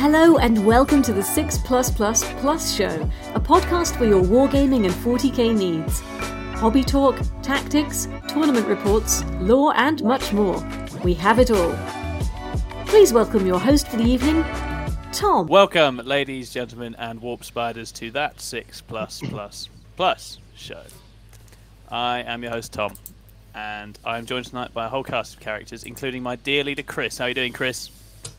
Hello and welcome to the 6 Plus Plus Plus Show, a podcast for your wargaming and 40k needs. Hobby talk, tactics, tournament reports, lore, and much more. We have it all. Please welcome your host for the evening, Tom. Welcome, ladies, gentlemen, and warp spiders, to that 6 Plus Plus Plus show. I am your host, Tom, and I am joined tonight by a whole cast of characters, including my dear leader, Chris. How are you doing, Chris?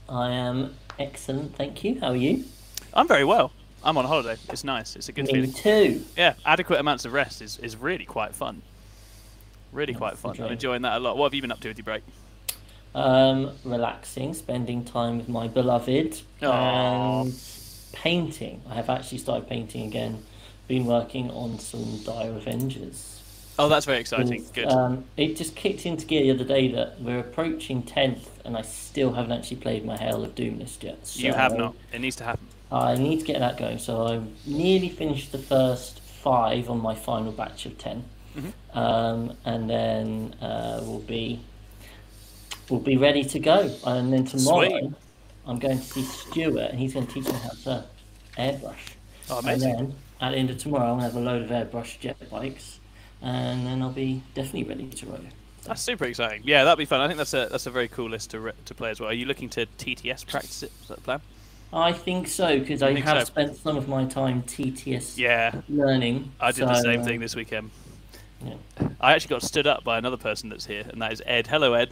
I am excellent, thank you. How are you? I'm very well. I'm on holiday. It's nice. It's a good Me feeling. too. Yeah, adequate amounts of rest is, is really quite fun. Really quite fun. I'm enjoying that a lot. What have you been up to with your break? Um, relaxing, spending time with my beloved, Aw. and painting. I have actually started painting again. Been working on some Dire Avengers. Oh, that's very exciting. Good. Um, it just kicked into gear the other day that we're approaching 10th, and I still haven't actually played my Hail of Doom list yet. So you have not. It needs to happen. I need to get that going. So I've nearly finished the first five on my final batch of 10 Mm-hmm. um, and then uh, we'll be we'll be ready to go. And then tomorrow Sweet. I'm going to see Stuart, and he's going to teach me how to airbrush. Oh, amazing. And then at the end of tomorrow, I'm going to have a load of airbrush jet bikes, and then I'll be definitely ready to roll. That's super exciting. Yeah, that'd be fun. I think that's a that's a very cool list to re- to play as well. Are you looking to TTS practice it? Is that the plan? I think so because I think have so. spent some of my time TTS Yeah, learning. I did the same uh, thing this weekend. yeah. I actually got stood up by another person that's here, and that is Ed. Hello, Ed.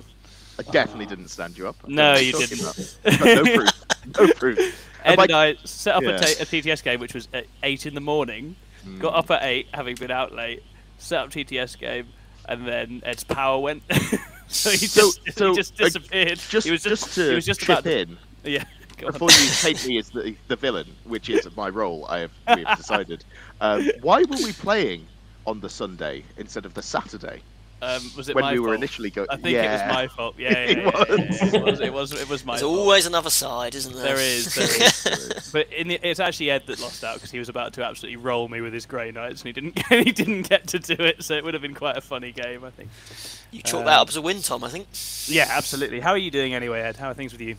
I definitely didn't stand you up. I No, you didn't. no proof. No proof. Ed Have and I set up Yeah. a, ta- a TTS game, which was at eight in the morning. Got up at eight, having been out late. Set up TTS game, and then Ed's power went. so he just, so, he just uh, disappeared. Just, he was just, just to he was just chip about to- in, Yeah. before you take me as the, the villain, which is my role, I have, we have decided. Um, why were we playing on the Sunday instead of the Saturday Um, was it when my we were initially going? I think yeah. it was my fault. Yeah, yeah, It yeah, yeah, yeah, was. yeah, It was. It was. It was my There's fault. always another side, isn't there? There is, there is. But in the, it's actually Ed that lost out because he was about to absolutely roll me with his Grey Knights and he didn't. he didn't get to do it, so it would have been quite a funny game, I think. you chalk that up as a win, Tom. I think. Yeah, absolutely. How are you doing anyway, Ed? How are things with you?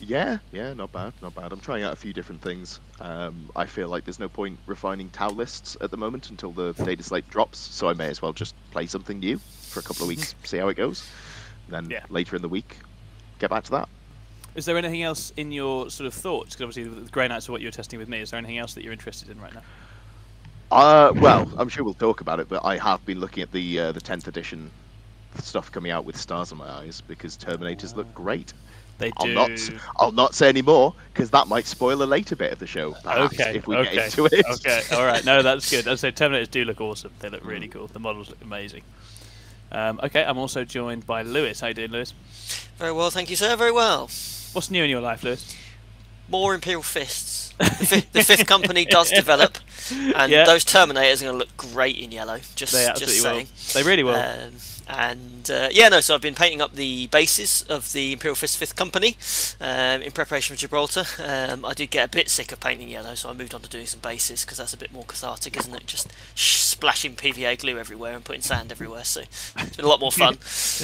Yeah, yeah, not bad, not bad. I'm trying out a few different things. Um, I feel like there's no point refining Tau lists at the moment until the data slate drops, so I may as well just play something new for a couple of weeks, see how it goes. Then Yeah. later in the week, get back to that. Is there anything else in your sort of thoughts? Because obviously the Grey Knights are what you're testing with me. Is there anything else that you're interested in right now? Uh, well, I'm sure we'll talk about it, but I have been looking at the uh, the 10th edition stuff coming out with stars in my eyes because Terminators look great. They I'll do. not I'll not say any more because that might spoil a later bit of the show. Perhaps, Okay. if we okay. get into it. Okay. All right. No, that's good. As I say, Terminators do look awesome. They look Mm. really cool. The models look amazing. Um, okay. I'm also joined by Lewis. How you doing, Lewis? Very well, thank you, sir. Very well. What's new in your life, Lewis? More Imperial Fists. The, fi- the fifth company does develop, and Yeah. those Terminators are going to look great in yellow. Just, They just saying. will. They really will. Um, and uh, yeah, no. So I've been painting up the bases of the Imperial Fist Fifth Company um, in preparation for Gibraltar. Um, I did get a bit sick of painting yellow, so I moved on to doing some bases because that's a bit more cathartic, isn't it? Just splashing PVA glue everywhere and putting sand everywhere. So it's been a lot more fun.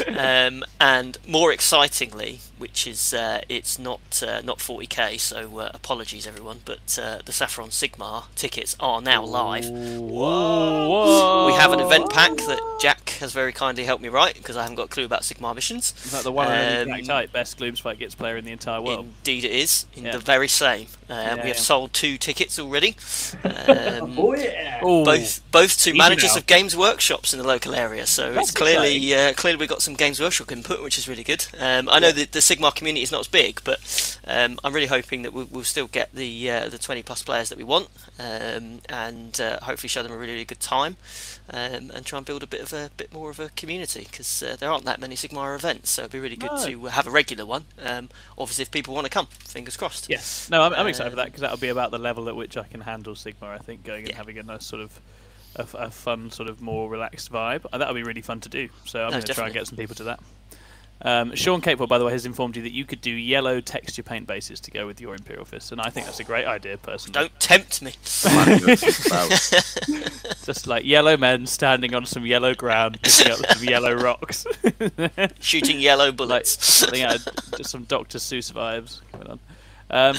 um, and more excitingly, which is uh, it's not uh, not 40k, so uh, apologies everyone, but uh, the Saffron Sigma tickets are now live. Whoa, whoa. We have an event pack that Jack has very kindly helped me write because I haven't got a clue about Sigmar missions. Is that the one and only Um, Black Knight, best Gloomspite Gitz player in the entire world? Indeed, it is. In Yeah. the very same. Um, Yeah, we have yeah. sold two tickets already. Um, Oh yeah! Both both to Easy managers now. of games workshops in the local area. So That's it's clearly uh, clearly we got some games workshop input, which is really good. Um, I know that the Sigmar community is not as big, but um, I'm really hoping that we'll, we'll still get the uh, the 20 plus players that we want, um, and uh, hopefully show them a really, really good time, um, and try and build a bit of a bit more of a community because uh, there aren't that many Sigmar events. So it'd be really good No. to have a regular one. Um, obviously, if people want to come, fingers crossed. Yes. No, I'm, I'm excited for that Um, because that'll be about the level at which I can handle Sigmar. I think going and Yeah. having a nice sort of a fun, sort of more relaxed vibe. Uh, that'll be really fun to do. So I'm No, going to try and get some people to that. Um, Sean Capewell, by the way, has informed you that you could do yellow texture paint bases to go with your Imperial Fist, and I think that's a great idea, personally. Don't tempt me. Man who knows what about. Just like yellow men standing on some yellow ground, picking up some yellow rocks. Shooting yellow bullets. something out just some Dr. Seuss vibes going on. Um,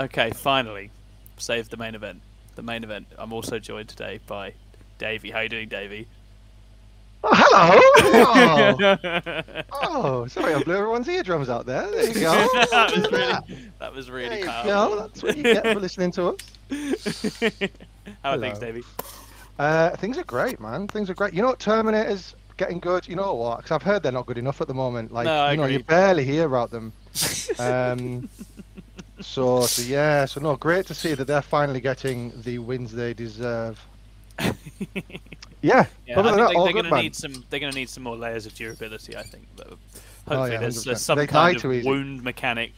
Okay, finally, save the main event. The main event. I'm also joined today by Davey. How you doing, Davey? Oh, hello! Oh, oh, sorry, I blew everyone's eardrums out there. There you go. that was really, that was There really you powerful. go. That's what you get for listening to us. How are things. Davey? Uh, things are great, man. Things are great. You know what? Terminator's getting good. You know what? Because I've heard they're not good enough at the moment. Like, No, you know, you barely hear about them. Um, so, so yeah. So no, great to see that they're finally getting the wins they deserve. Yeah. Yeah, I than think that, they, they're good, going to man. need some. They're going to need some more layers of durability. I think. But Oh, hopefully, yeah, there's, there's some They kind of easy. wound mechanic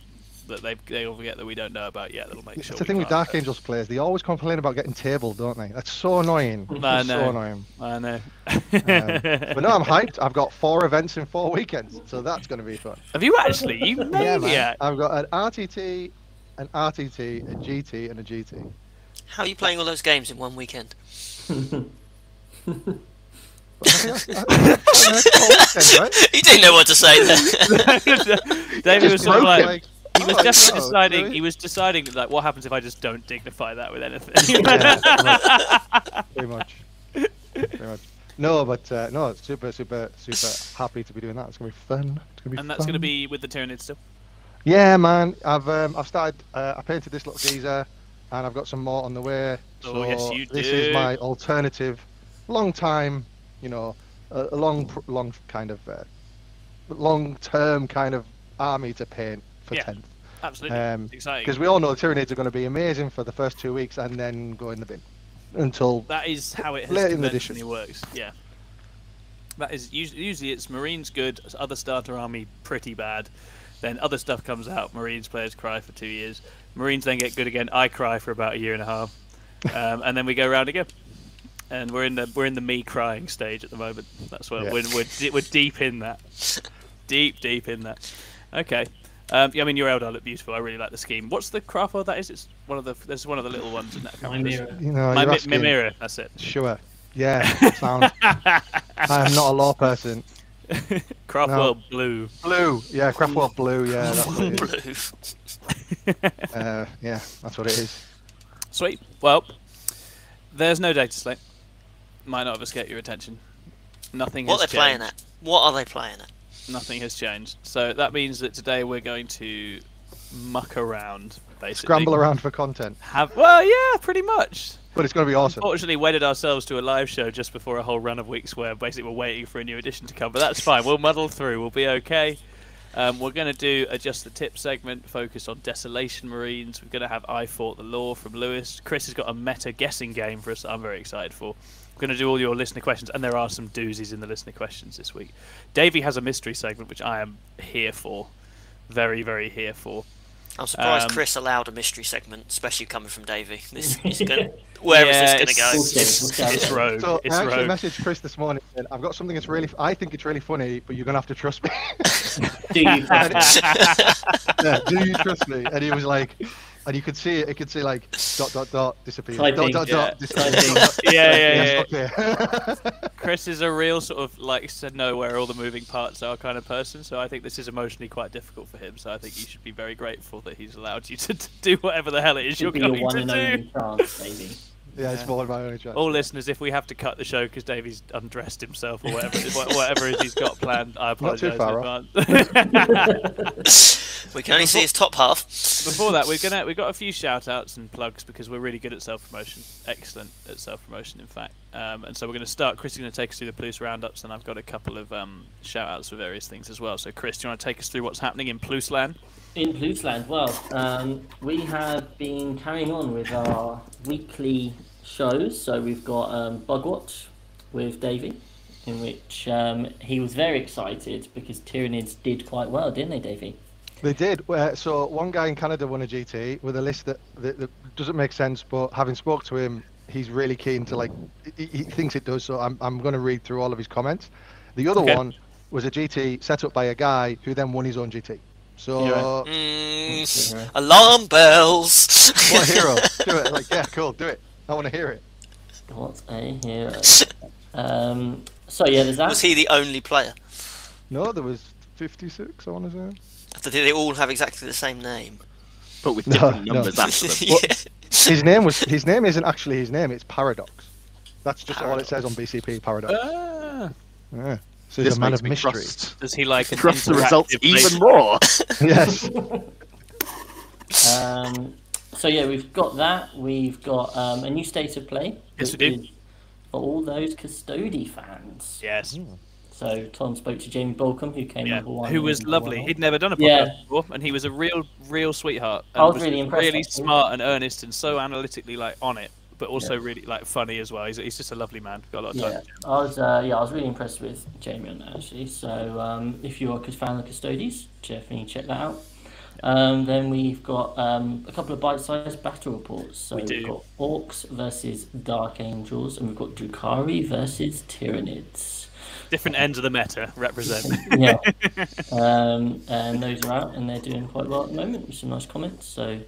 that they they'll forget that we don't know about yet. That'll make It's sure. the thing with Dark Angels players. They always complain about getting tabled, don't they? That's so annoying. I It's know. so annoying. I know. Um, But no, I'm hyped. I've got four events in four weekends, so that's going to be fun. Have you actually? You Yeah, man. I've got an RTT, an RTT, a GT, and a GT. How are you playing all those games in one weekend? Right? you didn't know what to say there. David was sort of like. Like, He was oh, definitely no, deciding. really? He was deciding like, what happens if I just don't dignify that with anything? Yeah, pretty much. Pretty much. No, but uh, no, super, super, super happy to be doing that. It's gonna be fun. It's gonna be and that's going to be with the Tyranid still. Yeah, man. I've um, I've started. Uh, I painted this little geezer, and I've got some more on the way. Oh, So yes, you this do. This is my alternative, long time, you know, a, a long, long kind of, uh, long term kind of army to paint for Yeah. tenth. Absolutely Um, exciting. Because we all know the Tyranids are going to be amazing for the first two weeks and then go in the bin until That is how it has conventionally works. Yeah. That is usually, usually it's Marines good, other starter army pretty bad. Then other stuff comes out. Marines players cry for two years. Marines then get good again. I cry for about a year and a half, um, and then we go round again. And we're in the we're in the me crying stage at the moment. That's where Yeah. we're, we're di- we're deep in that, deep deep in that. Okay. Um, yeah, I mean your Eldar look beautiful. I really like the scheme. What's the craft world that is? It's one of the there's one of the little ones in that. My can't remember. mirror. you know My asking. Mymeara, that's it. Sure. Yeah. Sound. I am not a lore person. Craft No. World Blue. Blue. Yeah. Craftworld Blue. Yeah. That's what it is. Blue. Uh, yeah. That's what it is. Sweet. Well, there's no data slate. Might not have escaped your attention. Nothing has changed. What are has they playing at? What are they playing at? Nothing has changed. So that means that today we're going to muck around, basically. Scramble around for content, Have well, yeah, pretty much. but it's going to be awesome. Unfortunately, we wedded ourselves to a live show just before a whole run of weeks where basically we're waiting for a new edition to come. But that's fine. We'll muddle through. We'll be okay. Um, we're going to do a just the tip segment, focus on Desolation Marines. We're going to have I Fought the Law from Lewis. Chris has got a meta guessing game for us that I'm very excited for. We're going to do all your listener questions, and there are some doozies in the listener questions this week. Davey has a mystery segment, which I am here for. Very, very here for. I'm surprised Um, Chris allowed a mystery segment, especially coming from Davey. This is gonna, where is Yeah, this going to go? it's- We'll see, we'll see. It's rogue. So it's I actually rogue. messaged Chris this morning. And I've got something that's really. I think it's really funny, but you're going to have to trust me. Do you trust me? yeah, do you trust me? And he was like, and you could see it. It could say like dot dot dot disappear. Dot Typing. dot Yeah. dot disappear. Typing. dot, dot. Yeah, yeah, yeah. Okay. Chris is a real sort of like said know where all the moving parts are kind of person. So I think this is emotionally quite difficult for him. So I think you should be very grateful that he's allowed you to do whatever the hell it is you're Should be your going one to and do. only chance, baby. Yeah, it's more my only chance. All listeners, if we have to cut the show because Davey's undressed himself or whatever, whatever it is he's got planned, I apologise in advance. We can only see his top half. Before that, we're gonna we've got a few shout outs and plugs because we're really good at self promotion, excellent at self promotion, in fact. Um, and so we're going to start. Chris is going to take us through the Plus roundups, and I've got a couple of um, shout outs for various things as well. So, Chris, do you want to take us through what's happening in Plusland? In Plusland, well, um, we have been carrying on with our weekly shows. So we've got um, Bugwatch with Davey, in which um, he was very excited because Tyranids did quite well, didn't they, Davey? They did. Uh, so one guy in Canada won a GT with a list that, that, that doesn't make sense, but having spoke to him, he's really keen to like. He, he thinks it does. So I'm I'm going to read through all of his comments. The other Okay. one was a GT set up by a guy who then won his own GT. So Yeah. Mm, Yeah. alarm bells. what a hero! do it. Like yeah, cool. Do it. I want to hear it. What a hero. Um, so yeah, there's that. Was he the only player? No, there was 56. I want to say. Did they all have exactly the same name? but with different no. numbers after them. yeah. His name was his name isn't actually his name. It's Paradox. That's just all it says on BCP. Paradox. Ah, Yeah. So he's This a man makes of me mystery. trust, does he like an trust the results interactive even more. yes. Um, so yeah, we've got that. We've got um, a new state of play. Yes, we do. For all those Custodes fans. Yes. So Tom spoke to Jamie Bolcombe, who came Yeah, number one. who was lovely. world. He'd never done a podcast Yeah. before, and he was a real, real sweetheart. I and was really impressed, Really actually. smart and earnest, and so analytically like on it, but also really like funny as well. He's, he's just a lovely man. Got a lot of time. Yeah, I was. Uh, yeah, I was really impressed with Jamie on that actually. So um, if you're a fan of the Custodes, definitely check that out. Um, then we've got um, a couple of bite-sized battle reports. So We have got Orks versus Dark Angels, and we've got Drukhari versus Tyranids. Different ends of the meta represent. yeah. Um, and those are out and they're doing quite well at the moment with some nice comments. So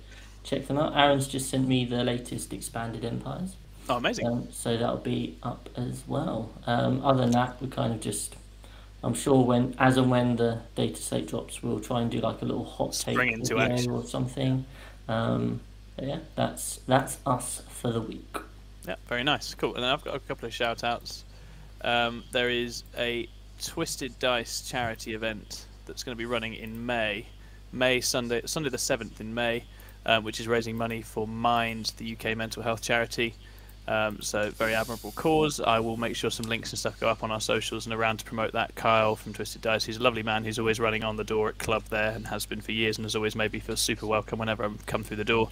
check them out. Aaron's just sent me the latest expanded empires. oh, amazing. Um, so that'll be up as well. Um, other than that, we kind of just, I'm sure when, as and when the data slate drops, we'll try and do like a little hot take Spring into action. or something. Um, yeah, that's that's us for the week. Yeah, very nice. Cool. And then I've got a couple of shout outs. Um, there is a Twisted Dice charity event that's going to be running in May. May, Sunday, Sunday the 7th in May, um, which is raising money for Mind, the UK mental health charity. Um, so, very admirable cause. I will make sure some links and stuff go up on our socials and around to promote that. Kyle from Twisted Dice, he's a lovely man who's always running on the door at club there and has been for years and has always made me feel super welcome whenever I come through the door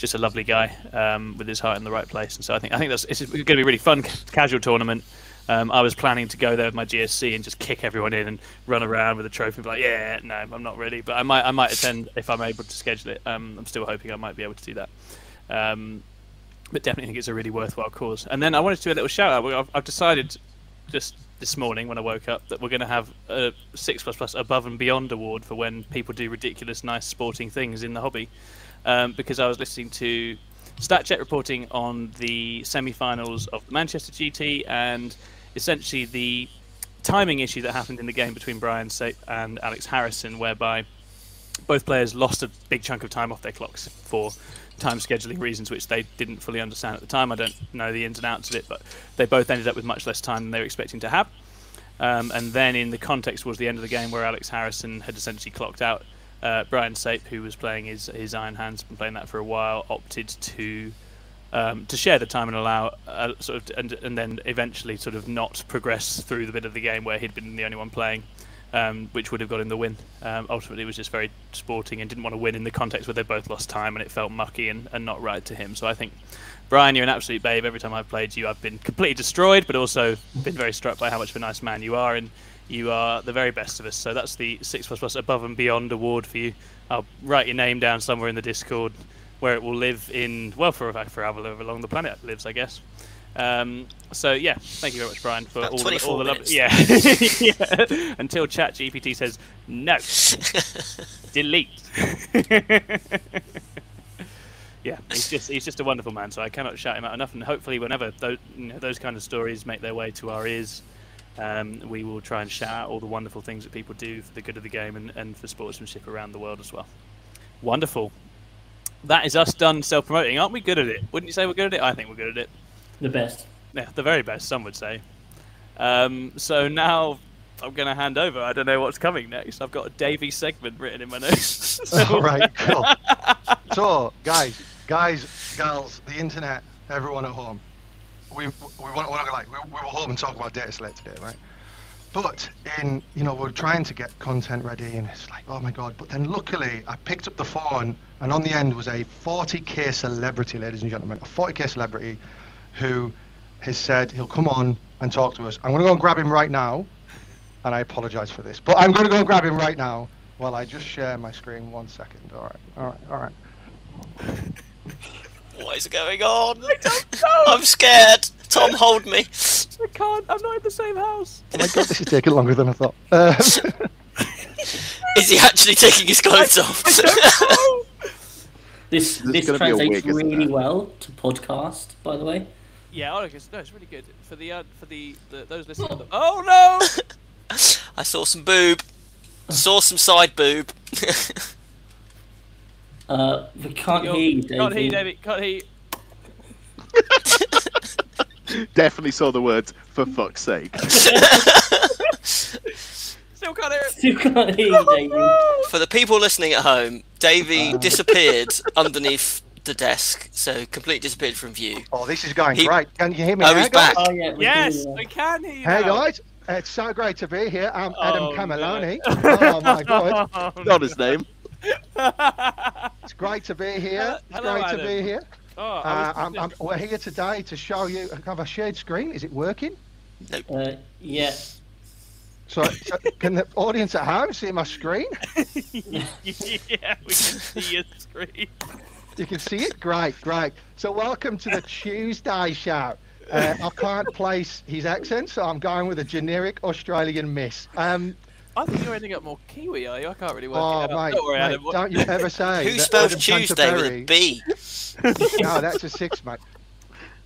just a lovely guy um, with his heart in the right place. And so I think I think that's it's going to be a really fun casual tournament. Um, I was planning to go there with my GSC and just kick everyone in and run around with a trophy. And be like, yeah, no, I'm not ready, but I might I might attend if I'm able to schedule it. Um, I'm still hoping I might be able to do that. Um, but definitely think it's a really worthwhile cause. And then I wanted to do a little shout out. I've, I've decided just this morning when I woke up that we're going to have a six plus plus above and beyond award for when people do ridiculous, nice sporting things in the hobby. Um, because I was listening to StatCheck reporting on the semi-finals of the Manchester GT and essentially the timing issue that happened in the game between Brian Sape and Alex Harrison, whereby both players lost a big chunk of time off their clocks for time scheduling reasons, which they didn't fully understand at the time. I don't know the ins and outs of it, but they both ended up with much less time than they were expecting to have. Um, and then in the context towards the end of the game, where Alex Harrison had essentially clocked out, uh, Brian Sape, who was playing his his Iron Hands, been playing that for a while, opted to um, to share the time and allow uh, sort of and and then eventually sort of not progress through the bit of the game where he'd been the only one playing, um, which would have got him the win. Um, ultimately, it was just very sporting and didn't want to win in the context where they both lost time and it felt mucky and, and not right to him. So I think. Brian, you're an absolute babe. Every time I've played you, I've been completely destroyed, but also been very struck by how much of a nice man you are, and you are the very best of us. So that's the six plus plus above and beyond award for you. I'll write your name down somewhere in the Discord, where it will live in well for for however long the planet lives, I guess. Um, so yeah, thank you very much, Brian, for About all the, all the love. Yeah, yeah. Until ChatGPT says no, delete. yeah, he's just he's just a wonderful man. So I cannot shout him out enough. And hopefully, whenever those you know, those kind of stories make their way to our ears, um, we will try and shout out all the wonderful things that people do for the good of the game and, and for sportsmanship around the world as well. Wonderful. That is us done self promoting. Aren't we good at it? Wouldn't you say we're good at it? I think we're good at it. The best. Yeah, the very best, some would say. Um, so now I'm going to hand over. I don't know what's coming next. I've got a Davy segment written in my notes. All right, cool. So, guys, guys, gals, the internet, everyone at home, we we want we're not gonna like we, we were home and talk about data slate today, right? But in you know we're trying to get content ready, and it's like oh my god! But then luckily I picked up the phone, and on the end was a 40k celebrity, ladies and gentlemen, a 40k celebrity, who has said he'll come on and talk to us. I'm gonna go and grab him right now, and I apologise for this, but I'm gonna go and grab him right now. While I just share my screen, one second. All right, all right, all right. What is going on? I'm scared. Tom, hold me. I can't. I'm not in the same house. Oh my god, this is taking longer than I thought. Uh, Is he actually taking his clothes off? This There's this gonna be a translates wig, isn't really there? well to podcast, by the way. Yeah, oh, it's, no, it's really good for the uh, for the, the those listening. to- Oh no! I saw some boob. Saw some side boob. Uh, we can't You're- hear you, Davey. Can't hear you, David. Can't hear you. Definitely saw the words "for fuck's sake." Still can't hear it. Still can't hear you, Davey. For the people listening at home, Davey disappeared underneath the desk, so completely disappeared from view. Oh, this is going He- great. Can you hear me Oh, now, he's guys? back. Oh yeah. we Yes, can, we can hear you. Hey now. guys, it's so great to be here. I'm oh, Adam Oh, Cameloni. no. Oh my god, Oh, Not his name. it's great to be here. It's Hello, great Adam. to be here. Oh, Uh, I'm, I'm, we're here today to show you. Have a shared screen? Is it working? uh, yeah. So, so can the audience at home see my screen? yeah, we can see your screen. You can see it. Great, great. So, welcome to the Tuesday show. Uh, I can't place his accent, so I'm going with a generic Australian miss. Um, I think you're ending up more Kiwi, are you? I can't really work oh, it out. mate, Don't worry, mate, Adam. Don't you ever say Who that spells Adam Tuesday with a Canterbury- B? No, that's a six, mate.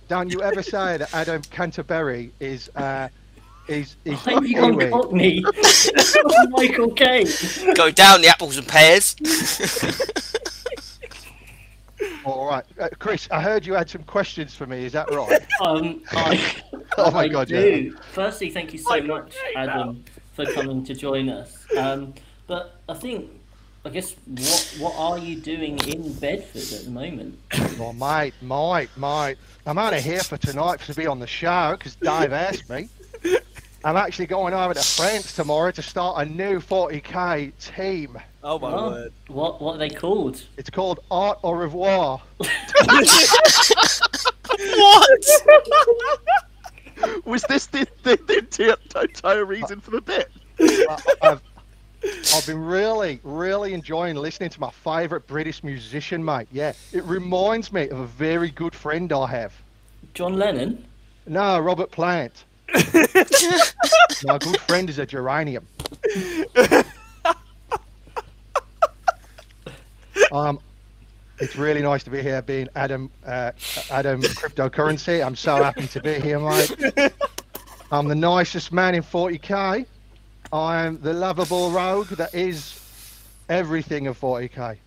Don't you ever say that Adam Canterbury is uh, is is Why have you gone Kiwi. Cockney? Michael Caine. Go down the apples and pears. All right, uh, Chris. I heard you had some questions for me. Is that right? Um, I, Oh my I God, yeah. do. Firstly, thank you so Michael much, Caine, Adam, for coming to join us. Um, but I think, I guess, what what are you doing in Bedford at the moment? Oh, mate, mate, mate. I'm only here for tonight to be on the show because Dave asked me. I'm actually going over to France tomorrow to start a new 40k team. Oh my Oh, word. What what are they called? It's called Art au Revoir. what? Was this the, the, the entire- entire reason for the bit? I- I've, I've been really, really enjoying listening to my favourite British musician, mate. Yeah, it reminds me of a very good friend I have. John Lennon. No, Robert Plant. My good friend is a geranium. um, it's really nice to be here, being Adam, uh, Adam cryptocurrency. I'm so happy to be here, mate. I'm the nicest man in 40k. I am the lovable rogue that is everything of 40k.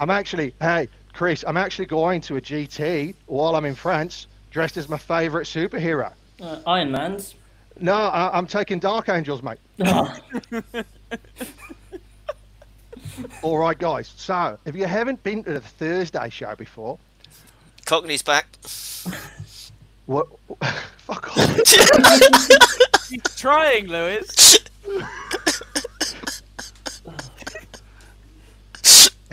I'm actually, hey, Chris, I'm actually going to a GT while I'm in France, dressed as my favourite superhero. Uh, Iron Man's. No, I, I'm taking Dark Angels, mate. All right, guys. So, if you haven't been to the Thursday show before, Cockney's back. what? Fuck off. He's trying, Lewis.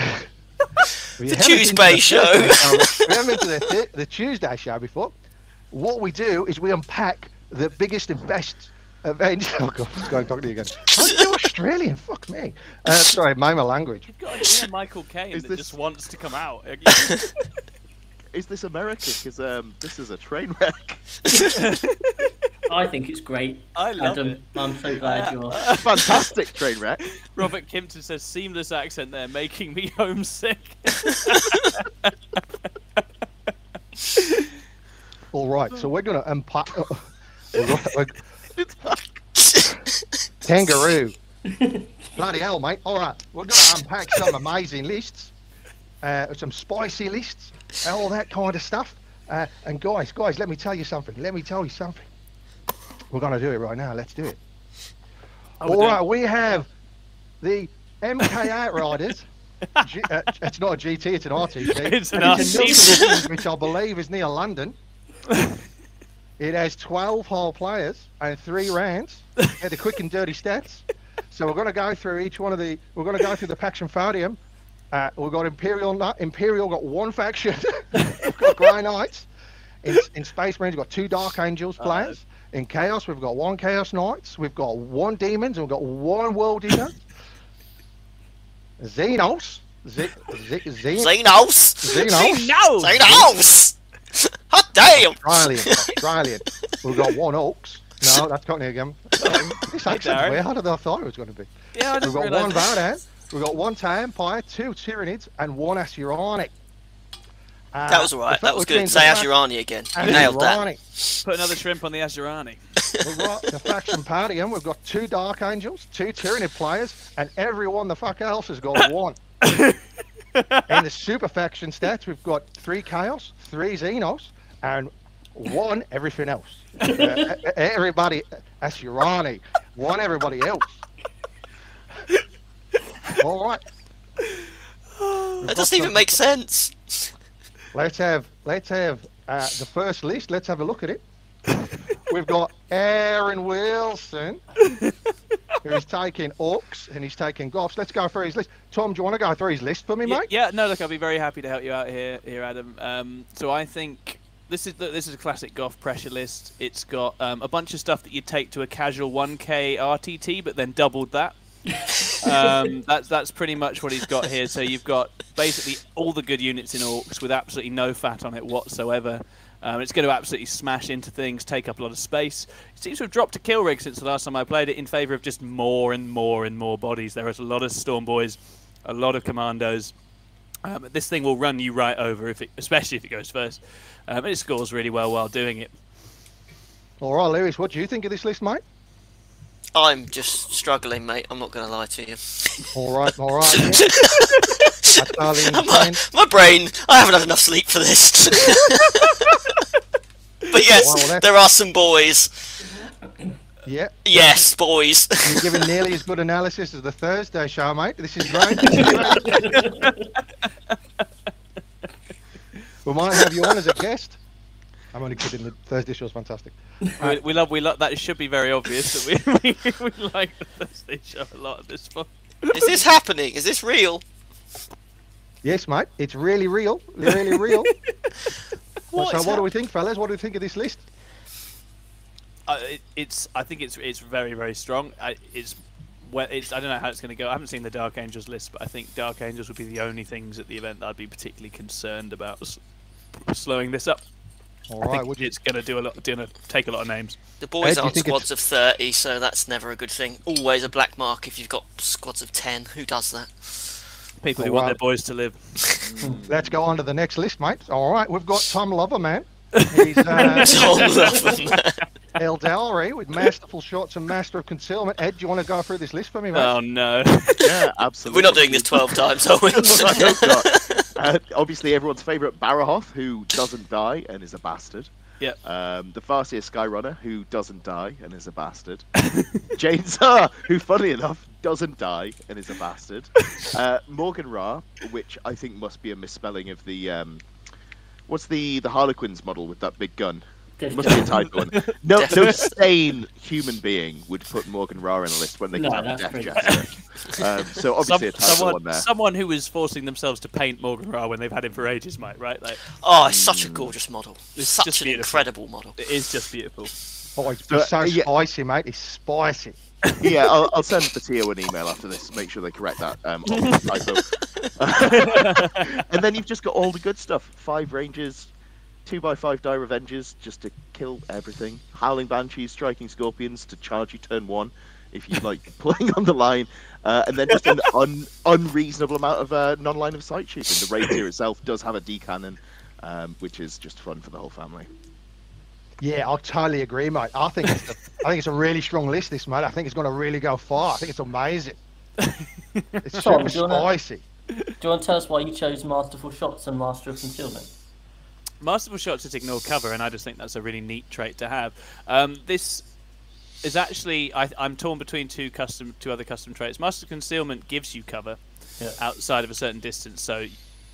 If you The haven't been to Tuesday show. Thursday um, if you haven't been to the, th- the Tuesday show before. What we do is we unpack the biggest and best events. Oh God, it's going talking to you again. I'm Australian. Fuck me. Uh, sorry, mind my language. You've got an inner Michael Caine Is that this- just wants to come out. Is this America? Because um, this is a train wreck. I think it's great. I love Adam, it. I'm so glad you're. Fantastic train wreck. Robert Kimpton says seamless accent there, making me homesick. All right, so we're gonna unpack. we're- we're- kangaroo. Bloody hell, mate. All right, we're going to unpack some amazing lists, uh, some spicy lists, and all that kind of stuff. Uh, and guys, guys, let me tell you something. Let me tell you something. We're going to do it right now. Let's do it. All right, we have the MK Outriders. G- uh, it's not a GT, it's an RTC. It's an RTC. Which I believe is near London. It has 12 whole players and three rounds. Yeah, the quick and dirty stats. So we're going to go through each one of the. We're going to go through the Pax Fadium. Uh, we've got Imperial. Imperial got one faction. we've got Grey Knights. In, in Space Marines, we've got two Dark Angels players. In Chaos, we've got one Chaos Knights. We've got one Daemons. And we've got one World Eater. Xenos. Z- Z- Z- Xenos. Xenos. No! Xenos. Hot damn. Australian, Australian. We've got one Oaks. No, that's Cockney again. This accent's Darren. way harder than I thought it was going to be. Yeah, I We've got one that. We've got one Empire, two Tyranids, and one Asuranic. Uh, That was alright. That was good. Say Ashurani again. You nailed that. Put another shrimp on the Azurani. We've got the faction party, and we've got two Dark Angels, two Tyranid players, and everyone the fuck else has got one. In the super faction stats, we've got three Chaos, three Xenos, and one everything else. Uh, everybody, Asherani, one everybody else. All right. That doesn't even make sense. Let's have let's have uh, the first list. Let's have a look at it. We've got Aaron Wilson, who's taking Orks and he's taking Goffs. Let's go through his list. Tom, do you want to go through his list for me, Yeah, mate? yeah, no, look, I'll be very happy to help you out here, here, Adam. Um, so I think this is this is a classic Goff pressure list. It's got um, a bunch of stuff that you take to a casual 1K RTT, but then doubled that. um, that's that's pretty much what he's got here. So you've got basically all the good units in Orks with absolutely no fat on it whatsoever. Um, it's going to absolutely smash into things, take up a lot of space. It seems to have dropped a kill rig since the last time I played it in favour of just more and more and more bodies. There is a lot of Storm Boys, a lot of Kommandos. Um, this thing will run you right over, if it, especially if it goes first. Um, and it scores really well while doing it. All right, Lewis, what do you think of this list, mate? I'm just struggling, mate. I'm not going to lie to you. All right, all right. yeah. I totally my, my brain, I haven't had enough sleep for this. but yes, Well, there are some boys. Yeah, Yes, boys. you're giving nearly as good analysis as the Thursday show, mate. This is great. This is great. we might have you on as a guest. I'm only kidding. The Thursday show's fantastic. We, we love, we love. That it should be very obvious that we, we, we like the Thursday show a lot at this point. Is this happening? Is this real? Yes, mate. It's really real. Really real. What so, is what do we think, fellas? What do we think of this list? Uh, it, it's. I think it's it's very very strong. I, it's. Well, it's. I don't know how it's going to go. I haven't seen the Dark Angels list, but I think Dark Angels would be the only things at the event that I'd be particularly concerned about s- slowing this up. All I right. think Would you, it's going to do a lot. Going to take a lot of names. The boys do you aren't think it's- squads of 30, so that's never a good thing. Always a black mark if you've got squads of 10. Who does that? People who Oh, want their boys to live. let's go on to the next list, mate. All right. We've got Tom Loverman. He's uh, Tom Loverman. El Dowry with masterful shots and master of concealment. Ed, do you want to go through this list for me, mate? Oh no. Yeah, absolutely. We're not doing this 12 times, are we? I hope not. Uh, obviously, everyone's favourite Baharroth, who doesn't die and is a bastard. Yep. Um, the Farseer Skyrunner, who doesn't die and is a bastard. Jain Zar, who, funny enough, doesn't die and is a bastard. Uh, Maugan Ra, which I think must be a misspelling of the. Um, what's the, the Harlequins model with that big gun? Death Must be a Gun. typo. in- No, no sane human being would put Maugan Ra in a list when they No, can have a Death pretty- Jester. Um, so obviously a typo someone, on there. someone who is forcing themselves to paint Maugan Ra when they've had him for ages, might right? Like Oh, it's such a gorgeous model. It's such just an beautiful. incredible model. it is just beautiful. Oh, it's So, so uh, yeah. spicy, mate. It's spicy. yeah, I'll, I'll send the TO an email after this. Make sure they correct that um, typo. and then you've just got all the good stuff: five Rangers, two by five Dire Avengers, just to kill everything. Howling banshees, striking scorpions to charge you turn one, if you like playing on the line. Uh, and then just an un- unreasonable amount of uh, non-line of sight shooting. The raid tier itself does have a D cannon, um, which is just fun for the whole family. Yeah, I totally agree, mate. I think it's a, I think it's a really strong list, this mate. I think it's going to really go far. I think it's amazing. It's Tom, super do you wanna- spicy. Do you want to tell us why you chose Masterful Shots and Master of Concealment? Masterful shots just ignore cover, and I just think that's a really neat trait to have. Um, this is actually I, I'm torn between two custom, two other custom traits. Master concealment gives you cover Yeah. outside of a certain distance. So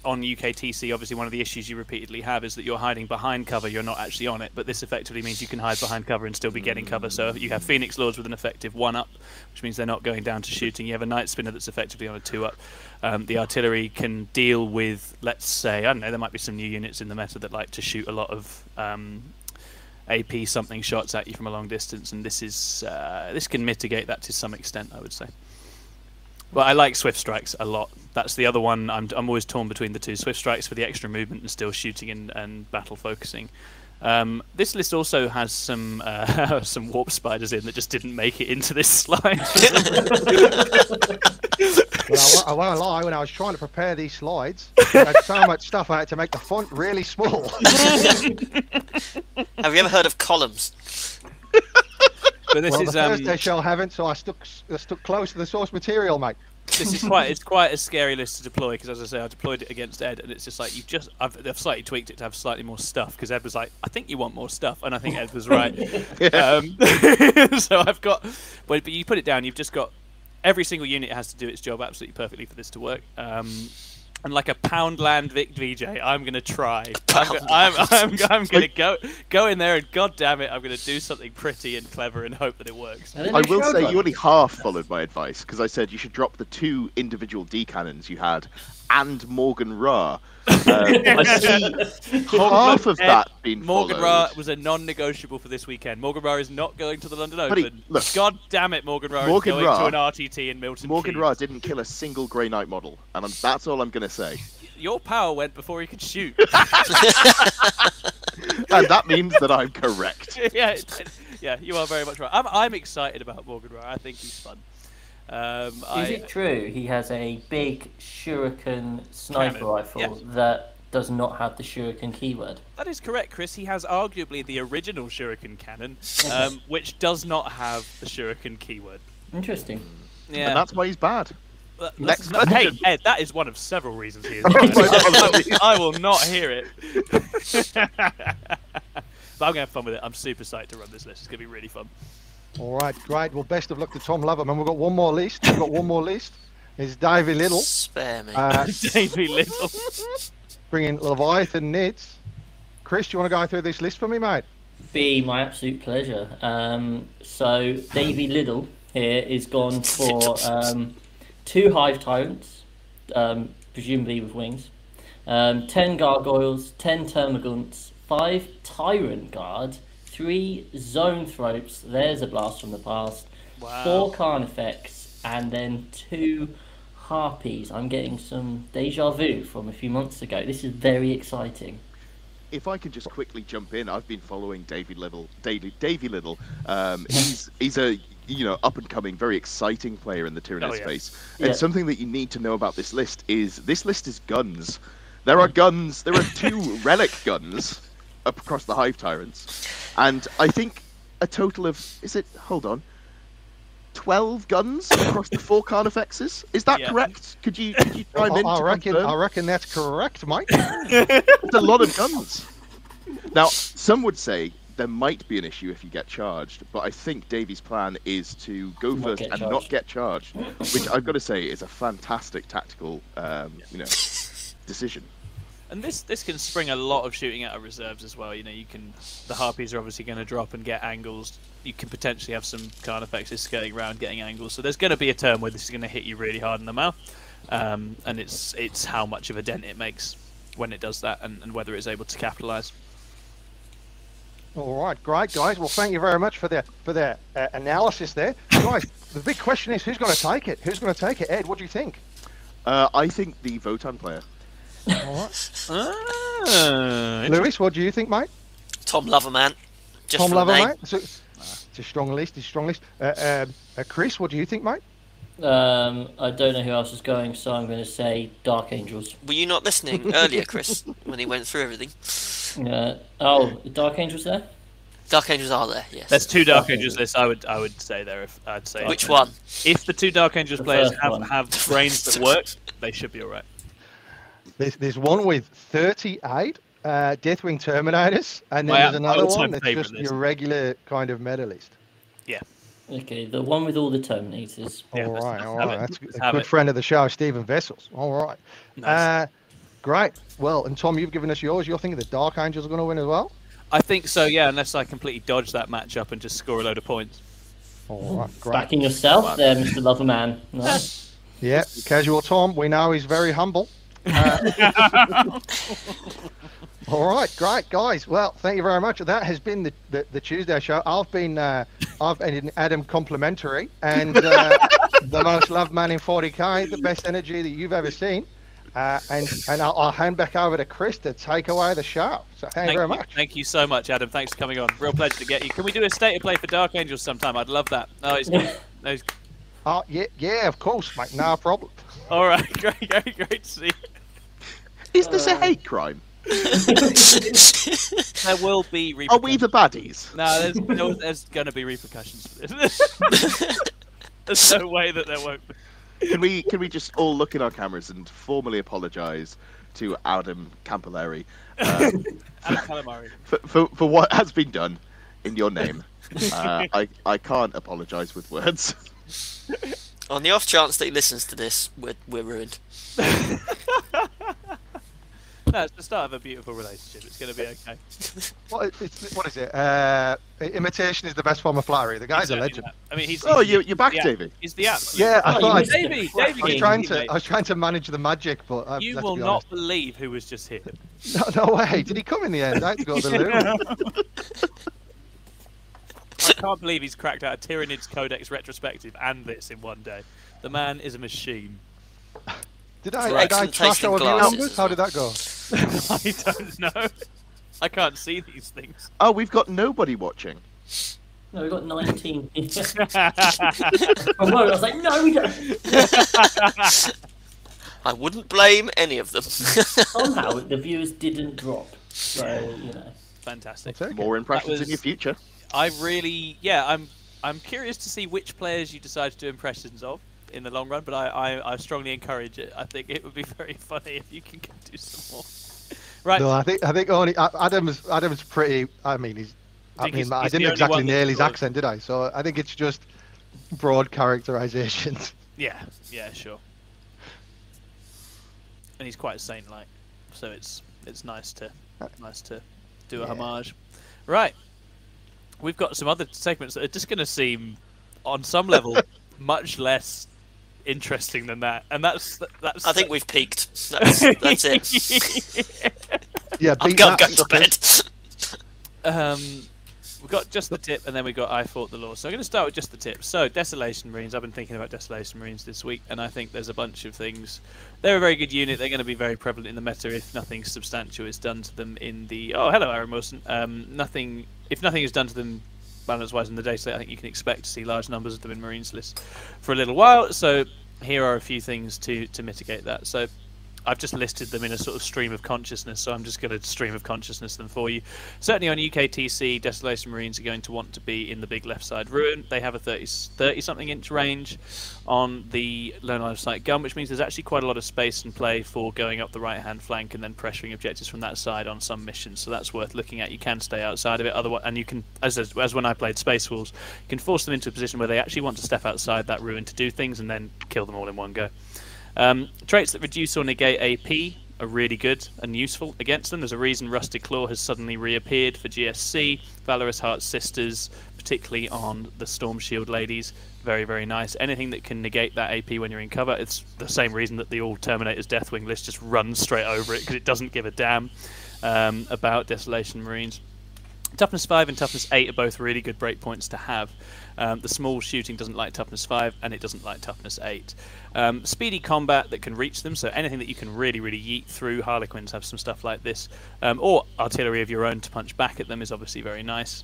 on UKTC, obviously one of the issues you repeatedly have is that you're hiding behind cover. You're not actually on it, but this effectively means you can hide behind cover and still be getting cover. So you have Phoenix Lords with an effective one up, which means they're not going down to shooting. You have a Night Spinner that's effectively on a two up. Um, the artillery can deal with, let's say, I don't know, there might be some new units in the meta that like to shoot a lot of um, AP something shots at you from a long distance, and this is uh, this can mitigate that to some extent, I would say. Well, I like Swift Strikes a lot. That's the other one. I'm, I'm always torn between the two. Swift Strikes for the extra movement and still shooting and, and battle focusing. Um, this list also has some uh, some warp spiders in that just didn't make it into this slide. Well, I, won't- I won't lie, when I was trying to prepare these slides, I had so much stuff I had to make the font really small. Have you ever heard of columns? But this well, is the um, Thursday show haven't, so I stuck, I stuck close to the source material, mate. this is quite it's quite a scary list to deploy because as I say I deployed it against Ed and it's just like you've just I've, I've slightly tweaked it to have slightly more stuff because Ed was like I think you want more stuff and I think Ed was right. Um, so I've got but, but you put it down you've just got every single unit has to do its job absolutely perfectly for this to work. Um, and like a Poundland Vic VJ, I'm gonna try. I'm, go- I'm, I'm, I'm gonna go go in there and god damn it, I'm gonna do something pretty and clever and hope that it works. I will say you only half followed my advice because I said you should drop the two individual D cannons you had and Maugan Ra. Um, I see half of that being Morgan followed. Ra was a non-negotiable for this weekend. Maugan Ra is not going to the London Buddy, Open. look. God damn it, Maugan Ra Morgan is going Ra- to an RTT in Milton Morgan Keynes. Ra didn't kill a single Grey Knight model, and I'm, that's all I'm going to say. Your power went before he could shoot. And that means that I'm correct. yeah, yeah, you are very much right. I'm, I'm excited about Maugan Ra. I think he's fun. Um, I, Is it true he has a big shuriken sniper Cannon, rifle yes. that does not have the shuriken keyword? That is correct, Chris. He has arguably the original Shuriken cannon, um, which does not have the Shuriken keyword. Interesting. Yeah. And that's why he's bad. That- Next that- hey. Ed, that is one of several reasons he is. Oh bad. I, I will not hear it. but I'm gonna have fun with it. I'm super psyched to run this list. It's gonna be really fun. All right, great. Well, best of luck to Tom Loverman. We've got one more list. We've got one more list. It's Davy Little Spare me. uh, Davey Little. bringing Leviathan Nids. Chris, do you want to go through this list for me, mate? Be my absolute pleasure. Um, so Davy Little here is gone for um, two hive tyrants, um, presumably with wings, um, ten gargoyles, ten termagants, five tyrant guard, three zoanthropes. There's a blast from the past. Wow. Four carnifex, and then two harpies. I'm getting some deja vu from a few months ago. This is very exciting. If I can just quickly jump in, I've been following Davy Little. Davy, Davy Little. Um, he's he's a you know up and coming, very exciting player in the Tyranid Oh, yeah. space. And Yeah. something that you need to know about this list is this list is guns. There are guns. There are two relic guns up across the Hive Tyrants, and I think a total of is it? Hold on. 12 guns across the four Carnifexes? Is that Yeah. correct? Could you, could you chime I, in? I to reckon. confirm? I reckon that's correct, Mike. It's a lot of guns. Now, some would say there might be an issue if you get charged, but I think Davy's plan is to go Not first get and not get charged, which I've got to say is a fantastic tactical, um, you know, decision. And this this can spring a lot of shooting out of reserves as well. You know, you can the harpies are obviously going to drop and get angles. You can potentially have some carnifexes skirting around getting angles. So there's going to be a turn where this is going to hit you really hard in the mouth, um, and it's it's how much of a dent it makes when it does that, and, and whether it's able to capitalise. All right, great guys. Well, thank you very much for the for the uh, analysis there, guys. The big question is who's going to take it? Who's going to take it? Ed, what do you think? Uh, I think the Votann player. All right, Ah, Lewis, what do you think, mate? Tom Loverman. Just Tom Loverman. name. mate. So, it's a strong list. It's a strong list. Uh, um, uh, Chris, what do you think, mate? Um, I don't know who else is going, so I'm going to say Dark Angels. Were you not listening earlier, Chris, when he went through everything? Uh, oh, Dark Angels there? Dark Angels are there, yes. There's two Dark Okay. Angels lists. I would I would say there. If I'd say Which one? If the two Dark Angels The players have one. have brains that work, they should be all right. There's there's one with 38 uh, Deathwing Terminators, and then My- there's another one that's just list. your regular kind of meta list. Okay, the one with all the Terminators. Yeah, all let's- right, let's all have That's Let's a good it. friend of the show, Stephen Vessels. All right. Nice. Uh, great. Well, and Tom, you've given us yours. You're thinking the Dark Angels are going to win as well? I think so, yeah, unless I completely dodge that matchup and just score a load of points. All right, great. Backing yourself there, Mr. Loverman. Nice. Yeah, casual Tom. We know he's very humble. Uh, all right, great guys. Well, thank you very much. That has been the, the, the Tuesday show. I've been uh, I've been Adam complimentary and uh, the most loved man in 40k, the best energy that you've ever seen. Uh, and and I'll, I'll hand back over to Chris to take away the show. So thank, you very you, much. Thank you so much, Adam. Thanks for coming on. Real pleasure to get you. Can we do a state of play for Dark Angels sometime? I'd love that. No, it's good. No, it's... Oh yeah, yeah, of course, mate. No problem. All right, great, great, great to see. you. Is this a hate crime? There will be Are repercussions. we the baddies? No, there's, no, there's going to be repercussions for this. there's no way that there won't be. can we can we just all look in our cameras and formally apologise to Adam Campolari um, Adam Calamari. for, for for what has been done in your name? Uh, I I can't apologise with words. On the off chance that he listens to this, we're, we're ruined. No, it's the start of a beautiful relationship. It's going to be okay. What, it's, what is it? Uh, imitation is the best form of flattery. The guy's a legend. that. I mean, he's. Oh, he's- you you're back, yeah, Davey. He's the absolute. Yeah, I thought you I, missed it. Davey, Davey, I was trying to. I was trying to manage the magic, but uh, You will be not believe who was just here. No, no way. Did he come in the end? I had to go to the loo. I can't believe he's cracked out a Tyranids Codex retrospective and this in one day. The man is a machine. Did I, did I trash taste in our view numbers? How did that go? I don't know. I can't see these things. Oh, we've got nobody watching. No, we got 19. I was like, no, we don't. I wouldn't blame any of them. Somehow the viewers didn't drop. So, you know. Fantastic. I'll take it. More impressions was- in your future. I really, yeah, I'm, I'm curious to see which players you decide to do impressions of in the long run. But I, I, I strongly encourage it. I think it would be very funny if you can go do some more. Right. No, I think I think only Adam's Adam's pretty. I mean, he's. I Think mean, he's- I he's didn't exactly nail his accent, did I? So I think it's just broad characterizations. Yeah, yeah, sure. And he's quite saint-like, so it's it's nice to nice to do a Yeah. homage. Right, we've got some other segments that are just going to seem, on some level, much less interesting than that, and that's that's. I think we've peaked. That's, that's it. Yeah, I'm beat going, that, going to bed. Um, we've got just the tip, and then we got I fought the law. So I'm going to start with just the tip. So Desolation Marines. I've been thinking about Desolation Marines this week, and I think there's a bunch of things. They're a very good unit. They're going to be very prevalent in the meta if nothing substantial is done to them in the. Oh, hello, Aaron Wilson. Um, nothing. If nothing is done to them balance-wise in the data, I think you can expect to see large numbers of them in Marines lists for a little while. So here are a few things to to mitigate that. So I've just listed them in a sort of stream of consciousness, so I'm just going to stream of consciousness them for you. Certainly on UKTC, Desolation Marines are going to want to be in the big left side ruin. They have a 30, 30 something inch range on the low line of sight gun, which means there's actually quite a lot of space and play for going up the right hand flank and then pressuring objectives from that side on some missions. So that's worth looking at. You can stay outside of it, otherwise, and you can, as as when I played Space Wolves, you can force them into a position where they actually want to step outside that ruin to do things and then kill them all in one go. Um, traits that reduce or negate AP are really good and useful against them. There's a reason Rusted Claw has suddenly reappeared for GSC, Valorous Heart Sisters, particularly on the Storm Shield ladies. Very, very nice. Anything that can negate that AP when you're in cover, it's the same reason that the all Terminators Deathwing list just runs straight over it because it doesn't give a damn um, about Desolation Marines. Toughness 5 and Toughness 8 are both really good breakpoints to have. Um, the small shooting doesn't like Toughness 5 and it doesn't like Toughness 8. Um, speedy combat that can reach them, so anything that you can really, really yeet through. Harlequins have some stuff like this. Um, or artillery of your own to punch back at them is obviously very nice.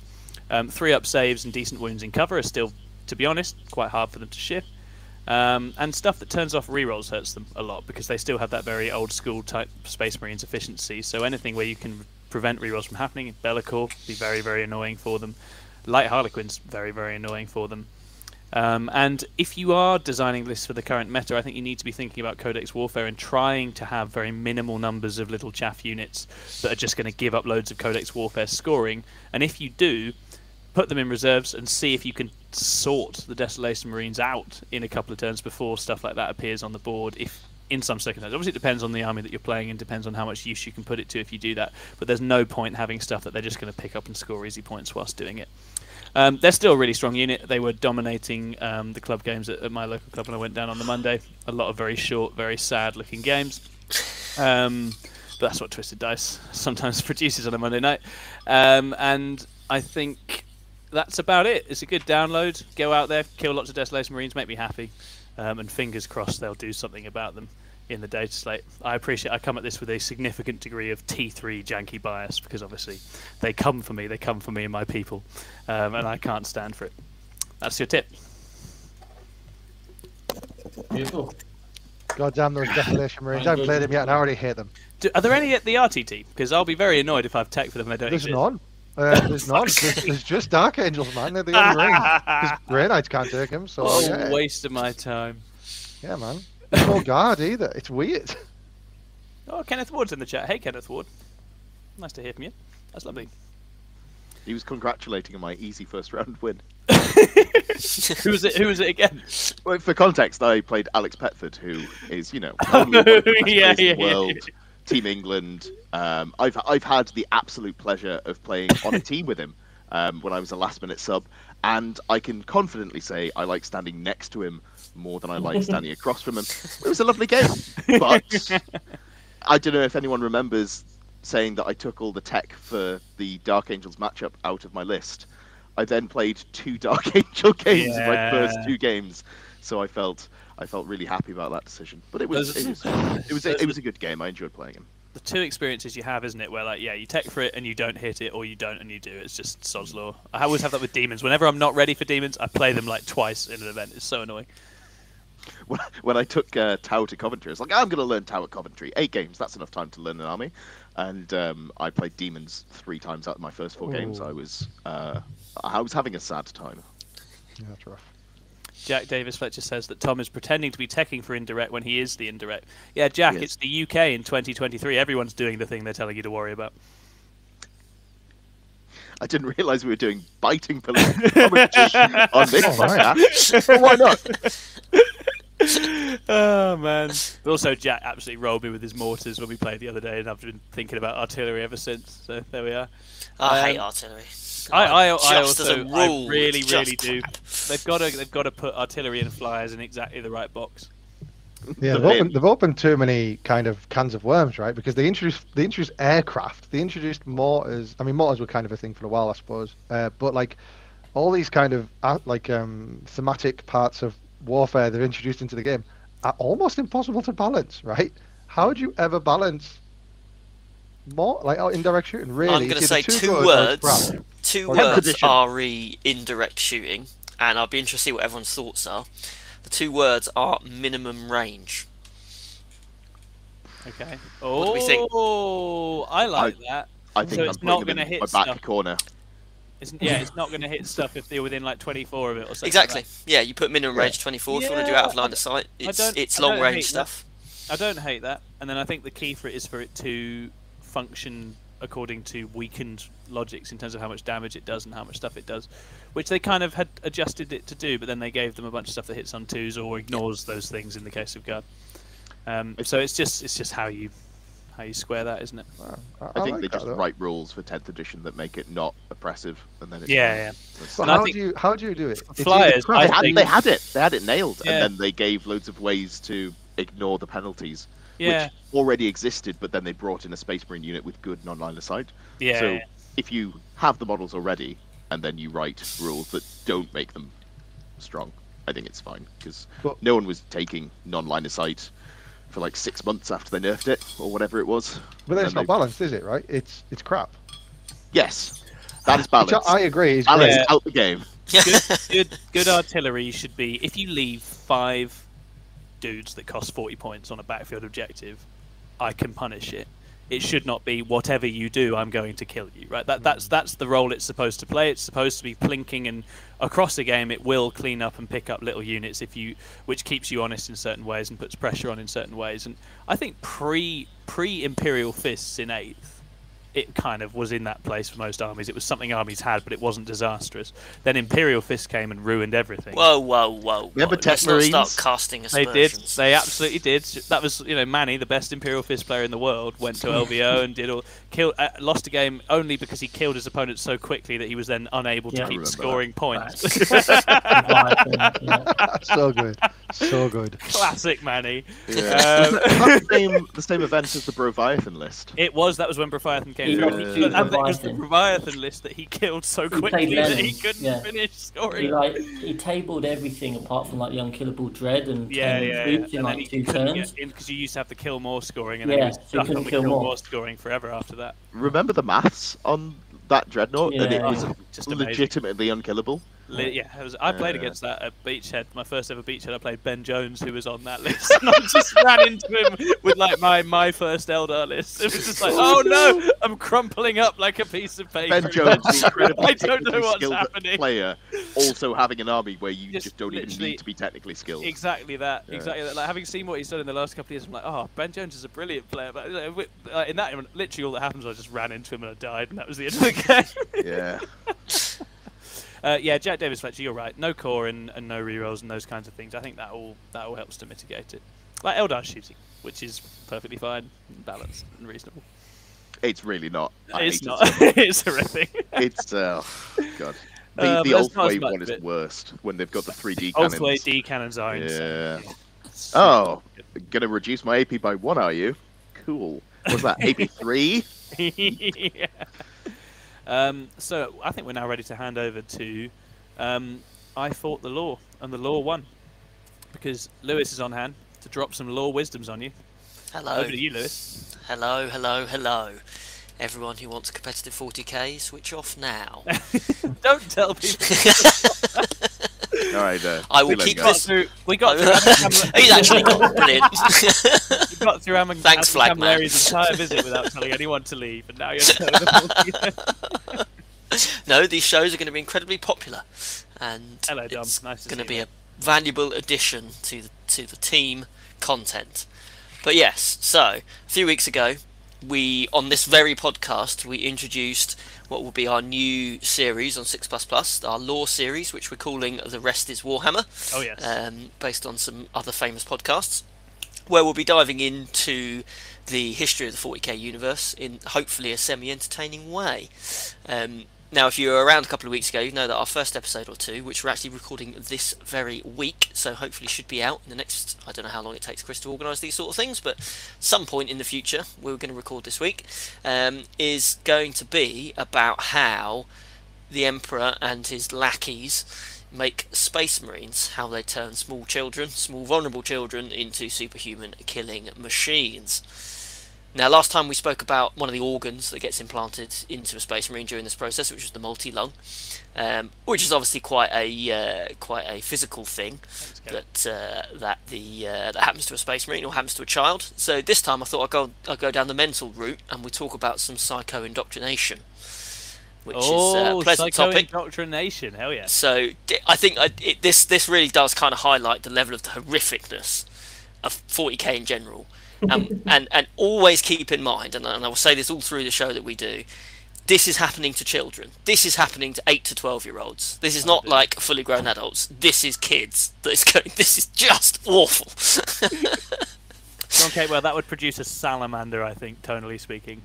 Um, three up saves and decent wounds in cover are still, to be honest, quite hard for them to shift. Um, and stuff that turns off rerolls hurts them a lot because they still have that very old school type Space Marines efficiency. So anything where you can prevent rerolls from happening, Bellicor be very very annoying for them. Light Harlequins very very annoying for them. Um, and if you are designing lists for the current meta, I think you need to be thinking about Codex Warfare and trying to have very minimal numbers of little chaff units that are just going to give up loads of Codex Warfare scoring. And if you do, put them in reserves and see if you can sort the Desolation Marines out in a couple of turns before stuff like that appears on the board. If in some circumstances, obviously it depends on the army that you're playing and depends on how much use you can put it to if you do that. But there's no point having stuff that they're just going to pick up and score easy points whilst doing it. Um, they're still a really strong unit. They were dominating um, the club games at, at my local club when I went down on the Monday. A lot of very short, very sad-looking games. Um, but that's what Twisted Dice sometimes produces on a Monday night. Um, and I think that's about it. It's a good download. Go out there, kill lots of Desolation Marines, make me happy. Um, and fingers crossed they'll do something about them in the data slate. I appreciate I come at this with a significant degree of T3 janky bias because obviously they come for me, they come for me and my people, um, and I can't stand for it. That's your tip. Beautiful. God damn those Desolation Marines. I haven't played them yet and I already hate them. Do, are there any at the RTT? Because I'll be very annoyed if I've tech for them and they don't There's exist. none. Uh, there's none. There's, there's just Dark Angels, man. They're the only range. Because Grey Knights can't take them, so What yeah. a waste of my time. Yeah, man. There's no guard either. It's weird. Oh, Kenneth Ward's in the chat. Hey, Kenneth Ward. Nice to hear from you. That's lovely. He was congratulating on my easy first round win. Who was it? Who was it again? Well, for context, I played Alex Petford, who is, you know, probably one of the best Yeah, players in yeah, the yeah. world. Team England. Um, I've I've had the absolute pleasure of playing on a team with him um, when I was a last minute sub, and I can confidently say I like standing next to him more than I like standing across from him. It was a lovely game, but I don't know if anyone remembers saying that I took all the tech for the Dark Angels matchup out of my list. I then played two Dark Angel games in my first two games, so I felt I felt really happy about that decision. But it was Those- it was it was, a, it was a good game. I enjoyed playing him. The two experiences you have, isn't it? Where like, yeah, you tech for it and you don't hit it, or you don't and you do. It's just sod's law. I always have that with Daemons. Whenever I'm not ready for Daemons, I play them like twice in an event. It's so annoying. When, when I took uh, Tau to Coventry, I was like, I'm going to learn Tau at Coventry. Eight games, that's enough time to learn an army. And um, I played Daemons three times out of my first four games. I was uh, I was having a sad time. Yeah, that's rough. Jack Davis Fletcher says that Tom is pretending to be teching for indirect when he is the indirect. Yeah, Jack, it's the UK in 2023. Everyone's doing the thing they're telling you to worry about. I didn't realise we were doing biting political commentary on this Oh, right. podcast. But why not? oh man! But also, Jack absolutely rolled me with his mortars when we played the other day, and I've been thinking about artillery ever since. So there we are. I hate Um, artillery. I, I, I just also, rule, I really, really do. crap. They've got to, they've got to put artillery and flyers in exactly the right box. Yeah, they've opened, they've opened too many kind of cans of worms, right? Because they introduced they introduced aircraft, they introduced mortars. I mean, mortars were kind of a thing for a while, I suppose. Uh, but like all these kind of uh, like um, thematic parts of warfare they've introduced into the game are almost impossible to balance, right? How would you ever balance more like oh, indirect shooting? Really, I'm going to say either too two good or it's words. crap. Two Or words are re indirect shooting, and I'll be interested to see what everyone's thoughts are. The two words are minimum range. Okay. What do we think? Oh, I like that. I think So I'm it's not gonna hit my back stuff. corner. It's, yeah, it's not going to hit stuff if they're within like 24 of it or something. Exactly. Like Yeah, you put minimum range 24 if you want to do Yeah, out of line of sight. It's it's long range stuff. that. I don't hate that. And then I think the key for it is for it to function according to weakened logics in terms of how much damage it does and how much stuff it does, which they kind of had adjusted it to do, but then they gave them a bunch of stuff that hits on twos or ignores those things in the case of guard. Um, so it's just it's just how you how you square that, isn't it? Wow, I, I, I think like they that, just though. write rules for 10th edition that make it not oppressive, and then it's Yeah, fine. yeah. That's- But And I how think- do you how do you do it? It's Flyers, They had, think- they had it. They had it nailed, Yeah. and then they gave loads of ways to ignore the penalties, Yeah, which already existed. But then they brought in a Space Marine unit with good non-line of sight. yeah. so if you have the models already, and then you write rules that don't make them strong, I think it's fine because no one was taking non-line of sight for like six months after they nerfed it or whatever it was. But then it's not they- balanced, is it? Right? It's it's crap. Yes, that is Which. I, I agree. Is balance great. Yeah. out the game. good, good, good artillery should be if you leave five dudes that cost 40 points on a backfield objective, I can punish it. It should not be whatever you do, I'm going to kill you. Right? That hmm. that's that's the role it's supposed to play. It's supposed to be plinking, and across the game, it will clean up and pick up little units if you, which keeps you honest in certain ways and puts pressure on in certain ways. And I think pre pre Imperial Fists in eighth, it kind of was in that place for most armies. It was something armies had, but it wasn't disastrous. Then Imperial Fist came and ruined everything. Whoa, whoa, whoa! Remember whoa. Let's Tech not start Marines? casting they did. They absolutely did. That was, you know, Manny, the best Imperial Fist player in the world, went to LVO and did all killed, uh, lost a game only because he killed his opponent so quickly that he was then unable to Yeah. I keep remember scoring points. Leviathan, yeah. so good, so good. Classic Manny. Yeah. Um, the same the same event as the Broviathan list. It was. That was when Proviathan came He through. lost He- and it was the Proviathan. Proviathan list that he killed so played quickly that he couldn't yeah. finish scoring. He like he tabled everything apart from like the unkillable dread and Yeah, ten yeah, yeah. troops in And like two turns. get in because you used to have the kill more scoring, and then Yeah, he was so you stuck couldn't on the kill kill more. more scoring forever after that. Remember the maths on that dreadnought, and it Yeah. was Just amazing. legitimately unkillable. Yeah, it was, I played Yeah. against that at Beachhead. My first ever Beachhead, I played Ben Jones, who was on that list, and I just ran into him with like my my first Eldar list. It was just like, oh no, I'm crumpling up like a piece of paper. Ben Jones, the incredibly I don't know what's happening. player, also having an army where you Just just, don't even need to be technically skilled. Exactly that. Yeah. Exactly that. Like having seen what he's done in the last couple of years, I'm like, oh, Ben Jones is a brilliant player. But uh, uh, in that, literally all that happens, I just ran into him and I died, and that was the end of the game. Yeah. Uh, yeah, Jack Davis Fletcher, you're right. No core and, and no rerolls and those kinds of things. I think that all that all helps to mitigate it. Like Eldar shooting, which is perfectly fine, and balanced, and reasonable. It's really not. I it's not. It it's horrific. It's uh, God. The, Uh, the old way one is worst when they've got the 3D Both cannons. way D cannons are insane. Yeah. So Oh, gonna reduce my AP by one, are you? Cool. What's that? AP three? yeah. Um, so I think we're now ready to hand over to um, I fought the law, and the law won because Lewis is on hand to drop some law wisdoms on you. Hello. Over to you, Lewis. Hello, hello, hello. Everyone who wants competitive 40k, switch off now. Don't tell people. All right. Uh, I see will you keep this- through. We got through. He's actually got brilliant. we got through Am- Thanks, Am- Flagman. Camilleri's entire visit without telling anyone to leave, and now you're telling them. no, these shows are going to be incredibly popular, and Hello, Dom. it's Nice to going to be you. a valuable addition to the, to the team content. But yes, so a few weeks ago, we on this very podcast we introduced what will be our new series on Six Plus Plus, our lore series, which we're calling "The Rest Is Warhammer." Oh yes. um, based on some other famous podcasts, where we'll be diving into the history of the 40k universe in hopefully a semi-entertaining way. Um, now, if you were around a couple of weeks ago, you know that our first episode or two, which we're actually recording this very week, so hopefully should be out in the next. I don't know how long it takes Chris to organise these sort of things, but some point in the future, we're going to record this week, um, is going to be about how the Emperor and his lackeys make space marines, how they turn small children, small vulnerable children, into superhuman killing machines. Now, last time we spoke about one of the organs that gets implanted into a space marine during this process, which was the multi-lung, um, which is obviously quite a uh, quite a physical thing that uh, that the uh, that happens to a space marine or happens to a child. So this time I thought I'd go I'd go down the mental route and we talk about some psycho indoctrination, which oh, is a pleasant psycho topic. indoctrination. Hell yeah! So I think I, it, this this really does kind of highlight the level of the horrificness of 40k in general, Um, and and and always keep in mind, and, I- and I will say this all through the show that we do. This is happening to children. This is happening to eight to twelve year olds. This is not like fully grown adults. This is kids. That is going. This is just awful. Okay, well that would produce a salamander, I think, tonally speaking.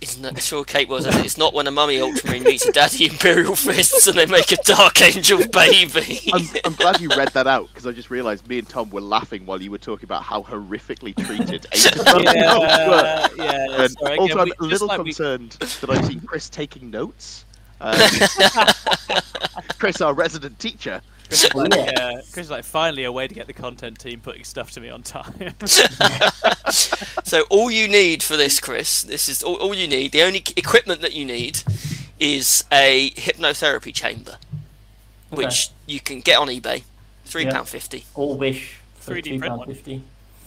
Isn't that sure Kate was. It? It's not when a mummy ultramarine meets a daddy imperial fists and they make a dark angel baby. I'm, I'm glad you read that out because I just realised me and Tom were laughing while you were talking about how horrifically treated eight were. yeah, yeah. And sorry, also, again, I'm we- a little like we- concerned that I've seen Chris taking notes. Um, Chris, our resident teacher. Chris is like, Yeah. yeah, Chris is like finally a way to get the content team putting stuff to me on time. So all you need for this, Chris, this is all, all you need. The only equipment that you need is a hypnotherapy chamber, which you can get on eBay, three pound fifty. All wish for 3D two print pound one. fifty.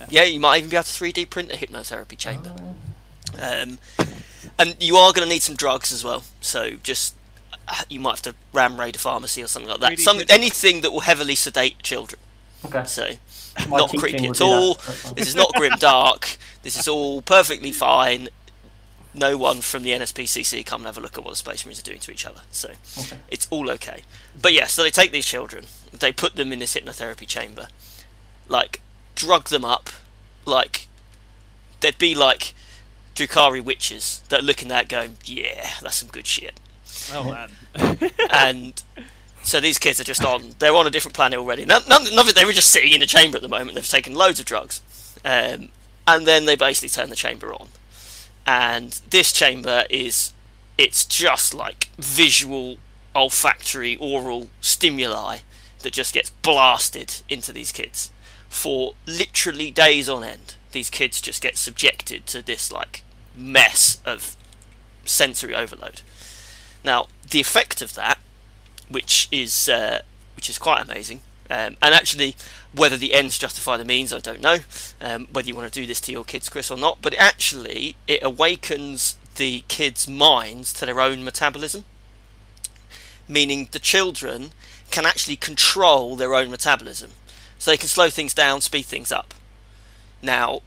Yeah, you might even be able to three D print a hypnotherapy chamber. Um, and you are going to need some drugs as well. So just uh, you might have to ram raid a pharmacy or something like that. 3D Some anything that will heavily sedate children. Okay. So My not creepy at all. This is not grim dark. This is all perfectly fine. No one from the NSPCC come and have a look at what the Space Marines are doing to each other. So Okay. it's all okay. But yeah, so they take these children, they put them in this hypnotherapy chamber, like drug them up, like they'd be like Drukhari witches that are looking at it going, yeah, that's some good shit. Oh man. And so these kids are just on, they're on a different planet already. None, none, none of it, they were just sitting in a chamber at the moment. They've taken loads of drugs. Um, and then they basically turn the chamber on. And this chamber is, it's just like visual, olfactory, oral stimuli that just gets blasted into these kids for literally days on end. These kids just get subjected to this like mess of sensory overload. Now, the effect of that which is uh, which is quite amazing. Um, and actually, whether the ends justify the means, I don't know. Um, whether you want to do this to your kids, Chris, or not, but actually, it awakens the kids' minds to their own metabolism. Meaning, the children can actually control their own metabolism, so they can slow things down, speed things up. Now,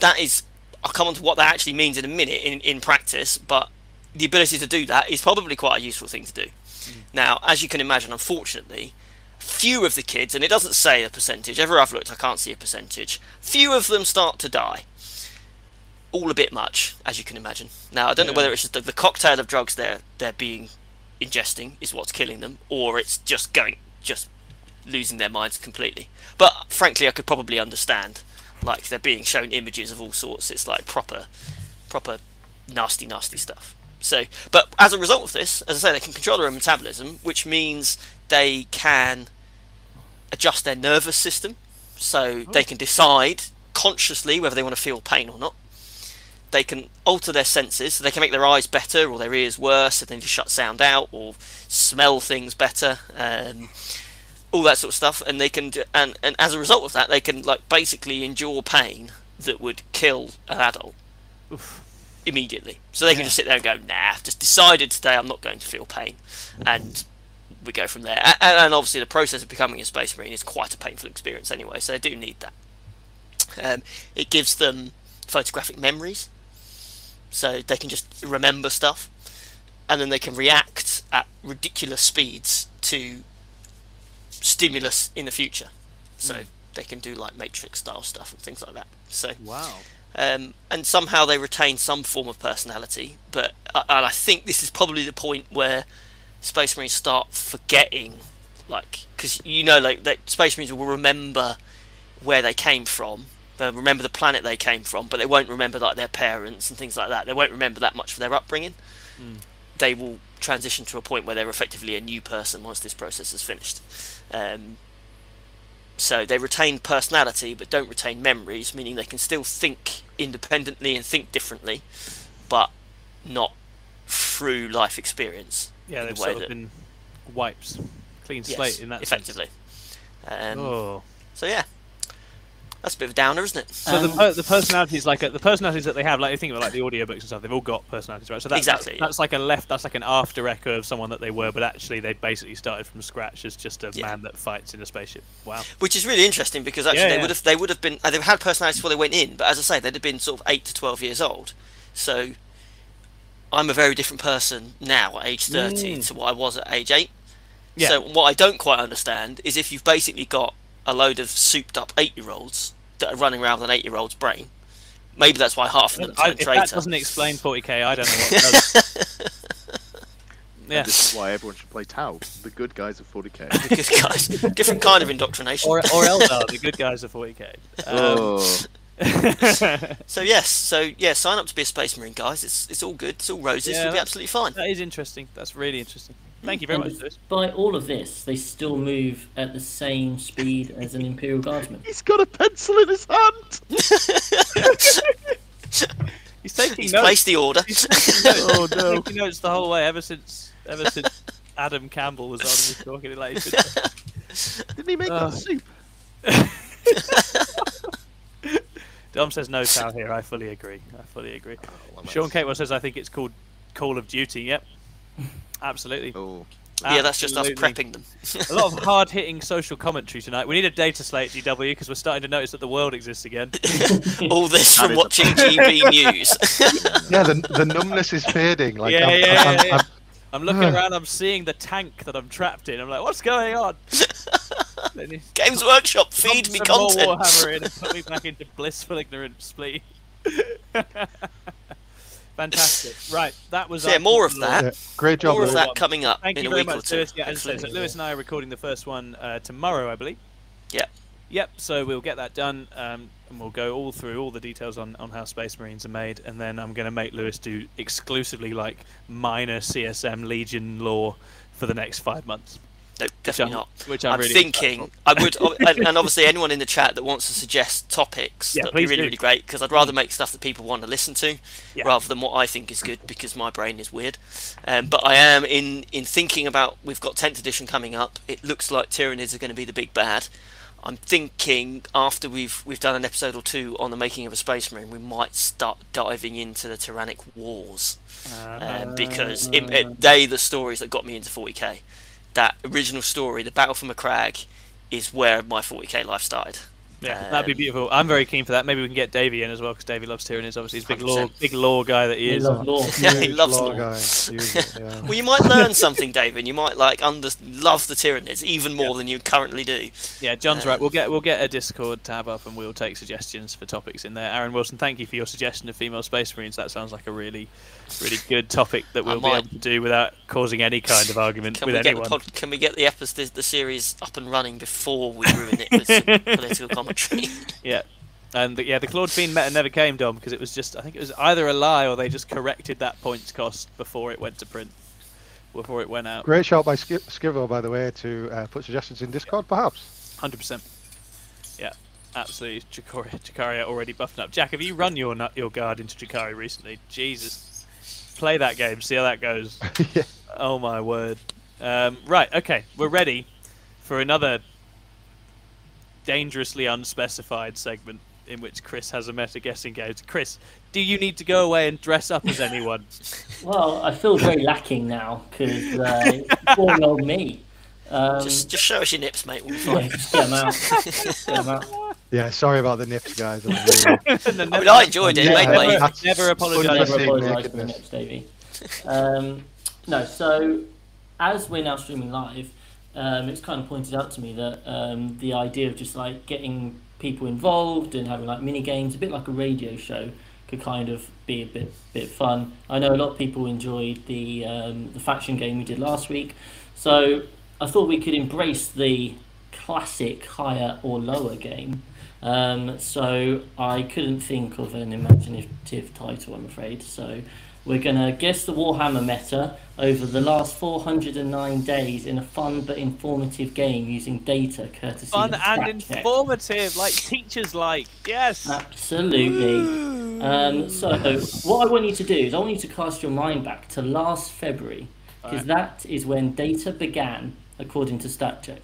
that is, I'll come on to what that actually means in a minute in, in practice, but the ability to do that is probably quite a useful thing to do. Mm. Now, as you can imagine, unfortunately, few of the kids, and it doesn't say a percentage, ever I've looked, I can't see a percentage, few of them start to die. All a bit much, as you can imagine. Now, I don't know whether it's just the, the cocktail of drugs they're, they're being ingesting is what's killing them, or it's just going, just losing their minds completely. But frankly, I could probably understand. Like, they're being shown images of all sorts. It's like proper, proper nasty, nasty stuff. So, but as a result of this, as I say, they can control their own metabolism, which means they can adjust their nervous system. So they can decide consciously whether they want to feel pain or not. They can alter their senses, so they can make their eyes better or their ears worse, if they need to shut sound out or smell things better, um, all that sort of stuff. And they can, do, and and as a result of that, they can like basically endure pain that would kill an adult immediately. So they can just sit there and go, nah, I've just decided today I'm not going to feel pain. And we go from there. And, and obviously, the process of becoming a Space Marine is quite a painful experience anyway, so they do need that. Um, it gives them photographic memories, so they can just remember stuff, and then they can react at ridiculous speeds to stimulus in the future. So they can do like Matrix style stuff and things like that. So Wow. Um, and somehow they retain some form of personality. But and I think this is probably the point where Space Marines start forgetting, like, because you know, like, that Space Marines will remember where they came from. They'll remember the planet they came from, but they won't remember like their parents and things like that. They won't remember that much for their upbringing. They will transition to a point where they're effectively a new person once this process is finished. Um, so they retain personality but don't retain memories, meaning they can still think independently and think differently, but not through life experience. Yeah, they've the way sort of been wipes, clean Yes, slate in that effectively. Sense. Um, Oh. So yeah, that's a bit of a downer, isn't it? So the, Um, per- the personalities, like uh, the personalities that they have, like you think about like the audiobooks and stuff, they've all got personalities, right? So that's, Exactly, That's, yeah. that's like a left. That's like an after echo of someone that they were, but actually they basically started from scratch as just a Yeah. man that fights in a spaceship. Wow. Which is really interesting because actually Yeah, they yeah. would have they would have been uh, they've had personalities before they went in, but as I say, they'd have been sort of eight to twelve years old. So I'm a very different person now at age thirty Mm. to what I was at age eight. Yeah. So what I don't quite understand is if you've basically got a load of souped up eight year olds that are running around with an eight year old's brain. Maybe that's why half of them I, turn if that traitor. doesn't explain 40k, I don't know what does. yeah. And this is why everyone should play Tau, the good guys of 40k. Good guys, different kind of indoctrination. Or, or Eldar, the good guys of 40k. Um, oh, So yes, so yeah, sign up to be a space marine, guys. It's it's all good. It's all roses. Yeah, You'll be absolutely fine. that is interesting. That's really interesting. Thank you very And much, Lewis. Despite all of this, they still move at the same speed as an Imperial Guardsman. he's got a pencil in his hand. He's taking He's notes. placed the order. He's taking notes. Oh, He's no. taking notes the whole way ever since ever since Adam Campbell was on. He was talking like he should- Didn't he make Oh. that uh. soup? Dom says no foul here. I fully agree. I fully agree. Oh, well, Sean that's- Catewell says I think it's called Call of Duty. Yep, absolutely. Oh, yeah, that's just us prepping them. A lot of hard-hitting social commentary tonight. We need a data slate, GW, because we're starting to notice that the world exists again. all this That from is a watching GB News. Yeah, the, the numbness is fading. Like, Yeah, I'm, yeah, I'm, yeah, yeah. I'm- I'm looking around. I'm seeing the tank that I'm trapped in. I'm like, what's going on? Games Workshop, feed me some more content. Warhammer in and put me back into blissful ignorance, please. Fantastic. Right, that was So, yeah, more of that. yeah, great job, More of that one. coming up Thank in you a very week or much, two. Lewis. Yeah, as I said, so Lewis and I are recording the first one uh, tomorrow, I believe. Yeah. Yep. So we'll get that done, um, and we'll go all through all the details on, on how Space Marines are made, and then I'm going to make Lewis do exclusively like minor CSM Legion lore for the next five months. No, definitely I'm- not. which I'm I'm really thinking I would, and, and obviously anyone in the chat that wants to suggest topics, Yeah, that'd be please really, do. really great. Because I'd rather make stuff that people want to listen to, Yeah. rather than what I think is good, because my brain is weird. Um, but I am in in thinking about. We've got 10th edition coming up. It looks like Tyranids are going to be the big bad. I'm thinking after we've we've done an episode or two on the making of a space marine, we might start diving into the Tyrannic Wars um, because it, it, they the stories that got me into 40k. That original story, the Battle for Macragge, is where my 40k life started. Yeah, that'd be Um, beautiful. I'm very keen for that. Maybe we can get Davey in as well because Davey loves Tyranids. Obviously, he's a big lore, 100%. big lore guy that he We is. love lore. Yeah, he loves lore lore. guy. Huge, yeah. Well, you might learn something, David. You might like under love the Tyranids even more than you currently do. Yeah, John's Uh, right. We'll get we'll get a Discord tab up and we'll take suggestions for topics in there. Aaron Wilson, thank you for your suggestion of female space marines. That sounds like a really, really good topic that we'll be able to do without causing any kind of argument Can with we get anyone. the pod, Can we get the episode, the series up and running before we ruin it with some political commentary? Yeah. And the, yeah, the Clawed Fiend meta never came, Dom, because it was just I think it was either a lie or they just corrected that points cost before it went to print, before it went out. Great shout by Sk- Skivo, by the way, to uh, put suggestions in Discord, perhaps. Hundred percent. Yeah, absolutely. Jakari, Jakaria already buffing up. Jack, have you run your your guard into Jakari recently? Jesus, play that game. See how that goes. yeah. Oh my word. Um, right. Okay, we're ready for another dangerously unspecified segment in which Chris has a meta guessing game. Chris, do you need to go away and dress up as anyone? Well, I feel very lacking now because uh, poor old me. Um, just, just show us your nips, mate. We'll be yeah, fine. just get 'em out. Just get 'em out. Yeah, sorry about the nips, guys. I'm really- And then I mean, I enjoyed it. Yeah, Mate, never- mate. never apologise. Never apologise for the nips, Davey. Um, no, so as we're now streaming live, um, it's kind of pointed out to me that um, the idea of just like getting people involved and having like mini games, a bit like a radio show, could kind of be a bit bit fun. I know a lot of people enjoyed the um, the faction game we did last week, so I thought we could embrace the classic higher or lower game. Um, so I couldn't think of an imaginative title, I'm afraid. So we're going to guess the Warhammer meta over the last 409 days in a fun but informative game using data courtesy Fun of and informative, like teachers like. Yes. Absolutely. Um, so what I want you to do is I want you to cast your mind back to last February because Alright. that is when data began, according to StatCheck.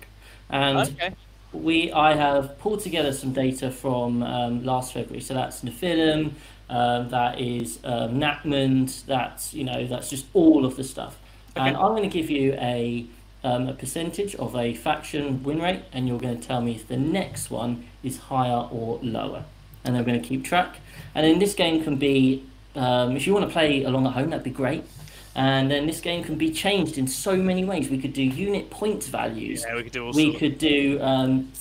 And Okay. We I have pulled together some data from um, last February. So that's Nephilim, um, that is um, Nachmund, that's you know that's just all of the stuff. And I'm going to give you a um, a percentage of a faction win rate, and you're going to tell me if the next one is higher or lower. And then we're going to keep track. And then this game can be, um, if you want to play along at home, that'd be great. And then this game can be changed in so many ways. We could do unit point values Yeah, we could do all we could do um,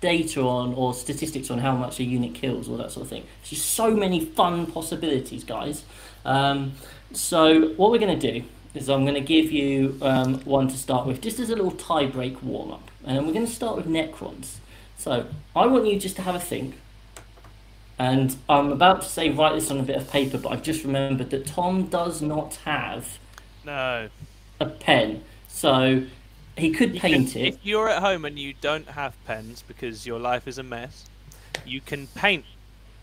data on or statistics on how much a unit kills or that sort of thing. There's just so many fun possibilities, guys. Um, so what we're going to do is I'm going to give you um, one to start with, just as a little tie break warm up, and then we're going to start with Necrons. So I want you just to have a think. And I'm about to say write this on a bit of paper, but I've just remembered that Tom does not have No. a pen, so he could You paint can- it. If you're at home and you don't have pens because your life is a mess, you can paint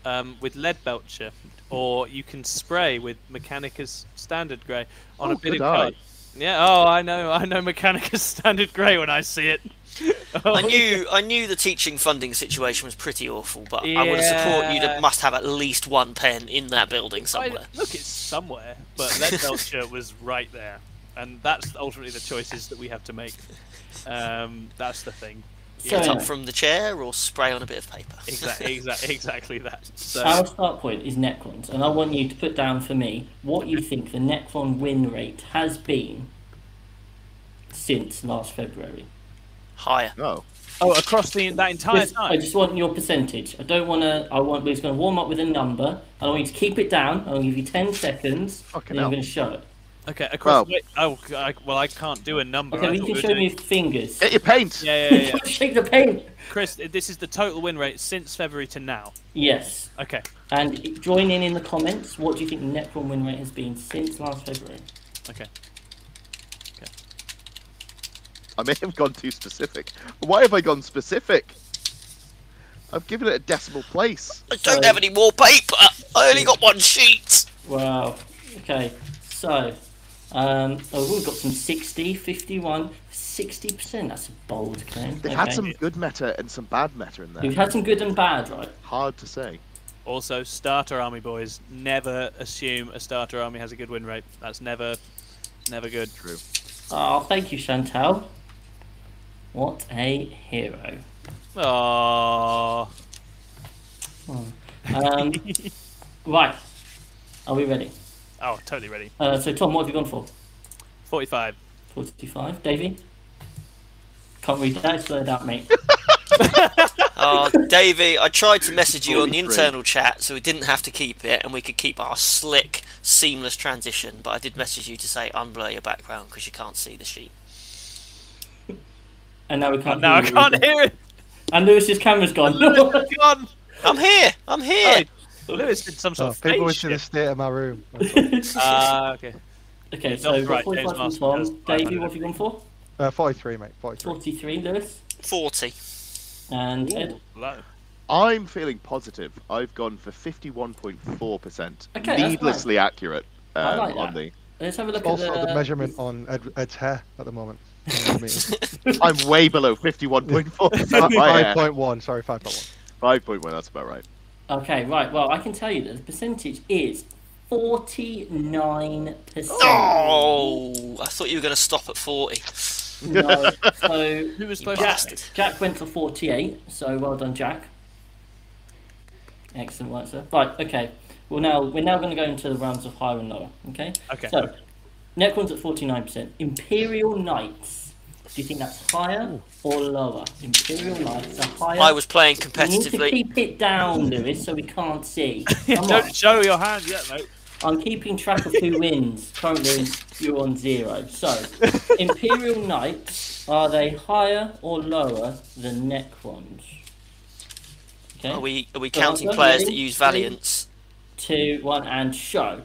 um, with Leadbelcher, or you can spray with Mechanicus Standard Grey on Oh, a bit of eye. coat. Yeah. Oh, I know. I know Mechanicus Standard Grey when I see it. Oh, I knew I knew the teaching funding situation was pretty awful, but I would have support you Yeah. to must have at least one pen in that building I- somewhere. look, it's somewhere, but Leadbelcher was right there, and that's ultimately the choices that we have to make. Um, that's the thing. So Get up from the chair or spray on a bit of paper. Exactly, exactly, exactly that. So, Our start point is Necrons, and I want you to put down for me what you think the Necron win rate has been since last February. Higher. No. oh, across the that entire Just- I just want your percentage. I don't want to. I want. We're just going to warm up with a number. I want you to keep it down. I'll give you ten seconds, Fucking and then I'm hell. going to show it. Okay, across. Well- wait, oh, I, well, I can't do a number. Okay, I you can we were show me doing- your fingers. Get your paint. Yeah, yeah, yeah. yeah. Shake the paint. Chris, this is the total win rate since February to now. Yes. Okay. And join in in the comments. What do you think the Necron win rate has been since last February? Okay. I may have gone too specific. Why have I gone specific? I've given it a decimal place. I don't have any more paper. I only got one sheet. Wow. Okay. So, um, oh, we've got some 60, 51, 60%. That's a bold claim. They've okay. had some good meta and some bad meta in there. We've had some good and bad, right? Hard to say. Also, starter army boys never assume a starter army has a good win rate. That's never, never good. True. Oh, thank you, Chantal. What a hero. Aww. Um, right. Are we ready? Oh, totally ready. Uh, so, Tom, what have you gone for? 45. 45. Davey? Can't read that, slow it out, mate. Oh, Davey, I tried to message you on the internal chat so we didn't have to keep it and we could keep our slick, seamless transition. But I did message you to say unblur your background because you can't see the sheet. And now we can't Now I hear you can't either. hear it. And Lewis's camera's gone. Gone. I'm here. I'm here. Oh, Lewis did some sort Oh, of people phase would see the shift. state of my room. Ah, okay. okay, Not so we've got right, 45 James from Tom. Davey, what have you gone for? Uh, 43, mate. 43. 43, Lewis. 40. And Ed. Low. I'm feeling positive. I've gone for 51.4%. Okay, that's needlessly accurate I um, like on that. the. Let's have a look Also, at the the... measurement on Ed, Ed's hair at the moment. I'm way below 51.4% my hair. 5.1, sorry, 5.1. 5.1, that's about right. Okay, right. Well, I can tell you that the percentage is 49%. Oh, I thought you were going to stop at 40. No. So Who was supposed Jack, to? Jack went for 48, so well done, Jack. Excellent work, sir. Right, okay. Well, now we're now going to go into the rounds of higher and lower. Okay. Okay. So, Necron's at 49%. Imperial Knights. Do you think that's higher or lower? Imperial Knights are higher. I was playing competitively. You need to competitively. keep it down, Lewis, so we can't see. Don't show your hand yet, mate. I'm keeping track of who wins. Currently, you're on zero. So, Imperial Knights, are they higher or lower than Necrons? Okay. Are we are we So counting players ready. that use Three. Valiants? Two, one, and show.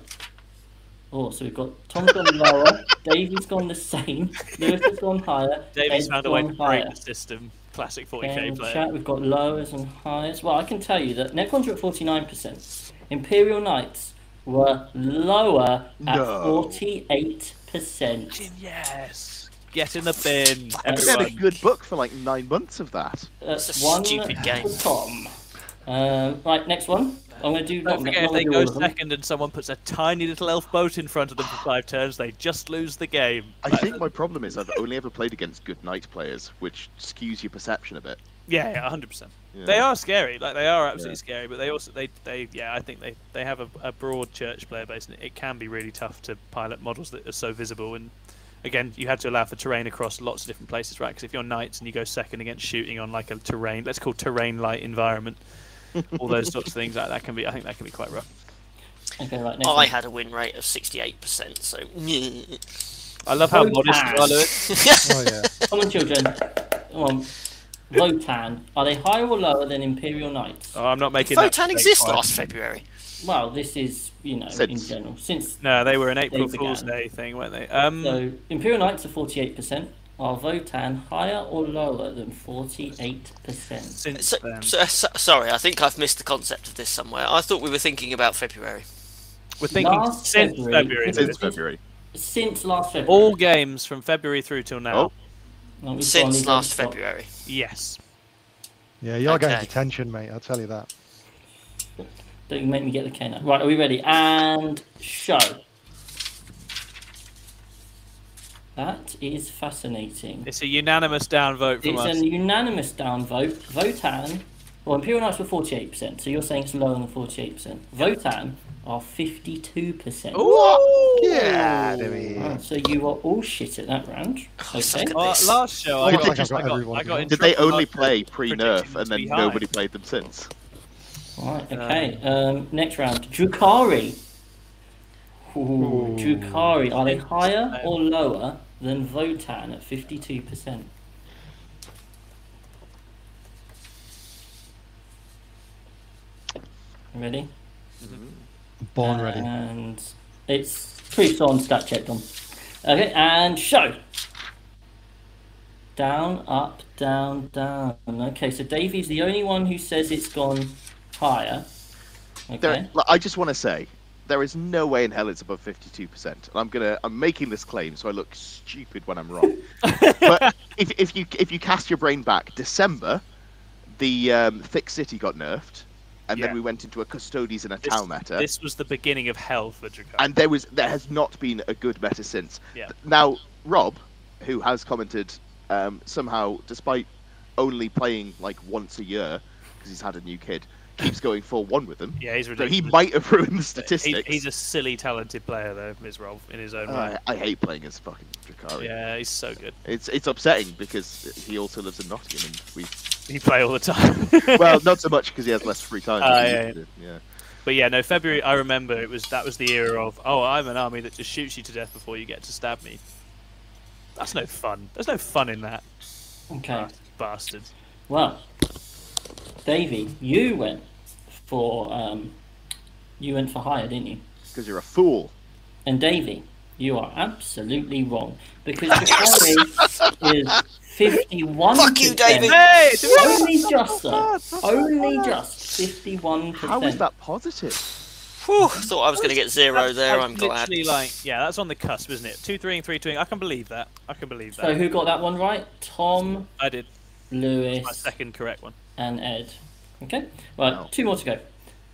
Oh, so we've got Tom's gone lower, Davey's gone the same, Lewis has gone higher, David's Ed's found a way to gone break higher. the system. Classic 40k And player. chat, we've got lowers and highs. Well, I can tell you that Necrons are at 49%. Imperial Knights were lower at No. 48%. Yes. Get in the bin. I had a good book for like nine months of that. That's It's a one stupid game. Tom. Um, right, next one. I'm going to do. Don't not- forget, if they go all of them. second and someone puts a tiny little elf boat in front of them for five turns, they just lose the game. I Like, think my problem is I've only ever played against good knight players, which skews your perception a bit. Yeah, yeah, hundred percent. They are scary. Like they are absolutely Yeah. scary, but they also they they yeah, I think they they have a, a broad church player base, and it can be really tough to pilot models that are so visible. And again, you have to allow for terrain across lots of different places, right? Because if you're knights and you go second against shooting on like a terrain, let's call terrain light environment, all those sorts of things, that that can be. I think that can be quite rough. Okay, right. Next I one. had a win rate of 68%, so. I love how Votann. modest you are, Lewis. Oh, yeah. Come on, children. Come on. Votann. Are they higher or lower than Imperial Knights? Oh, I'm not making that Votann mistake exists last February. Well, this is, you know, in general. Since No, they were an April Fool's. Day thing, weren't they? Um, so, Imperial Knights are 48%. Are Votann higher or lower than 48%? since So, so, uh, so- sorry, I think I've missed the concept of this somewhere. I thought we were thinking about February. we're thinking last since February- February. Since February. Since last February. All games from February through till now. Oh. No, we've gone- Since last. February. Yes. Yeah, you're getting Okay. detention, mate. I'll tell you that. Don't you make me get the K now. Right, are we ready? And show. That is fascinating. It's a unanimous downvote from It's us. a unanimous downvote. Votann, well, Imperial Knights were 48%, so you're saying it's lower than 48%. Votann are 52%. Yeah, there we Right, so you are all shit at that round. Okay. suck at Well, this. last show, I Looks got, like I've got I got, everyone I got Did they only play pre-nerf and then be nobody played them since? Right, okay. Um, next round. Drukhari. Ooh, Drukhari. Are they higher or lower than Votann at 52%? Ready? Mm-hmm. Born ready. And it's proof on stat check on. Okay, and show. Down, up, down, down. Okay, so Davey's the only one who says it's gone higher. Okay. There, I just want to say, there is no way in hell it's above 52%. And I'm gonna, I'm making this claim so I look stupid when I'm wrong. but if, if you if you cast your brain back, December, the um, Thick City got nerfed, and Yeah. then we went into a Custodes and a This- Tau meta. This was the beginning of hell for Drukhari. and there was there has not been a good meta since. Yeah. Now Rob, who has commented um, somehow, despite only playing like once a year because he's had a new kid, keeps going four one with them. yeah, he's So ridiculous. he might have ruined the He- statistics. he's a silly, talented player, though, Ms. Rolf, in his own right. Uh, I hate playing as fucking Drukhari. Yeah, he's so good. It's it's upsetting because he also lives in Nottingham and we He play all the time. well not so much because he has less free time. Than we yeah, used yeah. But yeah, no, February. I remember it was that was the era of oh, I'm an army that just shoots you to death before you get to stab me. That's no fun. There's no fun in that, Okay. bastard. Well, Davey, you went for um, you went for higher, didn't you? Because you're a fool. And Davey, you are absolutely wrong because Drukhari is fifty-one. Fuck you, Davey. Hey, Only just though. Only just fifty-one How is percent. that positive? Whew, thought I was going to get zero That's- there. that's I'm glad. like yeah, that's on the cusp, isn't it? Two three and three two. I can believe that. I can believe that. So who got that one right? Tom, I did Lewis, my second correct one. And Ed. Okay. Right, No. two more to go.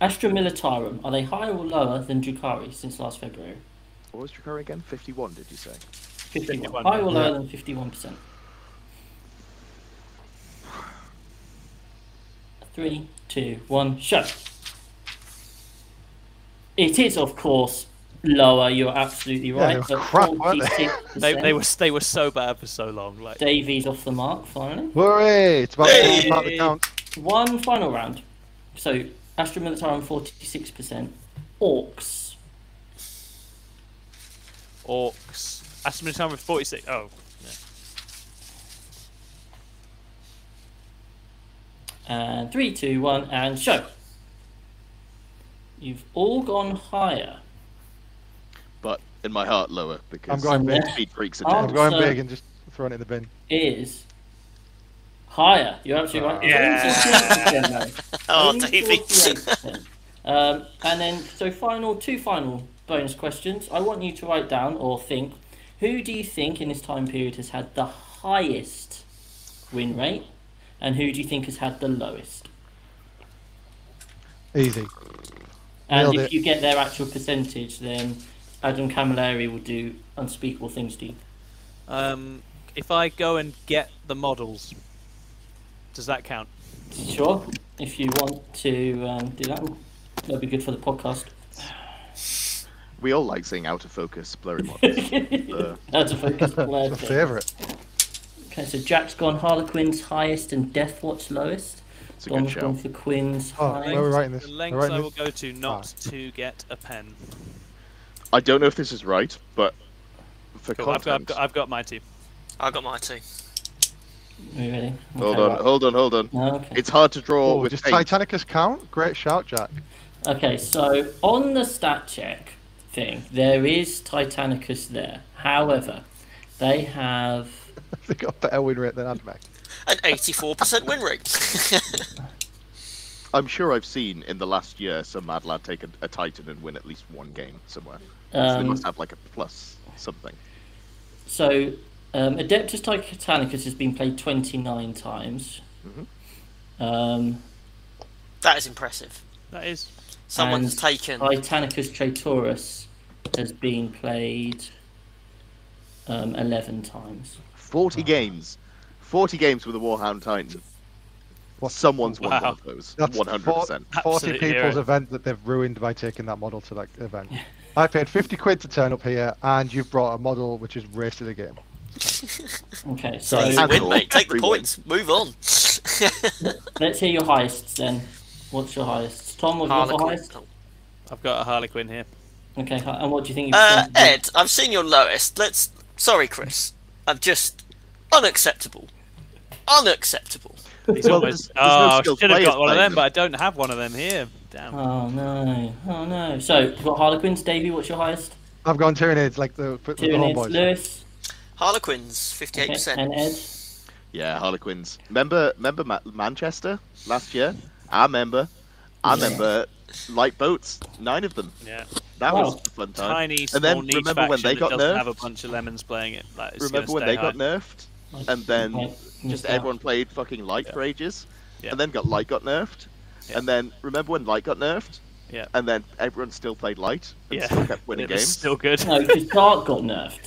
Astra Militarum, are they higher or lower than Drukhari since last February? What was Drukhari again? 51, did you say? 51. 51, Higher or yeah. lower than 51%? Three, two, one, show. It is, of course, lower. You're absolutely Yeah, right. they were crap, they? They, they were they were so bad for so long. Like Davies off the mark, finally. Hooray! It's about, Hey! it's about the count. One final round. So, Astra Militarum 46%. Orks. orks. Aston Martin with forty six. Oh, And uh, three, two, one, and show. You've all gone higher. But in my heart, lower because I'm going big. speed freaks are. I'm going big and just throwing it in the bin. Is higher. You're absolutely right. Yeah. Only 48%, Oh, Only Davey. um, and then, so final, two final bonus questions. I want you to write down or think who do you think in this time period has had the highest win rate, and who do you think has had the lowest? Easy. And Nailed if it. you get their actual percentage, then Adam Camilleri will do unspeakable things to you. um, if I go and get the models, does that count? Sure, if you want to um, do that, that'd be good for the podcast. We all like seeing out of focus blurry models. Uh, That's a focus. It's my favourite. Okay, so Jack's gone Harlequin's highest and Deathwatch lowest. it's a good show. gone for Quinn's Oh, highest. where are we writing this? The We're lengths writing I this? will go to not Ah. to get a pen. I don't know if this is right, but for Cool, I've, got, I've, got, I've got my team. I got my two. Are you ready? Hold Okay, on, right. hold on, hold on. Oh, okay. It's hard to draw Oh, with does paint. Titanicus count? Great shout, Jack. Okay, so on the stat check thing, there is Titanicus there. However, they have they got a better win rate than AdMech. An 84% win rate. I'm sure I've seen in the last year some mad lad take a, a Titan and win at least one game somewhere. So they um, must have like a plus something. so um, Adeptus Titanicus has been played twenty nine times. Mhm. Um, that is impressive. That is. Someone's And taken. Titanicus Traitoris has been played um, 11 times. 40 games. 40 games with a Warhound Titan. What- Someone's won one Wow. of those. That's 100%. 40 Absolutely people's right. event that they've ruined by taking that model to that event. I paid 50 quid to turn up here, and you've brought a model which is race to the game. Okay, so Easy win, mate. Take the every win. points. Move on. let's hear your heists then. What's your highest? Tom, what's your Harlequin. highest? Oh. I've got a Harlequin here. Okay, and what do you think? you've Uh, done? Ed, I've seen your lowest. Let's. Sorry, Chris. I'm just unacceptable. Unacceptable. He's Well, almost. there's- there's no oh, I should have got one of playing them, but I don't have one of them here. Damn. Oh no! Oh no! So you've got Harlequins. Davey, what's your highest? I've gone Tyranids like the, the, the Tyranids, homeboys. Lewis, Harlequins, okay, 58%. and Ed. Yeah, Harlequins. Remember, remember Ma- Manchester last year? I remember. I Yeah. remember light boats, nine of them. Yeah. That Wow. was a fun time. Tiny, small and then niche remember when they got nerfed? have a bunch of lemons playing it. Like, remember when they high. got nerfed? And then just everyone played fucking light for ages. Yeah. And then got light got nerfed. Yeah. And then remember when light got nerfed? Yeah. And then everyone still played light and Yeah. still kept winning It was games. still good. No, because Dark got nerfed.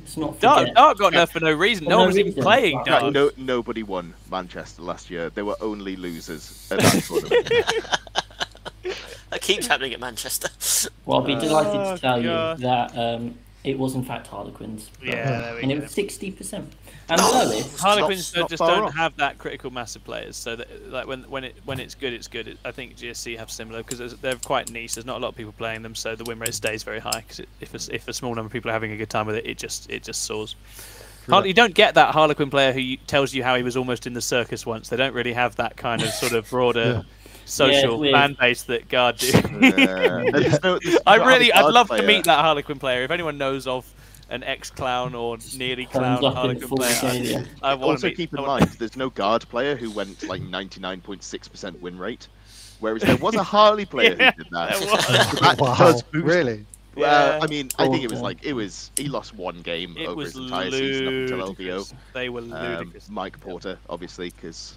Let's not Dark. Dark got nerfed for no reason. For No no one was even playing Right, Dark. Right, no, nobody won Manchester last year. There were only losers at that tournament. That keeps happening at Manchester. Well, I'll be delighted Oh, to tell God. you that um, it was in fact Harlequins. Yeah, there we and it was sixty percent. And lowest, Harlequins not- not just far don't off. have that critical mass of players. So that, like when when it when it's good, it's good. It, I think GSC have similar because they're quite niche. There's not a lot of people playing them, so the win rate stays very high. Because if a, if a small number of people are having a good time with it, it just it just soars. Har- you don't get that Harlequin player who tells you how he was almost in the circus once. They don't really have that kind of sort of broader social weird. fan base that Guard do. Uh, no- I not really, a I'd guard love to meet that Harlequin player. If anyone knows of an ex-clown or nearly clown Thumbs up in Harlequin full player, regalia. I want Also to meet. keep in I mind, there's no guard player who went like 99.6% win rate, whereas there was a Harley player Yeah, who did that. was. That Wow, does boost really? Well, Yeah. I mean, I think it was Okay. like it was he lost one game It over was his entire season up until LVO. ludicrous. They were Um, ludicrous. Mike Porter, obviously, because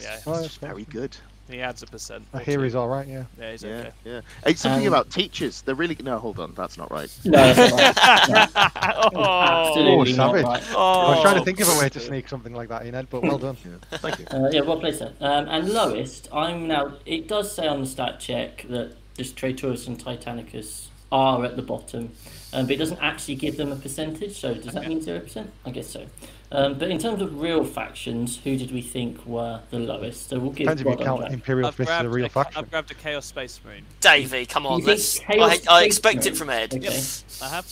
Yeah. Oh, he's very good. He adds a percent. I hear two. he's all right. Yeah. Yeah, he's Yeah, okay. yeah. It's something Um, about teachers. They're really no. Hold on, that's not right. no, that's all right. No, oh, absolutely not savage. right. oh. I was trying to think of a way to sneak something like that in, Ed, but well done. Yeah. Thank you. Uh, yeah, well played, sir. Um, and lowest, I'm now. It does say on the stat check that this Traitoris and Titanicus are at the bottom, um, but it doesn't actually give them a percentage. So does that Okay. mean zero percent? I guess so. Um, but in terms of real factions, who did we think were the lowest? So we'll give. Depends if you count. Imperial I've Fist as a grabbed, real a, faction. I've grabbed a Chaos Space Marine. Davey, come on, You let's. I, I Space expect it from Ed. Okay. I have.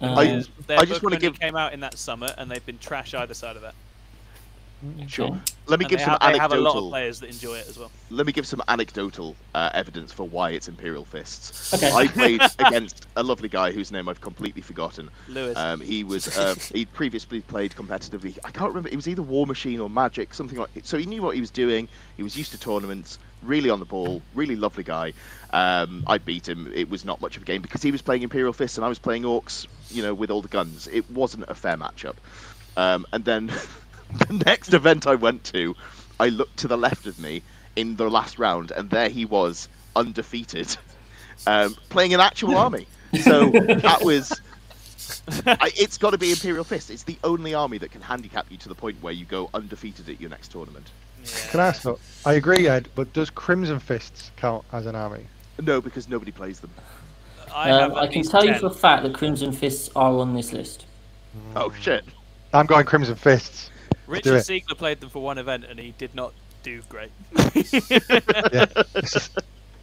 Um, I- They're- they're I just wanna only give- came out in that summer, and they've been trash either side of that. Sure. okay. Let me And give they, some have, they have a lot of anecdotal. players that enjoy it as well. Let me give some anecdotal uh, evidence for why it's Imperial Fists. Okay. I played against a lovely guy whose name I've completely forgotten. Lewis. Um, he was uh, he'd previously played competitively. I can't remember. It was either Warmachine or Magic, something like. So he knew what he was doing. He was used to tournaments. Really on the ball. Really lovely guy. Um, I beat him. It was not much of a game because he was playing Imperial Fists and I was playing Orks. You know, with all the guns. It wasn't a fair matchup. Um, and then the next event I went to, I looked to the left of me in the last round, and there he was, undefeated, um, playing an actual army. So that was. I, it's got to be Imperial Fist. It's the only army that can handicap you to the point where you go undefeated at your next tournament. yeah. Can I ask though? I agree, Ed, but does Crimson Fists count as an army? No, because nobody plays them. I, Um, I can least tell you for a fact that Crimson Fists are on this list. Oh shit! I'm going Crimson Fists. Do Richard. Siegler played them for one event, and he did not do great. Yeah. It's just-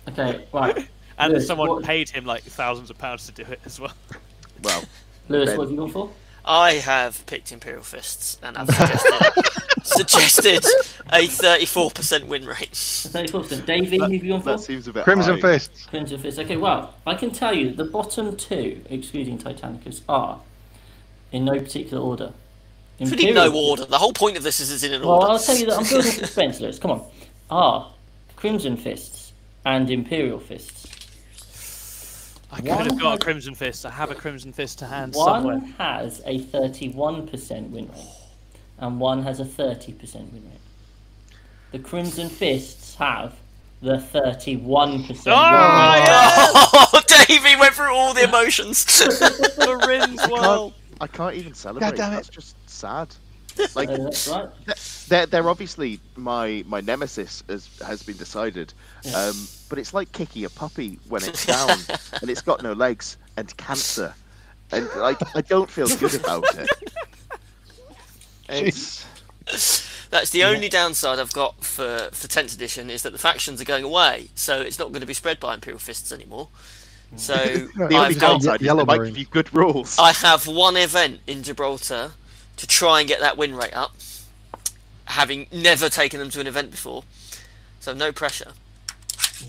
Okay, right. and Lewis, someone what- paid him like thousands of pounds to do it as well. Well, Lewis, Ben. what have you gone for? I have picked Imperial Fists and I've suggested, suggested a 34% win rate. 34%. Davey, who have you gone for? that seems a bit Crimson high. Fists. Crimson Fist. Okay, well, I can tell you the bottom two, excluding Titanicus, are in no particular order. Pretty Imperial no order. The whole point of this is it's in an Well, order. Well, I'll tell you that I'm building suspense, Lewis. Come on. Are Crimson Fists and Imperial Fists. I could One have got a Crimson Fist. I have a Crimson Fist to hand One somewhere. has a 31% win rate, and one has a 30% win rate. The Crimson Fists have the 31% Oh, win rate. yeah! Oh, ah, Davey went through all the emotions. the Rins I well. can't, I can't even celebrate. damn it. That's just sad. Like right. they're, they're obviously my my nemesis has has been decided, Yeah. um, but it's like kicking a puppy when it's down and it's got no legs and cancer, and like I don't feel good about it. It's, That's the only downside I've got for for 10th edition is that the factions are going away, so it's not going to be spread by Imperial Fists anymore. So the only I've got downside Yellow they might give you good rules. I have one event in Gibraltar to try and get that win rate up, having never taken them to an event before, so no pressure.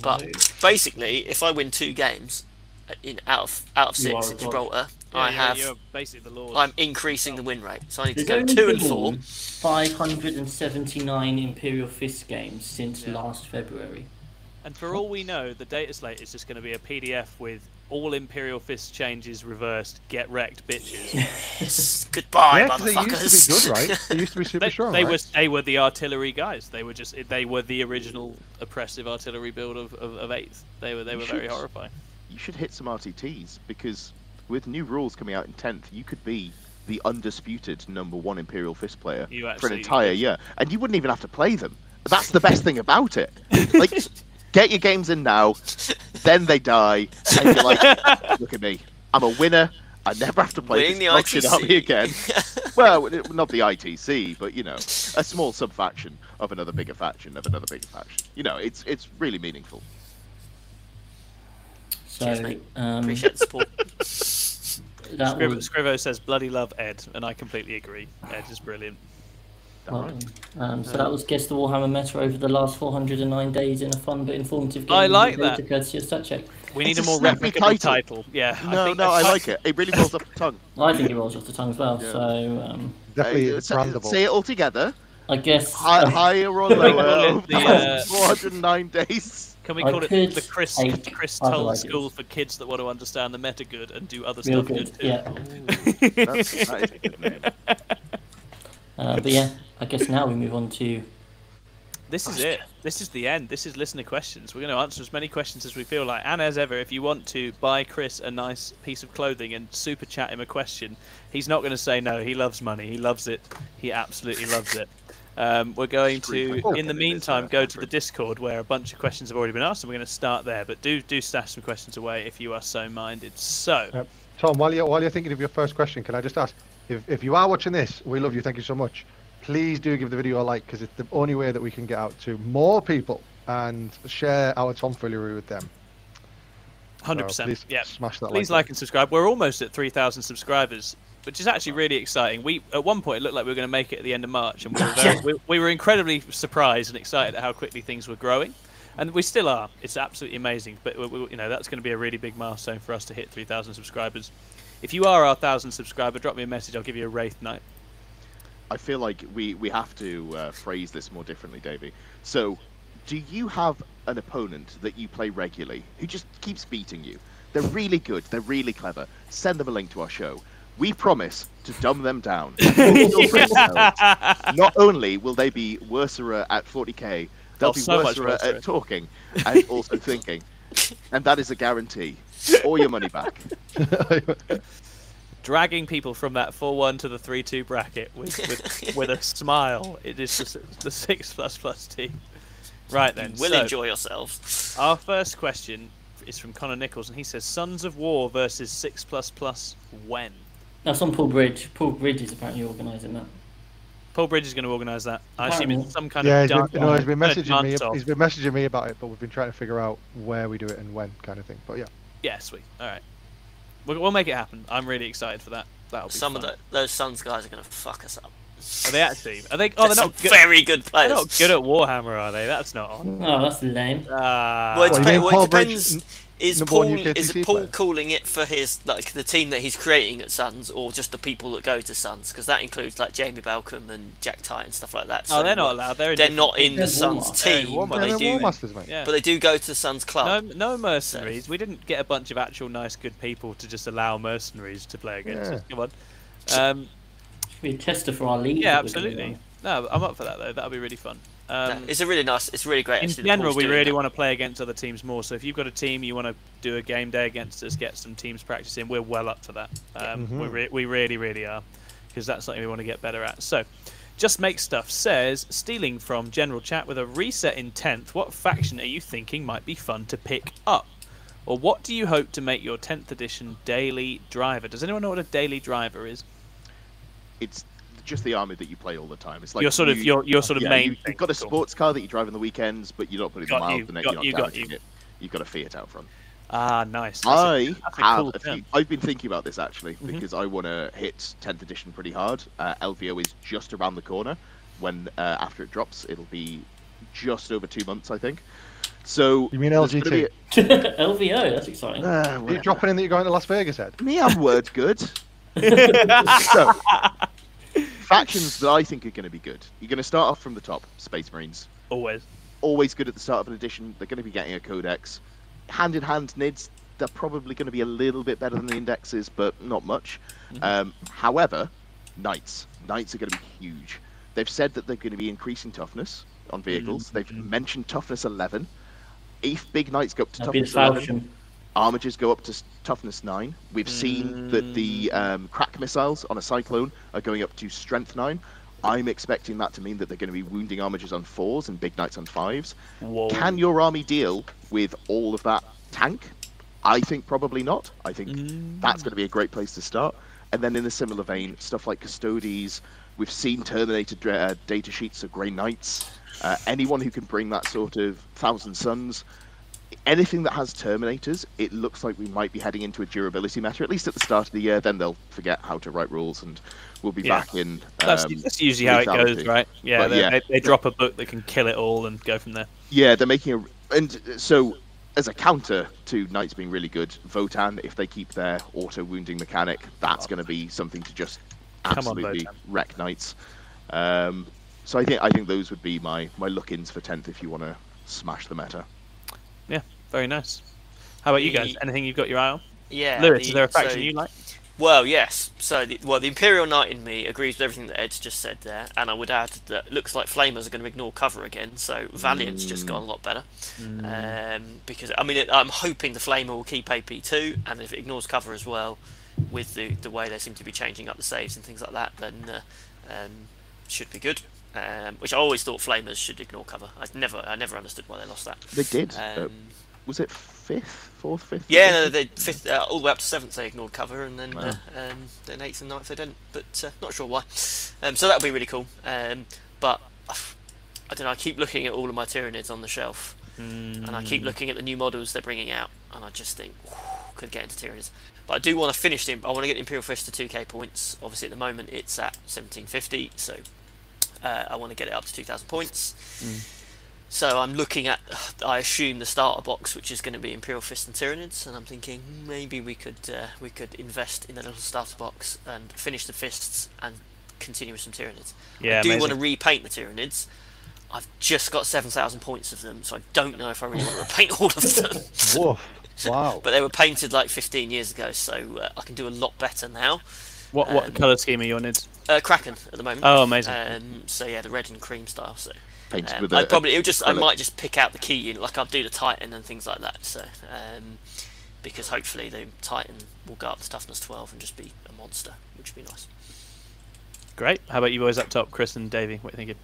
But basically, if I win two games uh, in out of out of six in god. Gibraltar, I you're- have. You're basically the Lord. I'm increasing the win rate, so I need to go two and four. 579 Imperial Fist games since Yeah. last February. And for all we know, the data slate is just going to be a PDF with all Imperial Fist changes reversed. Get wrecked, bitches. Yes. Goodbye, yeah, 'cause they used to be good, right? They used to be super they, strong. they right? were they were the artillery guys. They were just they were the original oppressive artillery build of, of, of eighth. They were they You were very should- horrifying. You should hit some RTTs because with new rules coming out in tenth, you could be the undisputed number one Imperial Fist player You for an entire could. year, and you wouldn't even have to play them. That's the best thing about it. Like, get your games in now, then they die, and you're like, look at me, I'm a winner. I never have to play Winning this the ITC. army again. well, not the ITC, but you know, a small sub faction of another bigger faction of another bigger faction. You know, it's it's really meaningful. So Cheers, mate. um, Appreciate the support. that Scrivo, was Scrivo says bloody love Ed, and I completely agree. Ed is brilliant. Well done. Um, so that was guess the Warhammer meta over the last 409 days in a fun but informative game. I like with that. Courtesy of StatCheck. We need It's a a more snappy replicable title. title. Yeah. No, think no, a I ti- like it. It really rolls off the tongue. I think it rolls off the tongue as well. Yeah. So um, Definitely Uh, it's say, brandable. say it all together. I guess Hi, higher or Can we call lower. it the, uh, 409 days. Can we I call it the Chris take Chris other Tull ideas. School for kids that want to understand the meta good and do other real stuff good. good too? Yeah. That's, that is a good name. Uh, but yeah, I guess now we move on to This is it. This is the end. This is listener questions. We're going to answer as many questions as we feel like. And as ever, if you want to buy Chris a nice piece of clothing and super chat him a question, he's not going to say no. He loves money. He loves it. He absolutely loves it. Um, we're going to, in the meantime, uh, go to the Discord where a bunch of questions have already been asked, and we're going to start there. But do do stash some questions away if you are so minded. So, Yep. Tom, while you're while you're thinking of your first question, can I just ask if if you are watching this, we love you. Thank you so much. Please do give the video a like because it's the only way that we can get out to more people and share our tomfoolery with them. hundred So percent. please Yeah. smash that Please like. like and subscribe. We're almost at 3,000 subscribers, which is actually really exciting. We at one point it looked like we were going to make it at the end of March, and we were, very, we, we were incredibly surprised and excited at how quickly things were growing, and we still are. It's absolutely amazing. But we, we- you know that's going to be a really big milestone for us to hit 3,000 subscribers. If you are our thousand subscriber, drop me a message. I'll give you a Wraithknight. I feel like we, we have to uh, phrase this more differently, Davey. So, do you have an opponent that you play regularly who just keeps beating you? They're really good. They're really clever. Send them a link to our show. We promise to dumb them down. You'll bring them out. Not only will they be worser at 40k, they'll Oh, be so much worser worser. at talking and also thinking. And that is a guarantee. All your money back. Dragging people from that 4-1 to the 3-2 bracket with with, with a smile. It is the, the six plus plus team. Right then. You will so- enjoy yourself. Our first question is from Connor Nichols, and he says, "Sons of War versus Six Plus Plus when?" that's on Paul Bridge. Paul Bridge is apparently organising that. Paul Bridge is going to organise that. I assume it's some kind yeah, of he's been, no, he's been messaging me. dance-off. He's been messaging me about it, but we've been trying to figure out where we do it and when, kind of thing. But yeah, Yeah, sweet. All right, we'll, we'll make it happen. I'm really excited for that. That'll be Some fun. of the, those Suns guys are going to fuck us up. Are they actually? Are they? Oh, they're They're not some good. very good They're not good at Warhammer, are they? That's not on. Oh, that's lame. Ah, Well, it, What, you well, Paul it Bridge, depends. N- Is number Paul is it Paul player? calling it for his like the team that he's creating at Suns, or just the people that go to Suns? Because that includes like Jamie Balcom and Jack Ty and stuff like that. oh, they're not allowed. They're They're not in the They're Suns Walmart. They're in team, but yeah, they do. Masters, mate. Yeah. But they do go to the Suns club. no mercenaries. We didn't get a bunch of actual nice, good people to just allow mercenaries to play against Yeah. us. Come on. Um, Should be tester for our league. yeah, that we're gonna absolutely. No, I'm up for that though. That'll be really fun. Um, No, it's a really nice. It's really great. in actually, general, we really that. want to play against other teams more. So if you've got a team you want to do a game day against us, get some teams practicing. we're well up for that. Um, we, Mhm. re- we really, really are, because that's something we want to get better at. So, just make stuff says stealing from general chat with a reset in tenth. What faction are you thinking might be fun to pick up? Or what do you hope to make your 10th edition daily driver? Does anyone know what a daily driver is? It's just the army that you play all the time. It's like your sort of you- your your sort of yeah, main. you, thing. have got a Cool. sports car that you drive on the weekends, but you're not putting Got the miles you, in it. got you're not you, got damaging you. it. You've got a Fiat out front. Ah, nice. That's a- I that's a have cool a few. I've been thinking about this actually Mhm. because I want to hit 10th edition pretty hard. Uh, LVO is just around the corner. When uh, after it drops, it'll be just over two months, I think. So You mean there's LGT? be LVO, that's exciting. a- Uh, Are you whatever. dropping in that you're going to Las Vegas, Ed? Me and word good. so, factions that I think are going to be good. You're going to start off from the top. Space Marines, Always. always good at the start of an edition. They're going to be getting a codex. Hand in hand, Nids. They're probably going to be a little bit better than the indexes, but not much. Mm-hmm. Um, however, Knights. Knights are going to be huge. They've said that they're going to be increasing toughness on vehicles. Mm-hmm. They've mm-hmm. mentioned toughness 11. If big knights go up to That'd be the toughness 11, Armigers go up to toughness 9. We've seen that the um, krak missiles on a cyclone are going up to strength 9. I'm expecting that to mean that they're going to be wounding armigers on 4s and big knights on 5s. Can your army deal with all of that tank? I think probably not. I think that's going to be a great place to start. And then in a similar vein, stuff like Custodes, we've seen terminated uh, data sheets of Grey Knights. Uh, anyone who can bring that sort of Thousand Suns, anything that has Terminators, it looks like we might be heading into a durability matter, at least at the start of the year. Then they'll forget how to write rules and we'll be Yeah. back in. That's, um, that's usually how it goes, right? Yeah, yeah. They, they drop a book that can kill it all and go from there. Yeah, they're making a and so as a counter to knights being really good, Votann, if they keep their auto wounding mechanic, that's going to be something to just on, absolutely Votann. wreck knights. Um, so I think I think those would be my my look-ins for tenth if you want to smash the meta. Yeah, very nice. How about you guys? Anything you've got your eye on? Yeah. Lewis, the- is there a faction so- you like? Well, yes. So, the, well, the Imperial Knight in me agrees with everything that Ed's just said there, and I would add that it looks like Flamers are going to ignore cover again. So Valiant's just gone a lot better. Um, because I mean, it, I'm hoping the Flamer will keep AP two, and if it ignores cover as well, with the the way they seem to be changing up the saves and things like that, then uh, um, should be good. Um, which I always thought Flamers should ignore cover. I never, I never understood why they lost that. They did. Um, was it fifth, fourth, fifth? yeah, no, they fifth, uh, all the way up to seventh they ignored cover, and then Wow. uh, um, then eighth and ninth they didn't. But uh, not sure why. Um, so that'll be really cool. Um, but I don't know. I keep looking at all of my Tyranids on the shelf, and I keep looking at the new models they're bringing out, and I just think could get into Tyranids. But I do want to finish the. I want to get Imperial Fist to 2k points. Obviously, at the moment it's at 1750, so uh, I want to get it up to 2,000 points. So I'm looking at, I assume the starter box, which is going to be Imperial Fist and Tyranids, and I'm thinking hmm, maybe we could uh, we could invest in a little starter box and finish the fists and continue with some Tyranids. Yeah, I do amazing. want to repaint the Tyranids. I've just got 7,000 points of them, so I don't know if I really want to repaint all of them. Woof. Wow. but they were painted like 15 years ago, so uh, I can do a lot better now. What what um, colour scheme are you on? Nids? Uh, Kraken at the moment. Oh, amazing. Um, so yeah, the red and cream style. So Painted um, with a, I probably it would just I might just pick out the key unit like I'll do the Titan and things like that. So um, because hopefully the Titan will go up to toughness 12 and just be a monster, which would be nice. Great. How about you boys up top, Chris and Davey? What are you thinking?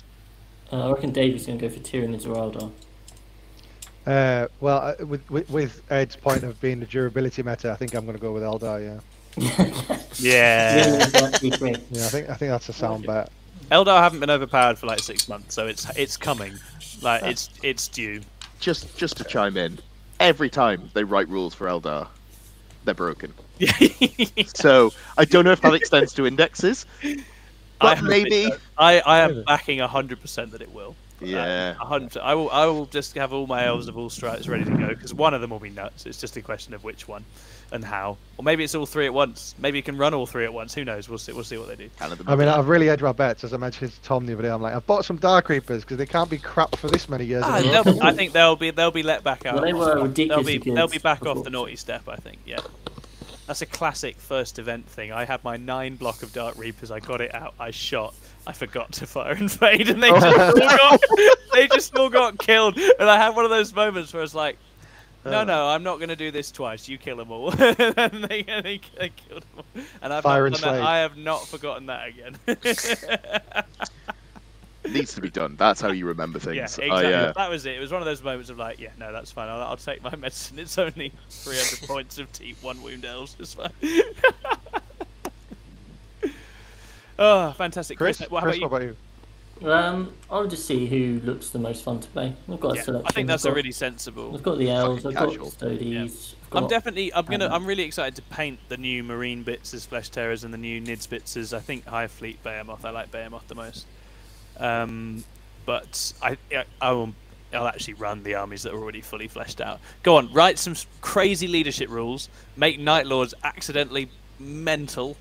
Uh, I reckon Davey's going to go for Tyranids or Eldar. Uh, well, uh, with, with with Ed's point of being the durability meta, I think I'm going to go with Eldar. Yeah. Yeah. Tyranids like to be free. Yeah, I think I think that's a sound bet. Eldar haven't been overpowered for like six months, so it's it's coming. Like it's it's due. just just to chime in, every time they write rules for Eldar, they're broken. So I don't know if that extends to indexes, but hope it maybe. does. I, I am Really? backing hundred percent that it will. Yeah. A hundred. I will. I will just have all my elves of all stripes ready to go because one of them will be nuts. It's just a question of which one and how. Or maybe it's all three at once. Maybe you can run all three at once. Who knows? We'll see. We'll see what they do. Kind of the I mean. I've really hedged my bets, as I mentioned to Tom the other day. I'm like, I've bought some Dark Reapers because they can't be crap for this many years. in Ah, I think they'll be they'll be let back out. Well, they were they'll be good they'll be back off the naughty step. I think. Yeah. That's a classic first event thing. I had my nine block of Dark Reapers. I got it out. I shot. I forgot to fire and fade, and they just all got they just all got killed. And I had one of those moments where it's like, no, Uh. no, I'm not going to do this twice. You kill them all. and they, they, they killed them all. And I've Fire not and done that. I have not forgotten that again. needs to be done. That's how you remember things. yeah, exactly. I, uh, That was it. It was one of those moments of like, yeah, no, that's fine. I'll, I'll take my medicine. It's only 300 points of T one wound elves. It's fine. oh, fantastic, Chris, Chris. What, how Chris, about what you? about you? Um, I'll just see who looks the most fun to play. I've got a selection. I think that's I've a got, really sensible. I've got the elves. I've got. Stodes. I've I'm definitely. I'm gonna. um, I'm really excited to paint the new Marine bits as Flesh Tearers and the new Nids bits as I think Hive Fleet Behemoth. I like Behemoth the most. Um, but I, I, I will I'll actually run the armies that are already fully fleshed out. Go on, write some crazy leadership rules, make Night Lords accidentally mental,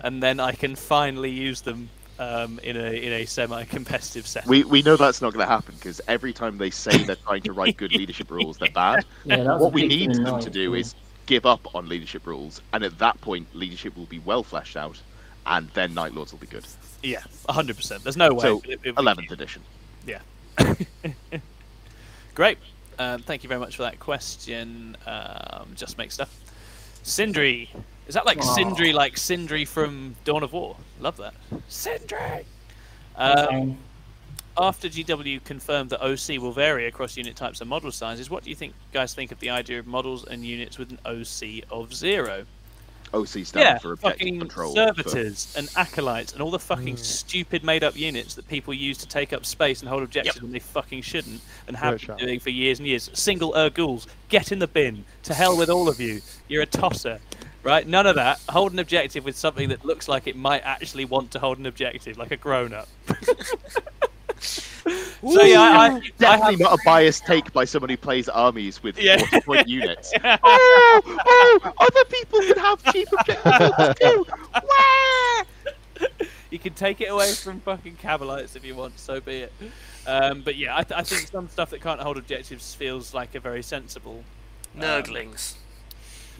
and then I can finally use them um, in a in a semi-competitive setting. We we know that's not going to happen because every time they say they're trying to write good leadership rules, they're bad. Yeah, What we need thing them to do yeah. is give up on leadership rules, and at that point, leadership will be well fleshed out, and then Night Lords will be good. Yeah, hundred percent. There's no way. So, it- it would be 11th edition. Yeah. Great. Um, thank you very much for that question. Um, just make stuff. Sindri. Is that like Aw. Sindri, like Sindri from Dawn of War? Love that. Sindri. Um, Um, after GW confirmed that OC will vary across unit types and model sizes, what do you think, guys, think of the idea of models and units with an OC of zero? OC stands yeah, for objective fucking control. servitors and acolytes and all the fucking Mm. stupid made-up units that people use to take up space and hold objectives Yep. when they fucking shouldn't and have Great been shout. doing for years and years. Single Ur-Ghuls, get in the bin. To hell with all of you. You're a tosser. Right? None of that. Hold an objective with something that looks like it might actually want to hold an objective, like a grown-up. so yeah, I, I, I Definitely have not a biased take by someone who plays armies with Yeah. point units. oh, oh, other people can have cheap objectives too. Wah! you can take it away from fucking Kabalites if you want, so be it. Um, but yeah, I, th- I think some stuff that can't hold objectives feels like a very sensible. Nurglings.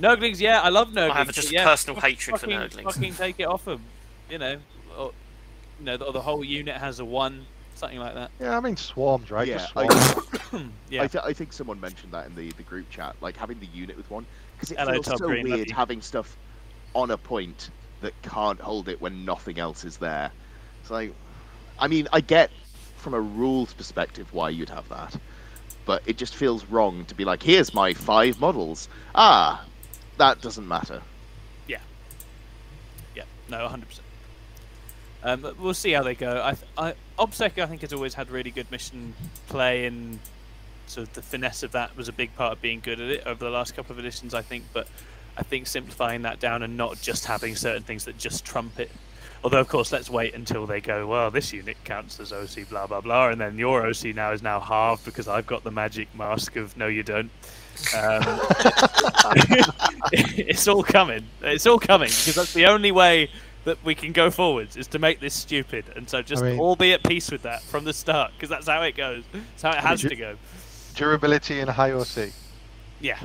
Nurglings, yeah, I love Nurglings. I have but just yeah, personal hatred for fucking, Nurglings. Fucking take it off them, you know. Or, you know, the, the whole unit has a one, something like that. Yeah, I mean swarms, right? Yeah, Just I- Yeah, I, th- I think someone mentioned that in the, the group chat, like having the unit with one, because it Hello, feels Top so Green, weird having stuff on a point that can't hold it when nothing else is there. It's like, I mean, I get from a rules perspective why you'd have that, but it just feels wrong to be like, here's my five models. Ah, that doesn't matter. yeah, Yeah. no, 100%. Um, but we'll see how they go. I, I, Obsec, I think, has always had really good mission play, and sort of the finesse of that was a big part of being good at it over the last couple of editions, I think. But I think simplifying that down and not just having certain things that just trump it. Although, of course, let's wait until they go, well, this unit counts as OC, blah, blah, blah, and then your OC now is now halved because I've got the magic mask of no, you don't. Um, it's all coming. It's all coming because that's the only way that we can go forwards is to make this stupid. And so just mean- all be at peace with that from the start because that's how it goes. It's how it has you- to go. Durability and high OC. Yeah.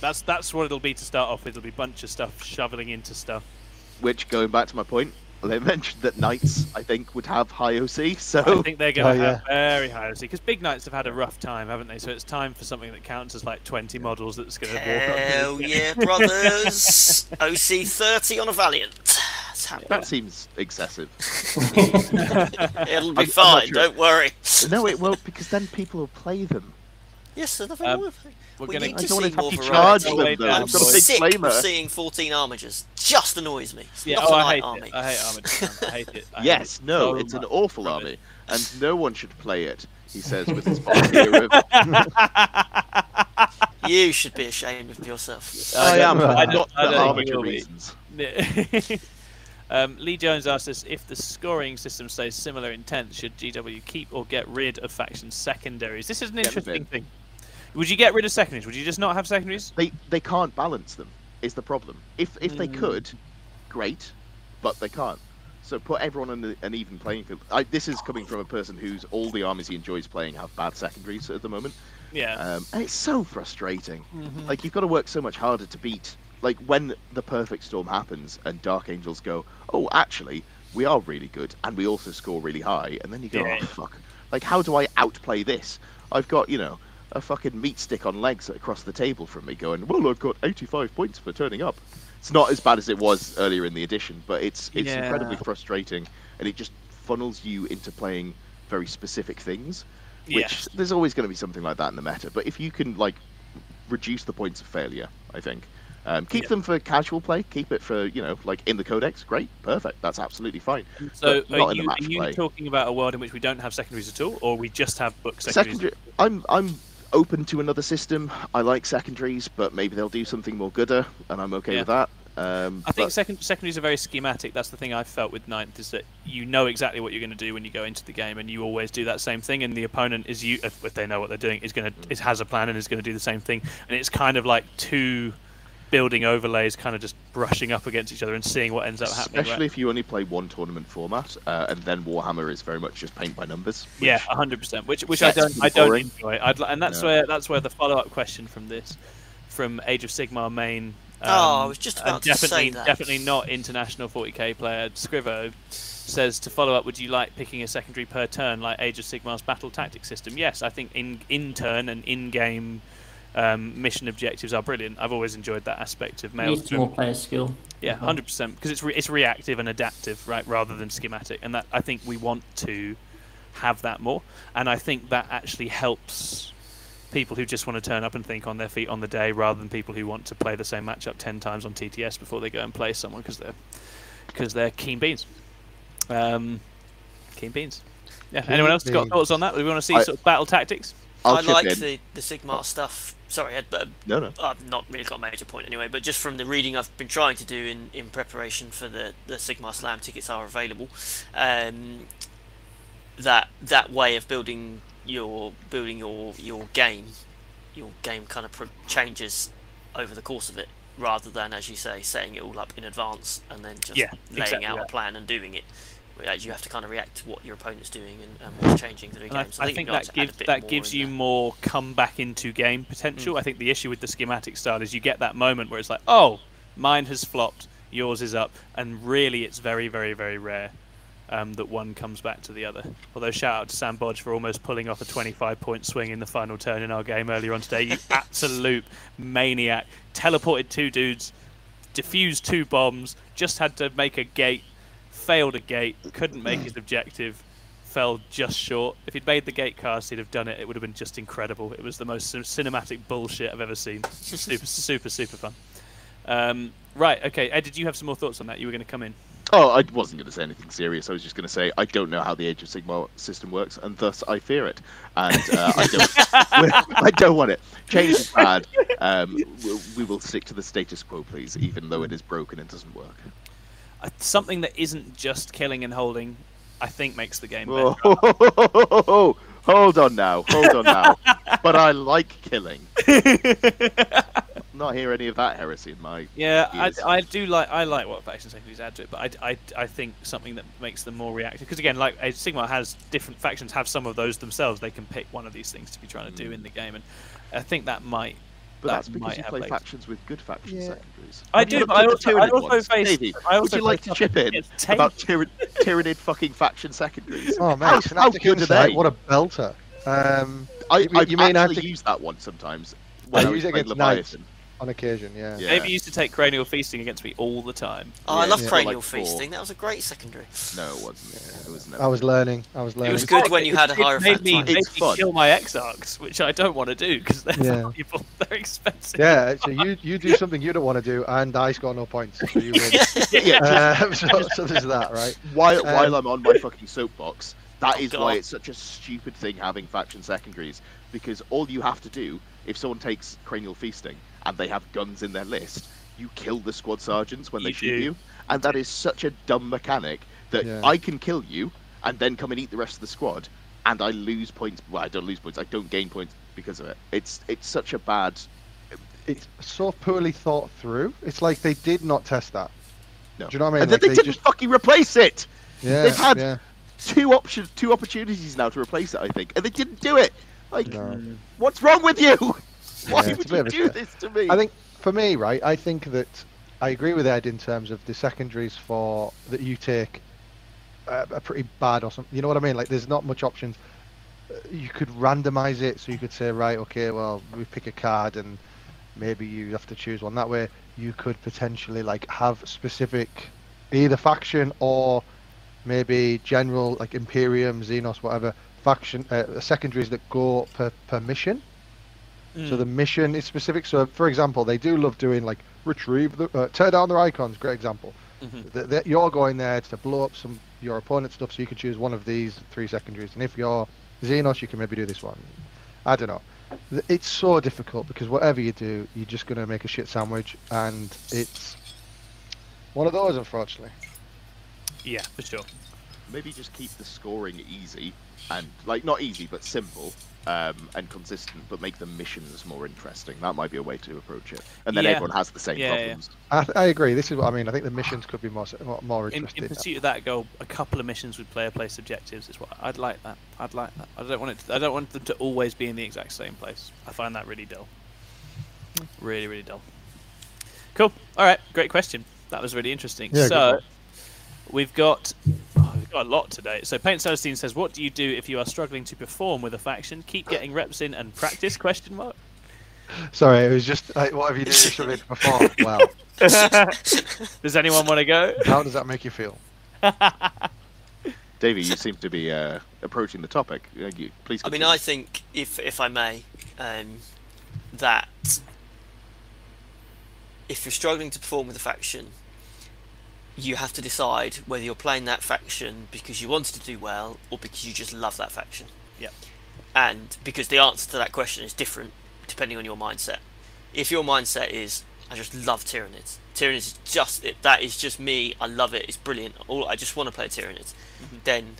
That's that's what it'll be to start off with. It'll be a bunch of stuff shoveling into stuff. Which, going back to my point, they mentioned that knights, I think, would have high OC, so I think they're going to Oh, have very high OC because big knights have had a rough time, haven't they? So it's time for something that counts as like 20 models that's going to walk up. Hell yeah, brothers! OC 30 on a Valiant. That seems excessive. It'll I'm be not fine, sure. don't worry. no, it won't, because then people will play them. Yes, there's nothing Um, wrong with it. We're We going need I to don't see more to variety. charge them, them, though. I'm I've got a big sick flamer. of seeing 14 armigers. Just annoys me. It's Yeah, not oh, a I light hate army. it. I hate Armored. I hate it. I hate Yes, it no, so it's an awful Love army, it. and no one should play it. He says with his volunteer of You should be ashamed of yourself. I am, I but don't- not I for don't arbitrary you will be. reasons. um, Lee Jones asked us if the scoring system stays similar in 10th, should GW keep or get rid of faction secondaries? This is an Get interesting thing. Would you get rid of secondaries? Would you just not have secondaries? They they can't balance them. Is the problem? If if they Mm. could, great, but they can't. So put everyone on an even playing field. I, this is coming from a person who's all the armies he enjoys playing have bad secondaries at the moment. Yeah. Um, and it's so frustrating. Mhm. Like you've got to work so much harder to beat. Like when the perfect storm happens and Dark Angels go, oh, actually, we are really good and we also score really high, and then you go, Yeah. oh fuck. Like how do I outplay this? I've got you know a fucking meat stick on legs across the table from me, going, well, I've got 85 points for turning up. It's not as bad as it was earlier in the edition, but it's it's Yeah. incredibly frustrating, and it just funnels you into playing very specific things which Yes. there's always going to be something like that in the meta. But if you can like reduce the points of failure, I think um, keep Yeah. them for casual play. Keep it for you know like in the codex. Great, perfect. That's absolutely fine. So but are you, are you talking about a world in which we don't have secondaries at all, or we just have book secondaries? Secondary. I'm I'm open to another system. I like secondaries, but maybe they'll do something more gooder, and I'm okay Yeah. with that. Um, I think but- second secondaries are very schematic. That's the thing I felt with ninth is that you know exactly what you're going to do when you go into the game, and you always do that same thing. And the opponent is you if if they know what they're doing is going to it has a plan and is going to do the same thing. And it's kind of like two building overlays, kind of just brushing up against each other and seeing what ends up happening. Especially right? if you only play one tournament format, uh, and then Warhammer is very much just paint by numbers. which- Yeah, hundred percent. Which which I don't I don't enjoy. I'd, and that's No. where that's where the follow up question from this, from Age of Sigmar main. Um, Oh, I was just about to say definitely, that. Definitely not international 40k player. Scrivo says to follow up. Would you like picking a secondary per turn like Age of Sigmar's battle tactic system? Yes, I think in in turn and in game. Um, mission objectives are brilliant. I've always enjoyed that aspect of mail. Needs more player skill. Yeah, hundred percent. Because it's re- it's reactive and adaptive, right, rather than schematic, and that I think we want to have that more. And I think that actually helps people who just want to turn up and think on their feet on the day, rather than people who want to play the same matchup ten times on TTS before they go and play someone because they're because they're keen beans. Um, keen beans. Yeah. Keen Anyone else got thoughts on that? We want to see I- sort of battle tactics. I'll I like in. the the Sigmar stuff. Sorry, Ed, but No, no. I've not really got a major point anyway. But just from the reading I've been trying to do in, in preparation for the the Sigmar Slam tickets are available. Um, that that way of building your building your your game, your game kind of pro- changes over the course of it, rather than as you say setting it all up in advance and then just Yeah, laying exactly out a plan and doing it. Whereas you have to kind of react to what your opponent's doing and, and what's changing through the I, game. So I think, think that gives that gives you there. more come back into game potential. I think the issue with the schematic style is you get that moment where it's like, oh, mine has flopped, yours is up, and really it's very, very, very rare um, that one comes back to the other. Although shout out to Sam Bodge for almost pulling off a 25 point swing in the final turn in our game earlier on today. You absolute maniac! Teleported two dudes, defused two bombs, just had to make a gate, failed a gate, couldn't make his objective, fell just short. If he'd made the gate cast, he'd have done it. It would have been just incredible. It was the most cinematic bullshit I've ever seen. Super, super, super fun. Um, right, okay. Ed, did you have some more thoughts on that? You were going to come in. Oh, I wasn't going to say anything serious. I was just going to say I don't know how the Age of Sigmar system works, and thus I fear it, and uh, I don't. I don't want it. Change is bad. Um, we will stick to the status quo, please, even though it is broken and doesn't work. Uh, something that isn't just killing and holding, I think makes the game better. Whoa, hold on now, hold on now. but I like killing. Not hear any of that heresy in my. Yeah, I, ears. I do like I like what faction secondaries add to it, but I, I, I think something that makes them more reactive because again, like Age of has different factions have some of those themselves. They can pick one of these things to be trying to do in the game, and I think that might. But that that's because you play factions with good faction Yeah. secondaries. I do, but I also, I also face. Davey, I also would you like to chip in about tyran- Tyranid fucking faction secondaries? Oh man, how, how good are they? What a belter. Um, I, you- I've you mean actually Actic- used that one sometimes when I I, use it playing against knights. Leviathan. on occasion, yeah. Yeah. Davey used to take cranial feasting against me all the time. Oh, I love yeah. cranial Like feasting. That was a great secondary. No, it wasn't. It was never. I was learning. I was learning. It was good fun. when you It- had a it higher made me, time. made me kill my exarchs, which I don't want to do because they're Yeah. valuable. They're expensive. Yeah, so you you do something you don't want to do, and I score no points, so you win. yeah, um, so, so there's that, right? while Um, while I'm on my fucking soapbox, that Oh, is God. why it's such a stupid thing having faction secondaries. Because all you have to do, if someone takes cranial feasting and they have guns in their list, you kill the squad sergeants when they You shoot do. you, and that is such a dumb mechanic that Yeah. I can kill you and then come and eat the rest of the squad, and I lose points. Well, I don't lose points. I don't gain points because of it. It's it's such a bad. It's so poorly thought through. It's like they did not test that. No. Do you know what I mean? And Like, then they, they didn't just- fucking replace it. Yeah, They've had yeah. two options, two opportunities now to replace it. I think, and they didn't do it. Like, No. what's wrong with you? Why Yeah, would you bit of a do this to me? I think for me, right, I think that I agree with Ed in terms of the secondaries for that you take uh, are pretty bad or something. You know what I mean? Like, there's not much options. Uh, You could randomize it, so you could say, right, okay, well, we pick a card and maybe you have to choose one. That way, you could potentially like have specific either faction or maybe general like Imperium, Xenos, whatever faction uh, secondaries that go per, per mission. So the mission is specific. So, for example, they do love doing like retrieve the uh, tear down their icons. Great example. Mhm. Th- th- you're going there to blow up some your opponent's stuff, so you can choose one of these three secondaries. And if you're Xenos, you can maybe do this one. I don't know. It's so difficult because whatever you do, you're just going to make a shit sandwich, and it's One of those, unfortunately. Yeah, for sure. Maybe just keep the scoring easy and like not easy but simple um, and consistent, but make the missions more interesting. That might be a way to approach it. And then Yeah. everyone has the same Yeah, yeah. problems. I, th- I agree. This is what I mean. I think the missions could be more more, more In, interesting. in pursuit of that goal, a couple of missions with player place objectives is what I'd like. That I'd like that. I don't want it. To, I don't want them to always be in the exact same place. I find that really dull. Really, really dull. Cool. All right. Great question. That was really interesting. Yeah, so we've got we've got a lot today. So Paint Celestine says, "What do you do if you are struggling to perform with a faction? Keep getting reps in and practice?" Question mark. Sorry, it was just like, what have you done this before? Wow. Does anyone want to go? how does that make you feel? Davey, you seem to be uh, approaching the topic. Uh, you, please. I mean. I think if if I may, um, that if you're struggling to perform with a faction, you have to decide whether you're playing that faction because you wanted to do well or because you just love that faction. Yep. And because the answer to that question is different depending on your mindset. If your mindset is I just love Tyranids. Tyranids is just it, that is just me. I love it. It's brilliant. All I just want to play Tyranids. Mm-hmm. Then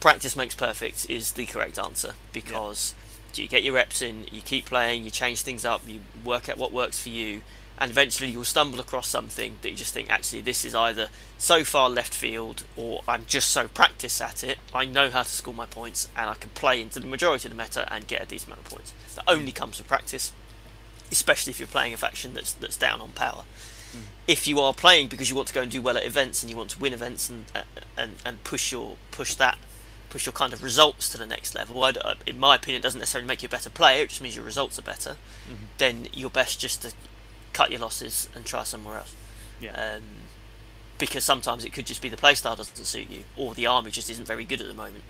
practice makes perfect is the correct answer because you get your reps in, you keep playing, you change things up, you work out what works for you, and eventually you'll stumble across something that you just think actually this is either so far left field or I'm just so practiced at it, I know how to score my points and I can play into the majority of the meta and get a decent amount of points. That only comes with practice, especially if you're playing a faction that's that's down on power. If you are playing because you want to go and do well at events and you want to win events and uh, and, and push your push that push your kind of results to the next level. I uh, in my opinion, it doesn't necessarily make you a better player. It just means your results are better. Then you're best just to cut your losses and try somewhere else. Yeah. Um, because sometimes it could just be the playstyle doesn't suit you, or the army just isn't very good at the moment.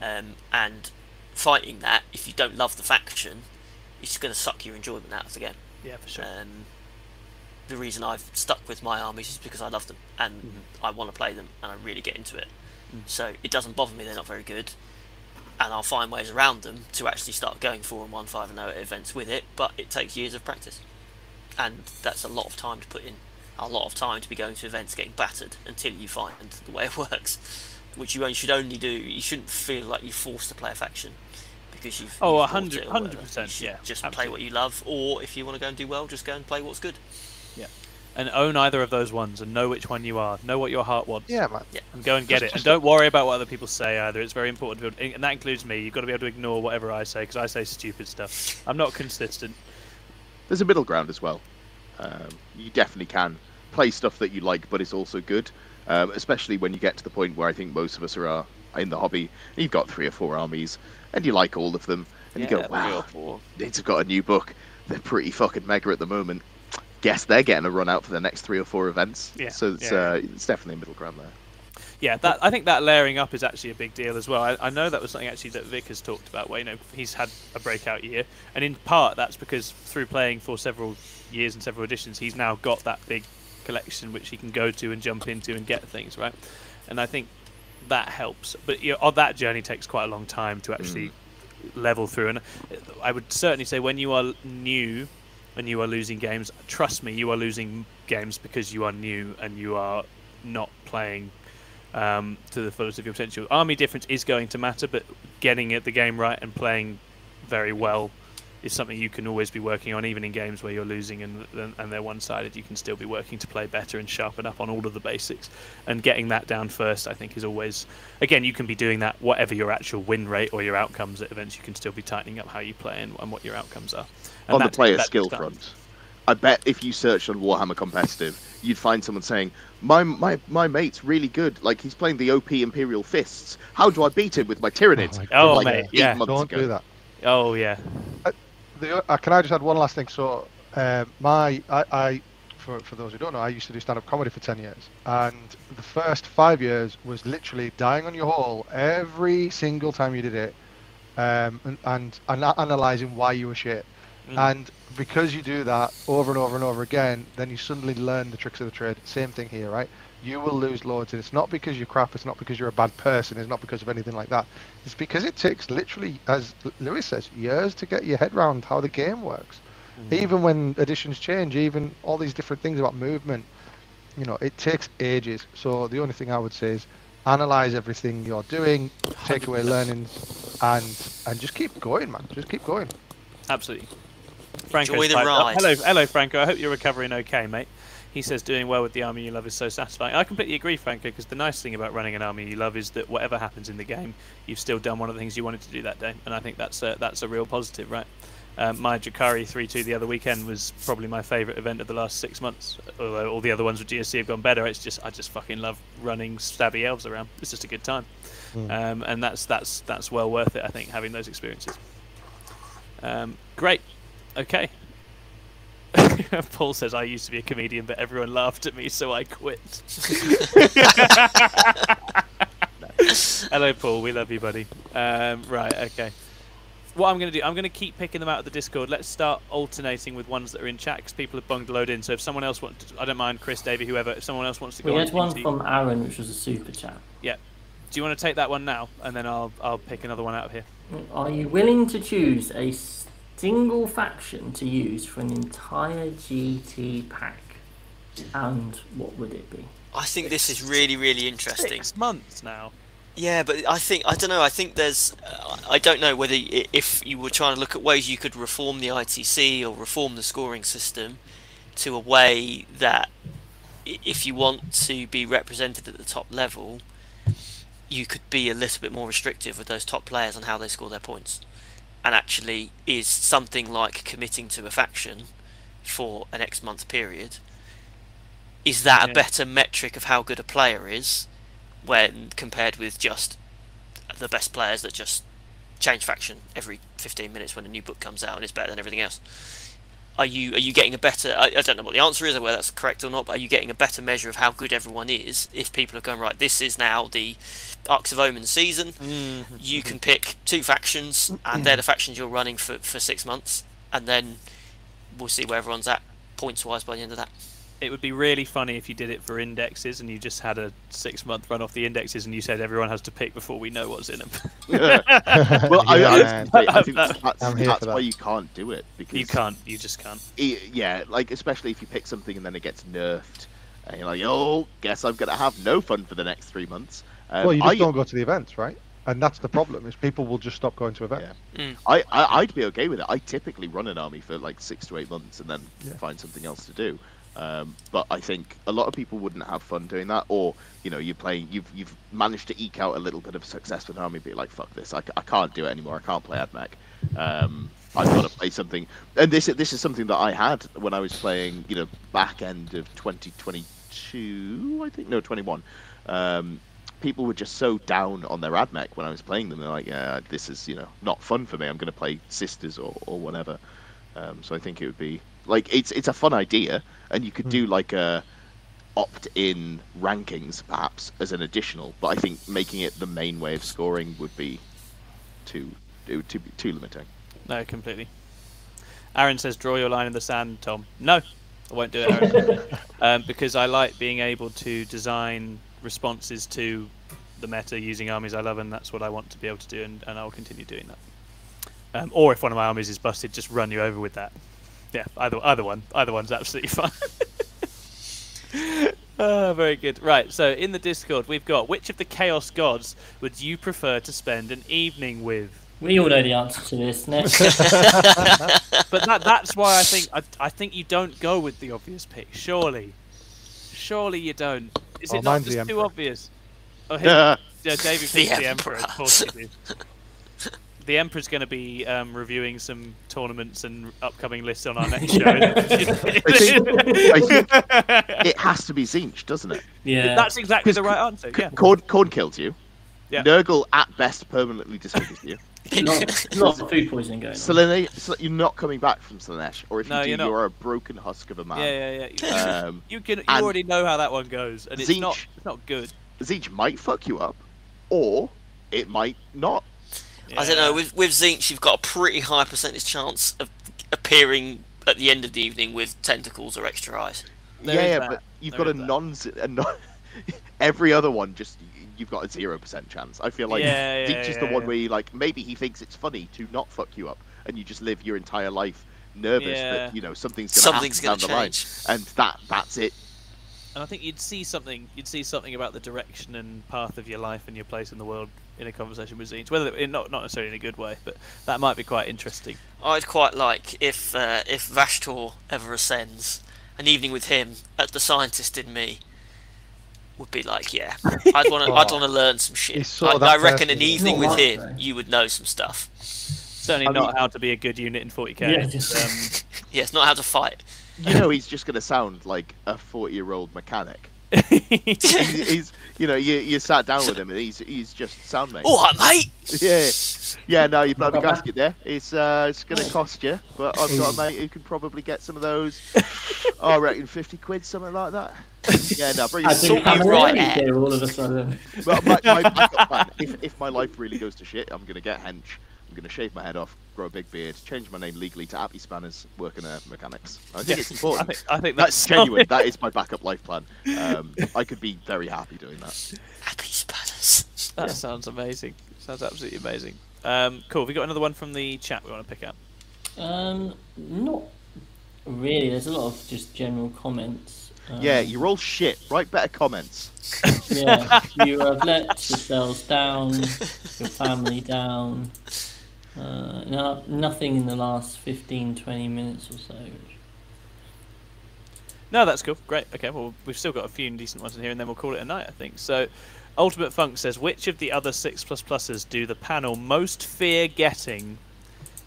Um, and fighting that, if you don't love the faction, it's going to suck your enjoyment out of the game. Yeah, for sure. Um, the reason I've stuck with my armies is because I love them and I want to play them and I really get into it. So it doesn't bother me they're not very good, and I'll find ways around them to actually start going four and one, five and zero at events with it. But it takes years of practice, and that's a lot of time to put in. A lot of time to be going to events getting battered until you find the way it works, which you should only do. You shouldn't feel like you're forced to play a faction because you've Oh, you've a bought hundred- it or hundred whatever. percent, You should yeah, Just play what you love, or if you want to go and do well, just go and play what's good. Yeah. and own either of those ones and know which one you are. Know what your heart wants. Yeah, man. Yeah. And go and get it. And don't worry about what other people say either. It's very important to and that includes me. You've got to be able to ignore whatever I say because I say stupid stuff. I'm not consistent. There's a middle ground as well. Um, you definitely can play stuff that you like, but it's also good. Um, especially when you get to the point where I think most of us are uh, in the hobby. You've got three or four armies, and you like all of them, and you go, "Wow, Nids have got a new book. They're pretty fucking mega at the moment. Guess they're getting a run out for the next three or four events. Yeah, So it's yeah. uh, it's definitely a middle ground there. Yeah, that I think that layering up is actually a big deal as well. I, I know that was something actually that Vic has talked about, where you know he's had a breakout year, and in part that's because through playing for several years and several editions, he's now got that big collection which he can go to and jump into and get things right. And I think that helps. But you know, that journey takes quite a long time to actually level through. And I would certainly say when you are new and you are losing games, trust me, you are losing games because you are new and you are not playing um, to the fullest of your potential. Army difference is going to matter, but getting it the game right and playing very well is something you can always be working on, even in games where you're losing and and, and they're one-sided. You can still be working to play better and sharpen up on all of the basics. And getting that down first, I think, is always again you can be doing that whatever your actual win rate or your outcomes at events. You can still be tightening up how you play and, and what your outcomes are. And on the player skill takes front, I bet if you searched on Warhammer Competitive, you'd find someone saying, "My my my mate's really good. Like he's playing the OP Imperial Fists. How do I beat him with my Tyranids?" Oh my From, God. Oh, like, mate, yeah. months Don't ago. do that. Oh yeah, uh, The, can I just add one last thing? So, um, my I, I for, for those who don't know, I used to do stand-up comedy for ten years, and the first five years was literally dying on your hole every single time you did it, um, and, and and analyzing why you were shit. Mm. And because you do that over and over and over again, then you suddenly learn the tricks of the trade. Same thing here, right? You will lose loads, and it's not because you're crap. It's not because you're a bad person. It's not because of anything like that. It's because it takes literally, as Lewis says, years to get your head around how the game works. Mm. Even when additions change, even all these different things about movement, you know, it takes ages. So the only thing I would say is analyze everything you're doing, take away learnings, and and just keep going, man. Just keep going. Absolutely. Franco, Enjoy the ride. Oh, hello, hello, Franco. I hope you're recovering okay, mate. He says doing well with the army you love is so satisfying. I completely agree, Franco, because the nice thing about running an army you love is that whatever happens in the game, you've still done one of the things you wanted to do that day, and I think that's a, that's a real positive, right? Um, my Drukhari 3-2 the other weekend was probably my favourite event of the last six months. Although all the other ones with GSC have gone better, it's just I just fucking love running stabby elves around. It's just a good time, um, and that's that's that's well worth it. I think having those experiences. Um, great. Okay. Paul says I used to be a comedian, but everyone laughed at me, so I quit. Hello, Paul. We love you, buddy. Um, right. Okay. What I'm going to do, I'm going to keep picking them out of the Discord. Let's start alternating with ones that are in chat because people have bungaloed in. So if someone else wants, to, I don't mind, Chris, Davey, whoever. If someone else wants to go, We on had one into- from Aaron, which was a super chat. Yeah. Do you want to take that one now, and then I'll I'll pick another one out of here. Are you willing to choose a single faction to use for an entire GT pack? And what would it be? I think this is really, really interesting. Six months now. Yeah, but I think I don't know. I think there's. Uh, I don't know whether if you were trying to look at ways you could reform the ITC or reform the scoring system to a way that, if you want to be represented at the top level, you could be a little bit more restrictive with those top players on how they score their points, and actually is something like committing to a faction for an X month period. Is that Yeah. a better metric of how good a player is? when compared with just the best players that just change faction every 15 minutes when a new book comes out and it's better than everything else. Are you are you getting a better? I, I don't know what the answer is or whether that's correct or not, but are you getting a better measure of how good everyone is if people are going right? This is now the Arks of Omen season. Mm-hmm. You can pick two factions, and they're the factions you're running for for six months, and then we'll see where everyone's at points wise by the end of that. It would be really funny if you did it for indexes and you just had a six month run off the indexes and you said everyone has to pick before we know what's in them. well, I, I, was Yeah. gonna say, I think that's, I'm that's that. why you can't do it because you can't. You just can't. i- yeah, like especially if you pick something and then it gets nerfed, and you're like, oh, guess I'm gonna have no fun for the next three months. Um, well, you just I, don't go to the events, right? And that's the problem is people will just stop going to events. I, I, I'd be okay with it. I typically run an army for like six to eight months and then Yeah. find something else to do. Um, but I think a lot of people wouldn't have fun doing that, or you know, you're playing, you've you've managed to eke out a little bit of success with army, be like, fuck this, I, I can't do it anymore. I can't play AdMech. Um, I've got to play something, and this this is something that I had when I was playing, you know, back end of 2022, I think, no, 21. Um, people were just so down on their AdMech when I was playing them. They're like, yeah, this is you know not fun for me. I'm going to play Sisters or, or whatever. Um, so I think it would be like it's it's a fun idea, and you could do like a opt-in rankings perhaps as an additional. But I think making it the main way of scoring would be too too too, too limiting. No, completely. Aaron says, "Draw your line in the sand, Tom." No, I won't do it, Aaron, um, because I like being able to design responses to the meta using armies I love, and that's what I want to be able to do, and, and I will continue doing that. Um, or if one of my armies is busted, just run you over with that. Yeah, either either one, either one's absolutely fine. Ah, very good. Right, so in the Discord, we've got which of the Chaos Gods would you prefer to spend an evening with? We all know the answer to this. Nick. But that, that's why I think I, I think you don't go with the obvious pick. Surely, surely you don't. Is Oh, it not just too obvious? Oh, him, Yeah. yeah, David The picks the Emperor. Of Emperor. Course he did. The Emperor's going to be um, reviewing some tournaments and upcoming lists on our next show. I think, I think it has to be Tzeentch, doesn't it? yeah. That's exactly the right answer. Yeah. Khorne, Khorne kills you. Yeah. Nurgle at best permanently disfigures you. not, not food poisoning going on. Selene, Sel- you're not coming back from Slaanesh, or if No, you do, you're you're a broken husk of a man. Yeah, yeah, yeah. Um, You can. You already know how that one goes, and it's not. Tzeentch. It's not good. Tzeentch might fuck you up, or it might not. I don't know. With with Tzeentch, you've got a pretty high percentage chance of appearing at the end of the evening with tentacles or extra eyes. There yeah, yeah, but you've There got a non, a non. Every other one, just you've got a zero percent chance. I feel like Yeah, yeah, Tzeentch is the yeah, one yeah. where you like maybe he thinks it's funny to not fuck you up, and you just live your entire life nervous Yeah. that you know something's gonna Something's happen gonna down the line, and that that's it. And I think you'd see something. You'd see something about the direction and path of your life and your place in the world in a conversation with Tzeentch. Whether not not necessarily in a good way, but that might be quite interesting. I'd quite like if uh, if Vashtorr ever ascends, an evening with him at the scientist in me would be like, yeah, I'd want to I'd want to learn some shit. I, I reckon person. an evening with like him, though. you would know some stuff. Certainly I not mean- how to be a good unit in 40k. Yeah, just- um, Yes, not how to fight. You know, he's just going to sound like a 40 year old mechanic. he's, he's, you know, you, you sat down with him and he's he's just soundmate. All right, mate. Yeah, yeah. No, you blow the Not gasket there. It's uh, it's going to cost you, but I've got a mate who can probably get some of those. oh, I reckon 50 quid, something like that. Yeah, no, bring I it. Think I'm right, right Ed. here all of a sudden. But my, my backup plan, if, if my life really goes to shit, I'm going to get hench. I'm going to shave my head off, grow a big beard, change my name legally to Appy Spanners, work in a mechanics. I think it's I important. think, I think That's that's, genuine. that is my backup life plan. Um, I could be very happy doing that. Happy spanners. That sounds amazing. Sounds absolutely amazing. Um, cool. Have we got another one from the chat we want to pick up? Um, not really. There's a lot of just general comments. Um, Yeah, you're all shit. Write better comments. Yeah, you have let yourselves down, your family down. Uh, no, nothing in the last 15, 20 minutes or so. No, that's cool. Great. Okay, well, we've still got a few decent ones in here, and then we'll call it a night, I think. So, Ultimate Funk says, which of the other 6 plus pluses do the panel most fear getting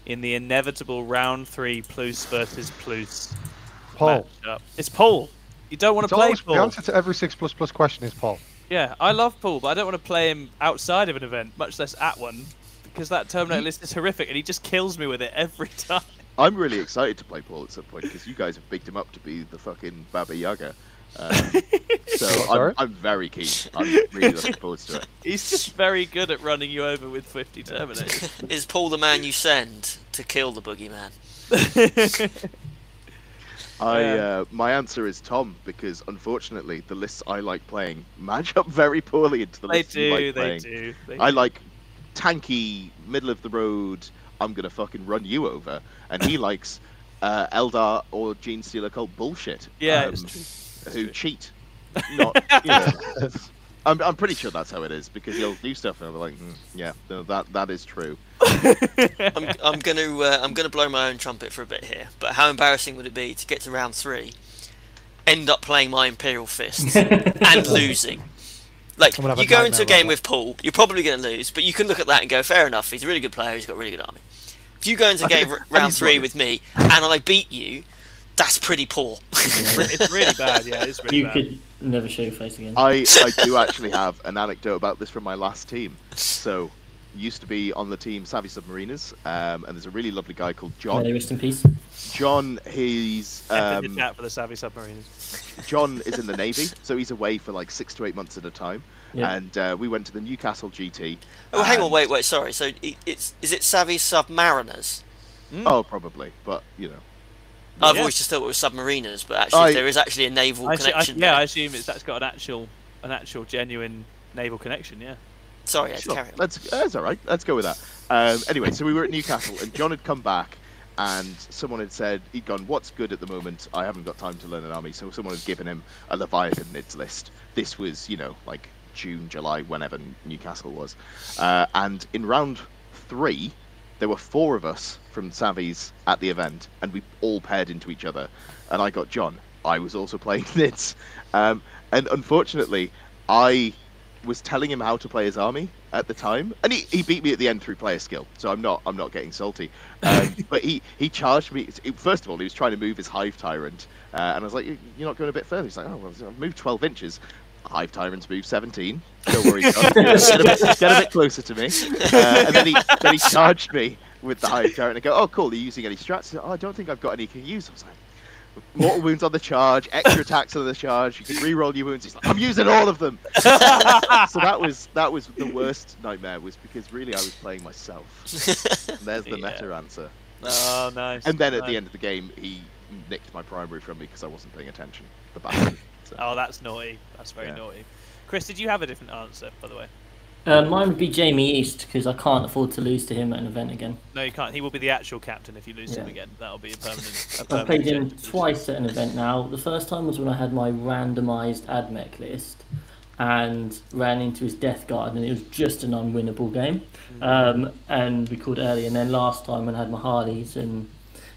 in the inevitable round 3 plus versus plus Paul. matchup? It's Paul. You don't want It's to play always, the answer to every six plus plus question is Paul. Yeah, I love Paul, but I don't want to play him outside of an event, much less at one, because that Terminator list is horrific, and he just kills me with it every time. I'm really excited to play Paul at some point because you guys have bigged him up to be the fucking Baba Yaga. Um, so I'm, I'm very keen. I'm really looking forward to it. He's just very good at running you over with 50 Terminators. Is Paul the man you send to kill the boogeyman? I uh, my answer is Tom because unfortunately the lists I like playing match up very poorly into the they lists you do, like they playing. do. They I do. like tanky, middle of the road. I'm gonna fucking run you over, and he likes uh, Eldar or Genestealer cult bullshit. Yeah, um, it's true. It's who true. cheat. Not, you know, I'm, I'm pretty sure that's how it is because he'll do stuff and I'm like, "Hmm, yeah, no, that that is true. I'm, I'm going to uh, I'm going to blow my own trumpet for a bit here. But how embarrassing would it be to get to round three, end up playing my Imperial Fist and losing? Like I'm gonna have you go into a game with Paul, you're probably going to lose, but you can look at that and go, fair enough. He's a really good player. He's got a really good army. If you go into a I game think- r- and round three with me and I beat you, that's pretty poor. it's really bad, yeah, it's really bad. You bad. could never show your face again. I I do actually have an anecdote about this from my last team. So, used to be on the team Savvy Submariners, um, and there's a really lovely guy called John. they rest in peace. John, he's F in um, the chat for the Savvy Submariners. John is in the navy, so he's away for like six to eight months at a time. Yeah. And uh, we went to the Newcastle GT. oh, hang on, wait, wait, sorry. So it's is it Savvy Submariners? Oh, probably, but you know. I've Yeah. always just thought it was submariners, but actually I- there is actually a naval I assu- I- connection. yeah, there. I assume it's that's got an actual, an actual genuine naval connection. Yeah. Sorry, Ed, Sure, carry on. Let's, that's all right. Let's go with that. Um, anyway, so we were at Newcastle, and John had come back, and someone had said he'd gone, "What's good at the moment? I haven't got time to learn an army." So someone had given him a Leviathan nids list. This was, you know, like June, July, whenever Newcastle was, uh, and in round three, there were four of us from Savvy's at the event, and we all paired into each other. And I got John. I was also playing Nids, um, and unfortunately, I was telling him how to play his army at the time, and he, he beat me at the end through player skill. So I'm not I'm not getting salty. Um, but he, he charged me. First of all, he was trying to move his hive tyrant, uh, and I was like, "You- "You're not going a bit further." He's like, "Oh, well, I've moved 12 inches." Hive tyrants move 17. Don't worry, John. get, a bit, get a bit closer to me. Uh, and then he then he charged me with the hive tyrant. and I go, "Oh, cool. Are you using any strats?" Oh, I don't think I've got any to use. I was like. Mortal wounds on the charge, extra attacks on the charge. You can re-roll your wounds. He's like, I'm using all of them. so that was that was the worst nightmare. Was because really I was playing myself. And there's the Yeah. meta answer. Oh, nice. And then at the end of the game, he nicked my primary from me because I wasn't paying attention. The bastard. So. Oh, that's naughty. That's very Yeah. naughty. Chris, did you have a different answer, by the way? Uh, mine would be Jamie East because I can't afford to lose to him at an event again. No, you can't. He will be the actual captain if you lose him again. That'll be a permanent. A I've played him twice at an event now. The first time was when I had my randomised AdMech list and ran into his Death Guard, and it was just an unwinnable game. Um, and we called early. And then last time when I had my Harleys, and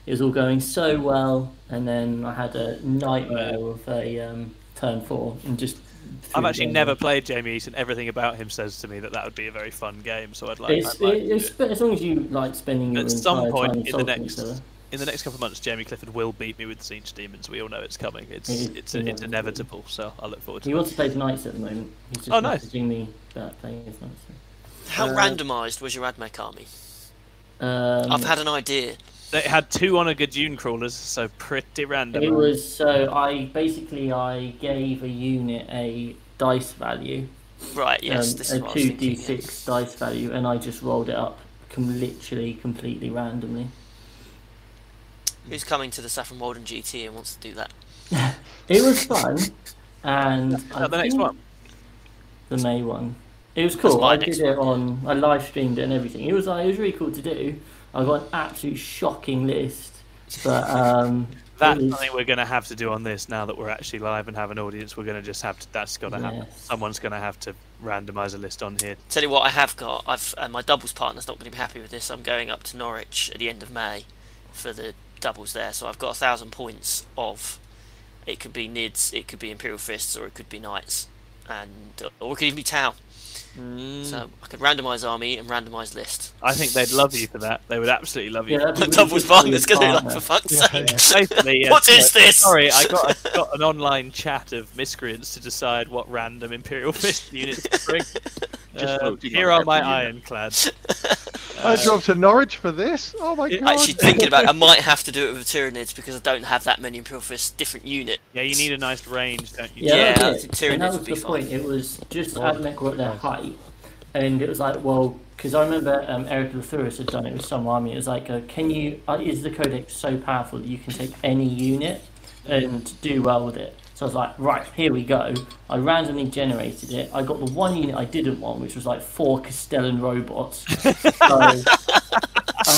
it was all going so well. And then I had a nightmare of a um, turn four and just. I've actually never away. played Jamie East, and everything about him says to me that that would be a very fun game. So I'd like. It's, I'd like to do it's, it. as long as you like spending your At some point time in the next in the next couple of months, Jamie Clifford will beat me with the Siege Demons. We all know it's coming. It's It is it's it's inevitable. inevitable. So I look forward to He it. wants to play Knights at the moment. He's just Oh, nice. messaging me about playing his Knights. How Uh, randomised was your AdMech army? Um, I've had an idea. They had two Onager Dunecrawlers, so pretty random. It was so I basically I gave a unit a dice value, Right, yes, um, this a is what I was two thinking. d six dice value, and I just rolled it up, com- literally completely randomly. Who's coming to the Saffron Walden GT and wants to do that? It was fun, and I that the next one? the May one. It was cool. I did it on. I live streamed it and everything. It was like, it was really cool to do. I got an absolute shocking list, but um, That's it was- something we're going to have to do on this now that we're actually live and have an audience. We're going to just have to. That's got to happen. Someone's going to have to randomise a list on here. Tell you what, I have got. I've and my doubles partner's not going to be happy with this. I'm going up to Norwich at the end of May for the doubles there, so I've got a thousand points of. It could be Nids, it could be Imperial Fists, or it could be Knights, and or it could even be Tau. Mm. So I could randomise army and randomise list. I think they'd love you for that. They would absolutely love you. Yeah, that'd be really doubles good for your going to be like, partner. for fuck's Yeah, sake. Basically, yeah, What is this? Sorry, I got I got an online chat of miscreants to decide what random Imperial Fist units to bring. Just Uh, here are my every unit. ironclads. I drove to Norwich for this. Oh my god! Actually, thinking about, it, I might have to do it with the Tyranids because I don't have that many Imperial Fist Different unit. Yeah, you need a nice range, don't you? Yeah, Yeah, that I was it. Tyranids was would be the point. It was just Oh, Admech were at their height, and it was like, well, because I remember um, Eric Lathouris had done it with some army. It was like, uh, can you? Uh, is the codex so powerful that you can take any unit and do well with it? So I was like, right, here we go. I randomly generated it. I got the one unit I didn't want, which was like four Kastelan robots. so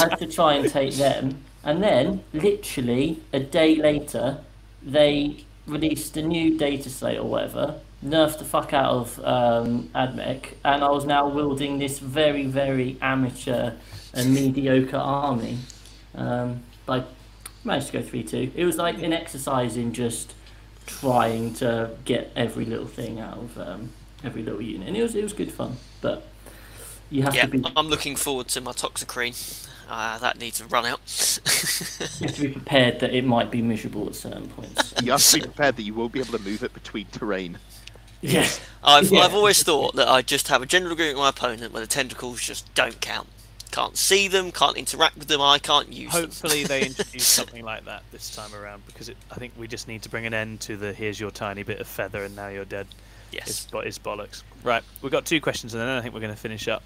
I had to try and take them. And then, literally a day later, they released a new data slate or whatever, nerfed the fuck out of um, AdMech, and I was now wielding this very, very amateur and mediocre army. Um, but I managed to go 3 2. It was like an exercise in just trying to get every little thing out of um, every little unit. And it was, it was good fun. But you have Yeah, to be I'm looking forward to my Toxicrene. Uh, that needs to run out. you have to be prepared that it might be miserable at certain points. You have to be prepared that you won't be able to move it between terrain. Yes. I've, Yeah. I've always thought that I just have a general agreement with my opponent where the tentacles just don't count. Can't see them, can't interact with them, I can't use them. Hopefully they introduce something like that this time around because it, I think we just need to bring an end to the here's your tiny bit of feather and now you're dead. It's, Yes. bo- it's bollocks. Right, we've got two questions and then I think we're going to finish up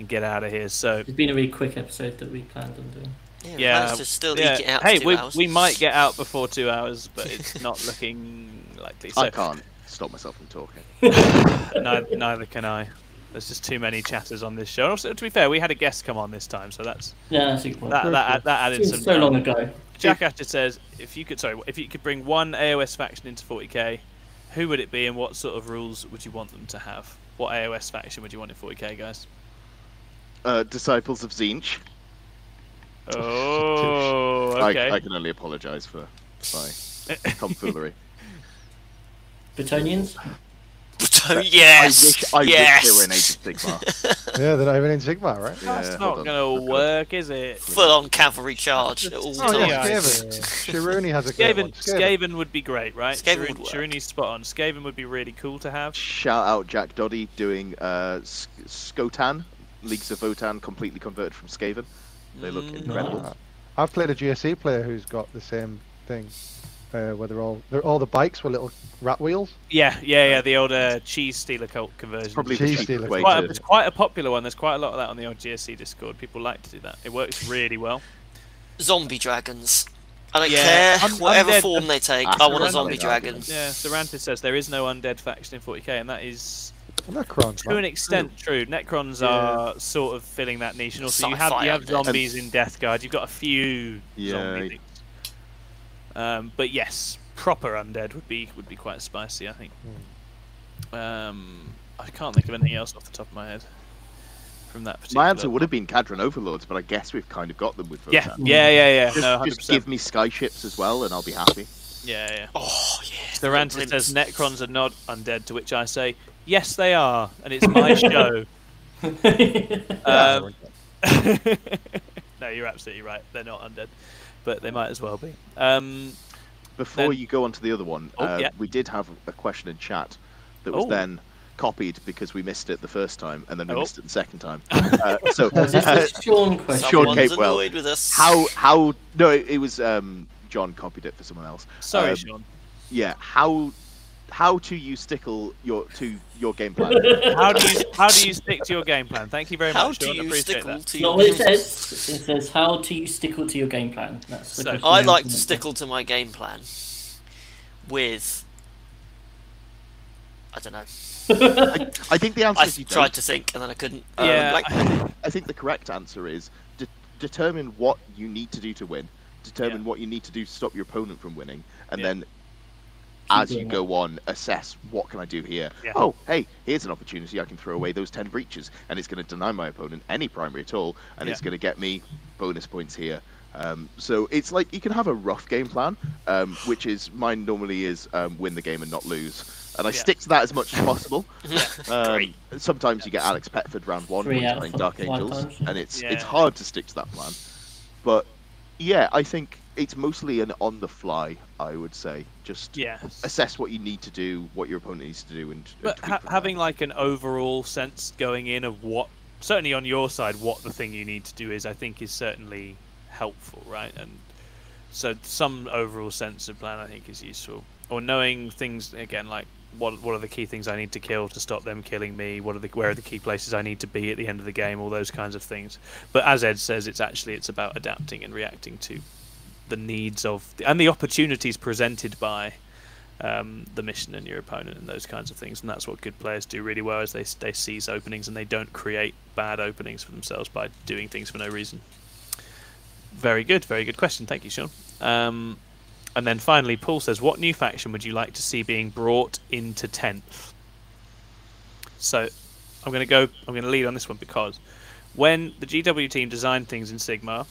and get out of here. So It's been a really quick episode that we planned on doing. Yeah, yeah, to still yeah. out hey, two we, hours. we might get out before two hours, but it's not looking likely. So I can't stop myself from talking. neither, neither can I. There's just too many chatters on this show. Also, to be fair, we had a guest come on this time, so that's Yeah, that's a good point. that that, that added Seems some. so long ago. Jack Asher says, if you could, sorry, if you could bring one AOS faction into 40k, who would it be, and what sort of rules would you want them to have? What AOS faction would you want in 40k, guys? Uh, Disciples of Tzeentch. Oh, I, okay. I can only apologise for my tomfoolery. Bretonnians? yes! I wish, I yes! wish they were in Age of Sigmar. Yeah, they're not even in Sigmar, right? That's hold not going to Look work, is it? Full on cavalry charge at all Oh times. yeah, Yeah. Shiruni has a great one. Skaven, Skaven. Skaven would be great, right? Skaven Shirun- would work. Shiruni's spot on. Skaven would be really cool to have. Shout out Jack Doddy doing uh, S- Skotan, Leagues of Votann, completely converted from Skaven. They look Mm. incredible. I've played a GSC player who's got the same thing, uh, where they're all they're, all the bikes were little rat wheels. Yeah, yeah, yeah. The old uh, cheese stealer cult conversion. Probably Cheese cheapest stealer. way quite a, it's quite a popular one. There's quite a lot of that on the old GSC Discord. People like to do that. It works really well. Zombie dragons. I don't Yeah, care un- whatever undead- form they take. I want a zombie the dragon. argument. Yeah, Sarantis says there is no undead faction in 40k, and that is Necrons, To an extent, true. Necrons Yeah. are sort of filling that niche, and also you have Sci-fi you have undead. zombies in Death Guard. You've got a few Yeah. zombie things. Um, but yes, proper undead would be would be quite spicy, I think. Um, I can't think of anything else off the top of my head from that particular. My answer would have been Kharadron Overlords, but I guess we've kind of got them with Yeah, Votann. yeah, yeah, yeah. Just, no, just give me skyships as well, and I'll be happy. Yeah, yeah. Oh yeah. The little Ranted says. Necrons are not undead, to which I say, yes, they are, and it's my show. Um, no, you're absolutely right. They're not undead, but they might as well be. Um, Before Then- you go on to the other one, Oh, uh, yeah. we did have a question in chat that was Oh. then copied because we missed it the first time, and then we Oh. missed it the second time. Uh, so, Was this uh, a Sean question? Sean Capewell. annoyed with us. how how no, it, it was um, John copied it for someone else. sorry, Um, Sean. Yeah, how how to you stickle your to your game plan? How do you how do you stick to your game plan? Thank you very How much, do Sean. you stickle that. to your what it says. It says, "How do you stickle to your game plan?" That's So. I like to asking. stickle to my game plan with. I don't know. I, I think the answer I is you tried don't. to think and then I couldn't. Yeah, Um, like, I- I think the correct answer is de- determine what you need to do to win, determine Yeah. what you need to do to stop your opponent from winning, and Yeah. then as you go on, assess what can I do here. Yeah. Oh, hey, here's an opportunity. I can throw away those ten breaches, and it's going to deny my opponent any primary at all, and it's going to get me bonus points here. Um, so it's like you can have a rough game plan, um, which is mine normally is um, win the game and not lose, and I Yeah. stick to that as much as possible. Um, Great. sometimes you get Alex Petford round one Three when playing Dark Angels, times. and it's it's hard to stick to that plan. But yeah, I think it's mostly an on the fly. I would say just Yeah. assess what you need to do, what your opponent needs to do, and, But ha- having like an overall sense going in of what, certainly on your side, what the thing you need to do is, I think, is certainly helpful, right? And so some overall sense of plan, I think, is useful. Or knowing things again, like what what are the key things I need to kill to stop them killing me? What are the where are the key places I need to be at the end of the game? All those kinds of things. But as Ed says, it's actually it's about adapting and reacting to the needs of and the opportunities presented by um, the mission and your opponent and those kinds of things. And that's what good players do really well is they they seize openings and they don't create bad openings for themselves by doing things for no reason. Very good, very good question. Thank you, Sean. Um, and then finally, Paul says, "What new faction would you like to see being brought into tenth?" So, I'm going to go. I'm going to lead on this one because when the GW team designed things in Sigmar,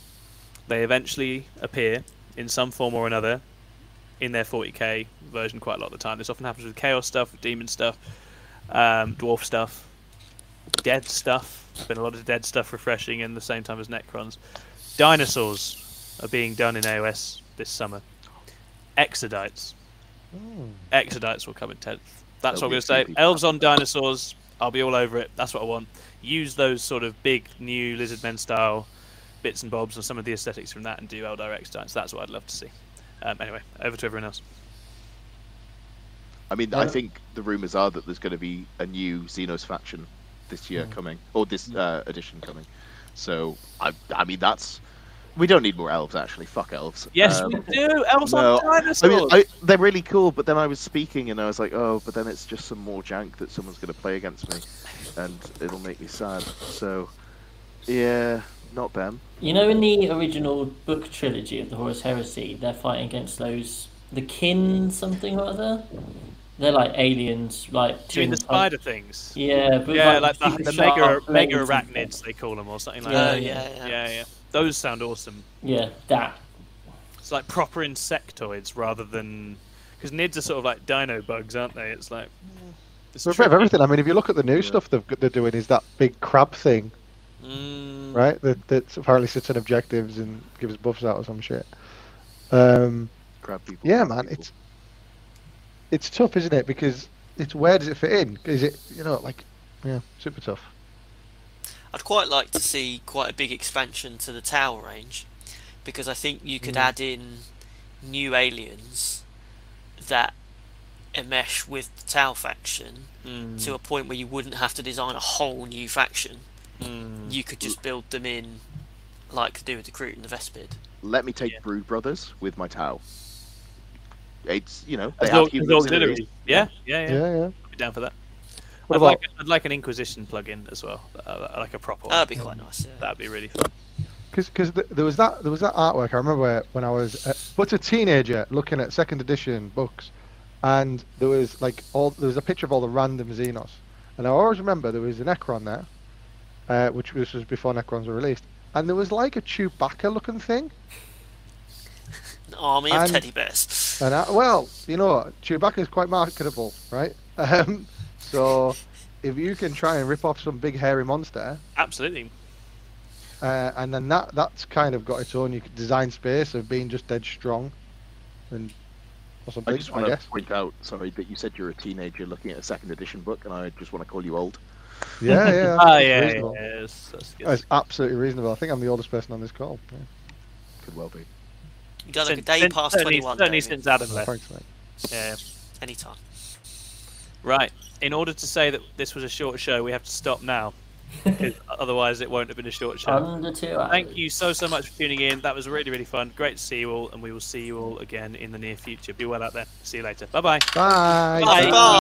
they eventually appear in some form or another in their 40k version quite a lot of the time. This often happens with chaos stuff, with demon stuff, um, dwarf stuff, dead stuff. There's been a lot of dead stuff refreshing in the same time as Necrons. Dinosaurs are being done in AOS this summer. Exodites. Exodites will come in 10th. That's There'll what I'm going to say. Elves on happy with that. dinosaurs. I'll be all over it. That's what I want. Use those sort of big new lizard men style bits and bobs and some of the aesthetics from that and do Eldar Exodites. That's what I'd love to see. Um, anyway, over to everyone else. I mean, I Uh, think the rumors are that there's going to be a new Xenos faction this year Mm. coming, or this uh, edition coming. So I, I mean, that's we don't need more elves actually. Fuck elves. Yes, Um, we do. Elves no, on I dinosaurs. mean, I, they're really cool, but then I was speaking and I was like, oh, but then it's just some more jank that someone's going to play against me, and it'll make me sad. So, yeah, not them. You know, in the original book trilogy of the Horus Heresy, they're fighting against those the kin something or other. They're like aliens, like Do you mean the tin- spider things? Yeah, but Yeah, like the, super the mega mega arachnids stuff. they call them or something like Yeah, that. yeah, yeah. yeah, yeah. Those sound awesome. Yeah, that. It's like proper insectoids rather than because nids are sort of like dino bugs, aren't they? It's like it's a bit of everything. I mean, if you look at the new Yeah. stuff they've, they're doing, is that big crab thing, Mm, right? That, that apparently sits in objectives and gives buffs out or some shit. Um, Grab people. yeah, grab man, people. it's it's tough, isn't it? Because it's where does it fit in? Is it you know like yeah, super tough. I'd quite like to see quite a big expansion to the Tau range because I think you could Mm. add in new aliens that enmesh with the Tau faction mm, to a point where you wouldn't have to design a whole new faction. Mm. You could just build them in like to do with the Kroot and the Vespid. Let me take Yeah. Brood Brothers with my Tau. It's you know they As have au- human as auxiliaries. auxiliaries. Yeah, yeah, yeah. Yeah, yeah. I'd be down for that. What I'd about like, I'd like an Inquisition plugin as well, uh, like a proper one. That'd be quite nice. Yeah. That'd be really fun. because because th- there was that there was that artwork. I remember when I was uh, but a teenager looking at second edition books, and there was like all there was a picture of all the random Xenos, and I always remember there was an Necron there, uh, which this was before Necrons were released, and there was like a Chewbacca looking thing, An army of And- teddy bears. and I, well, you know, Chewbacca is quite marketable, right? Um, so if you can try and rip off some big hairy monster, Absolutely. uh, and then that that's kind of got its own design space of being just dead strong, and or I something. just I, want to guess. point out, sorry, that you said you're a teenager looking at a second edition book, and I just want to call you old. Yeah, yeah. Ah, that's yeah, yeah, reasonable. yeah, that's, that's good. That's absolutely reasonable. I think I'm the oldest person on this call. Yeah. Could well be. You got like a day since- past certainly, 21. Certainly since Adam Oh, left. thanks, mate. Yeah. Anytime. Right. In order to say that this was a short show, we have to stop now. Otherwise, it won't have been a short show. Under two hours. Thank you so, so much for tuning in. That was really, really fun. Great to see you all, and we will see you all again in the near future. Be well out there. See you later. Bye bye. Bye. Bye. Bye.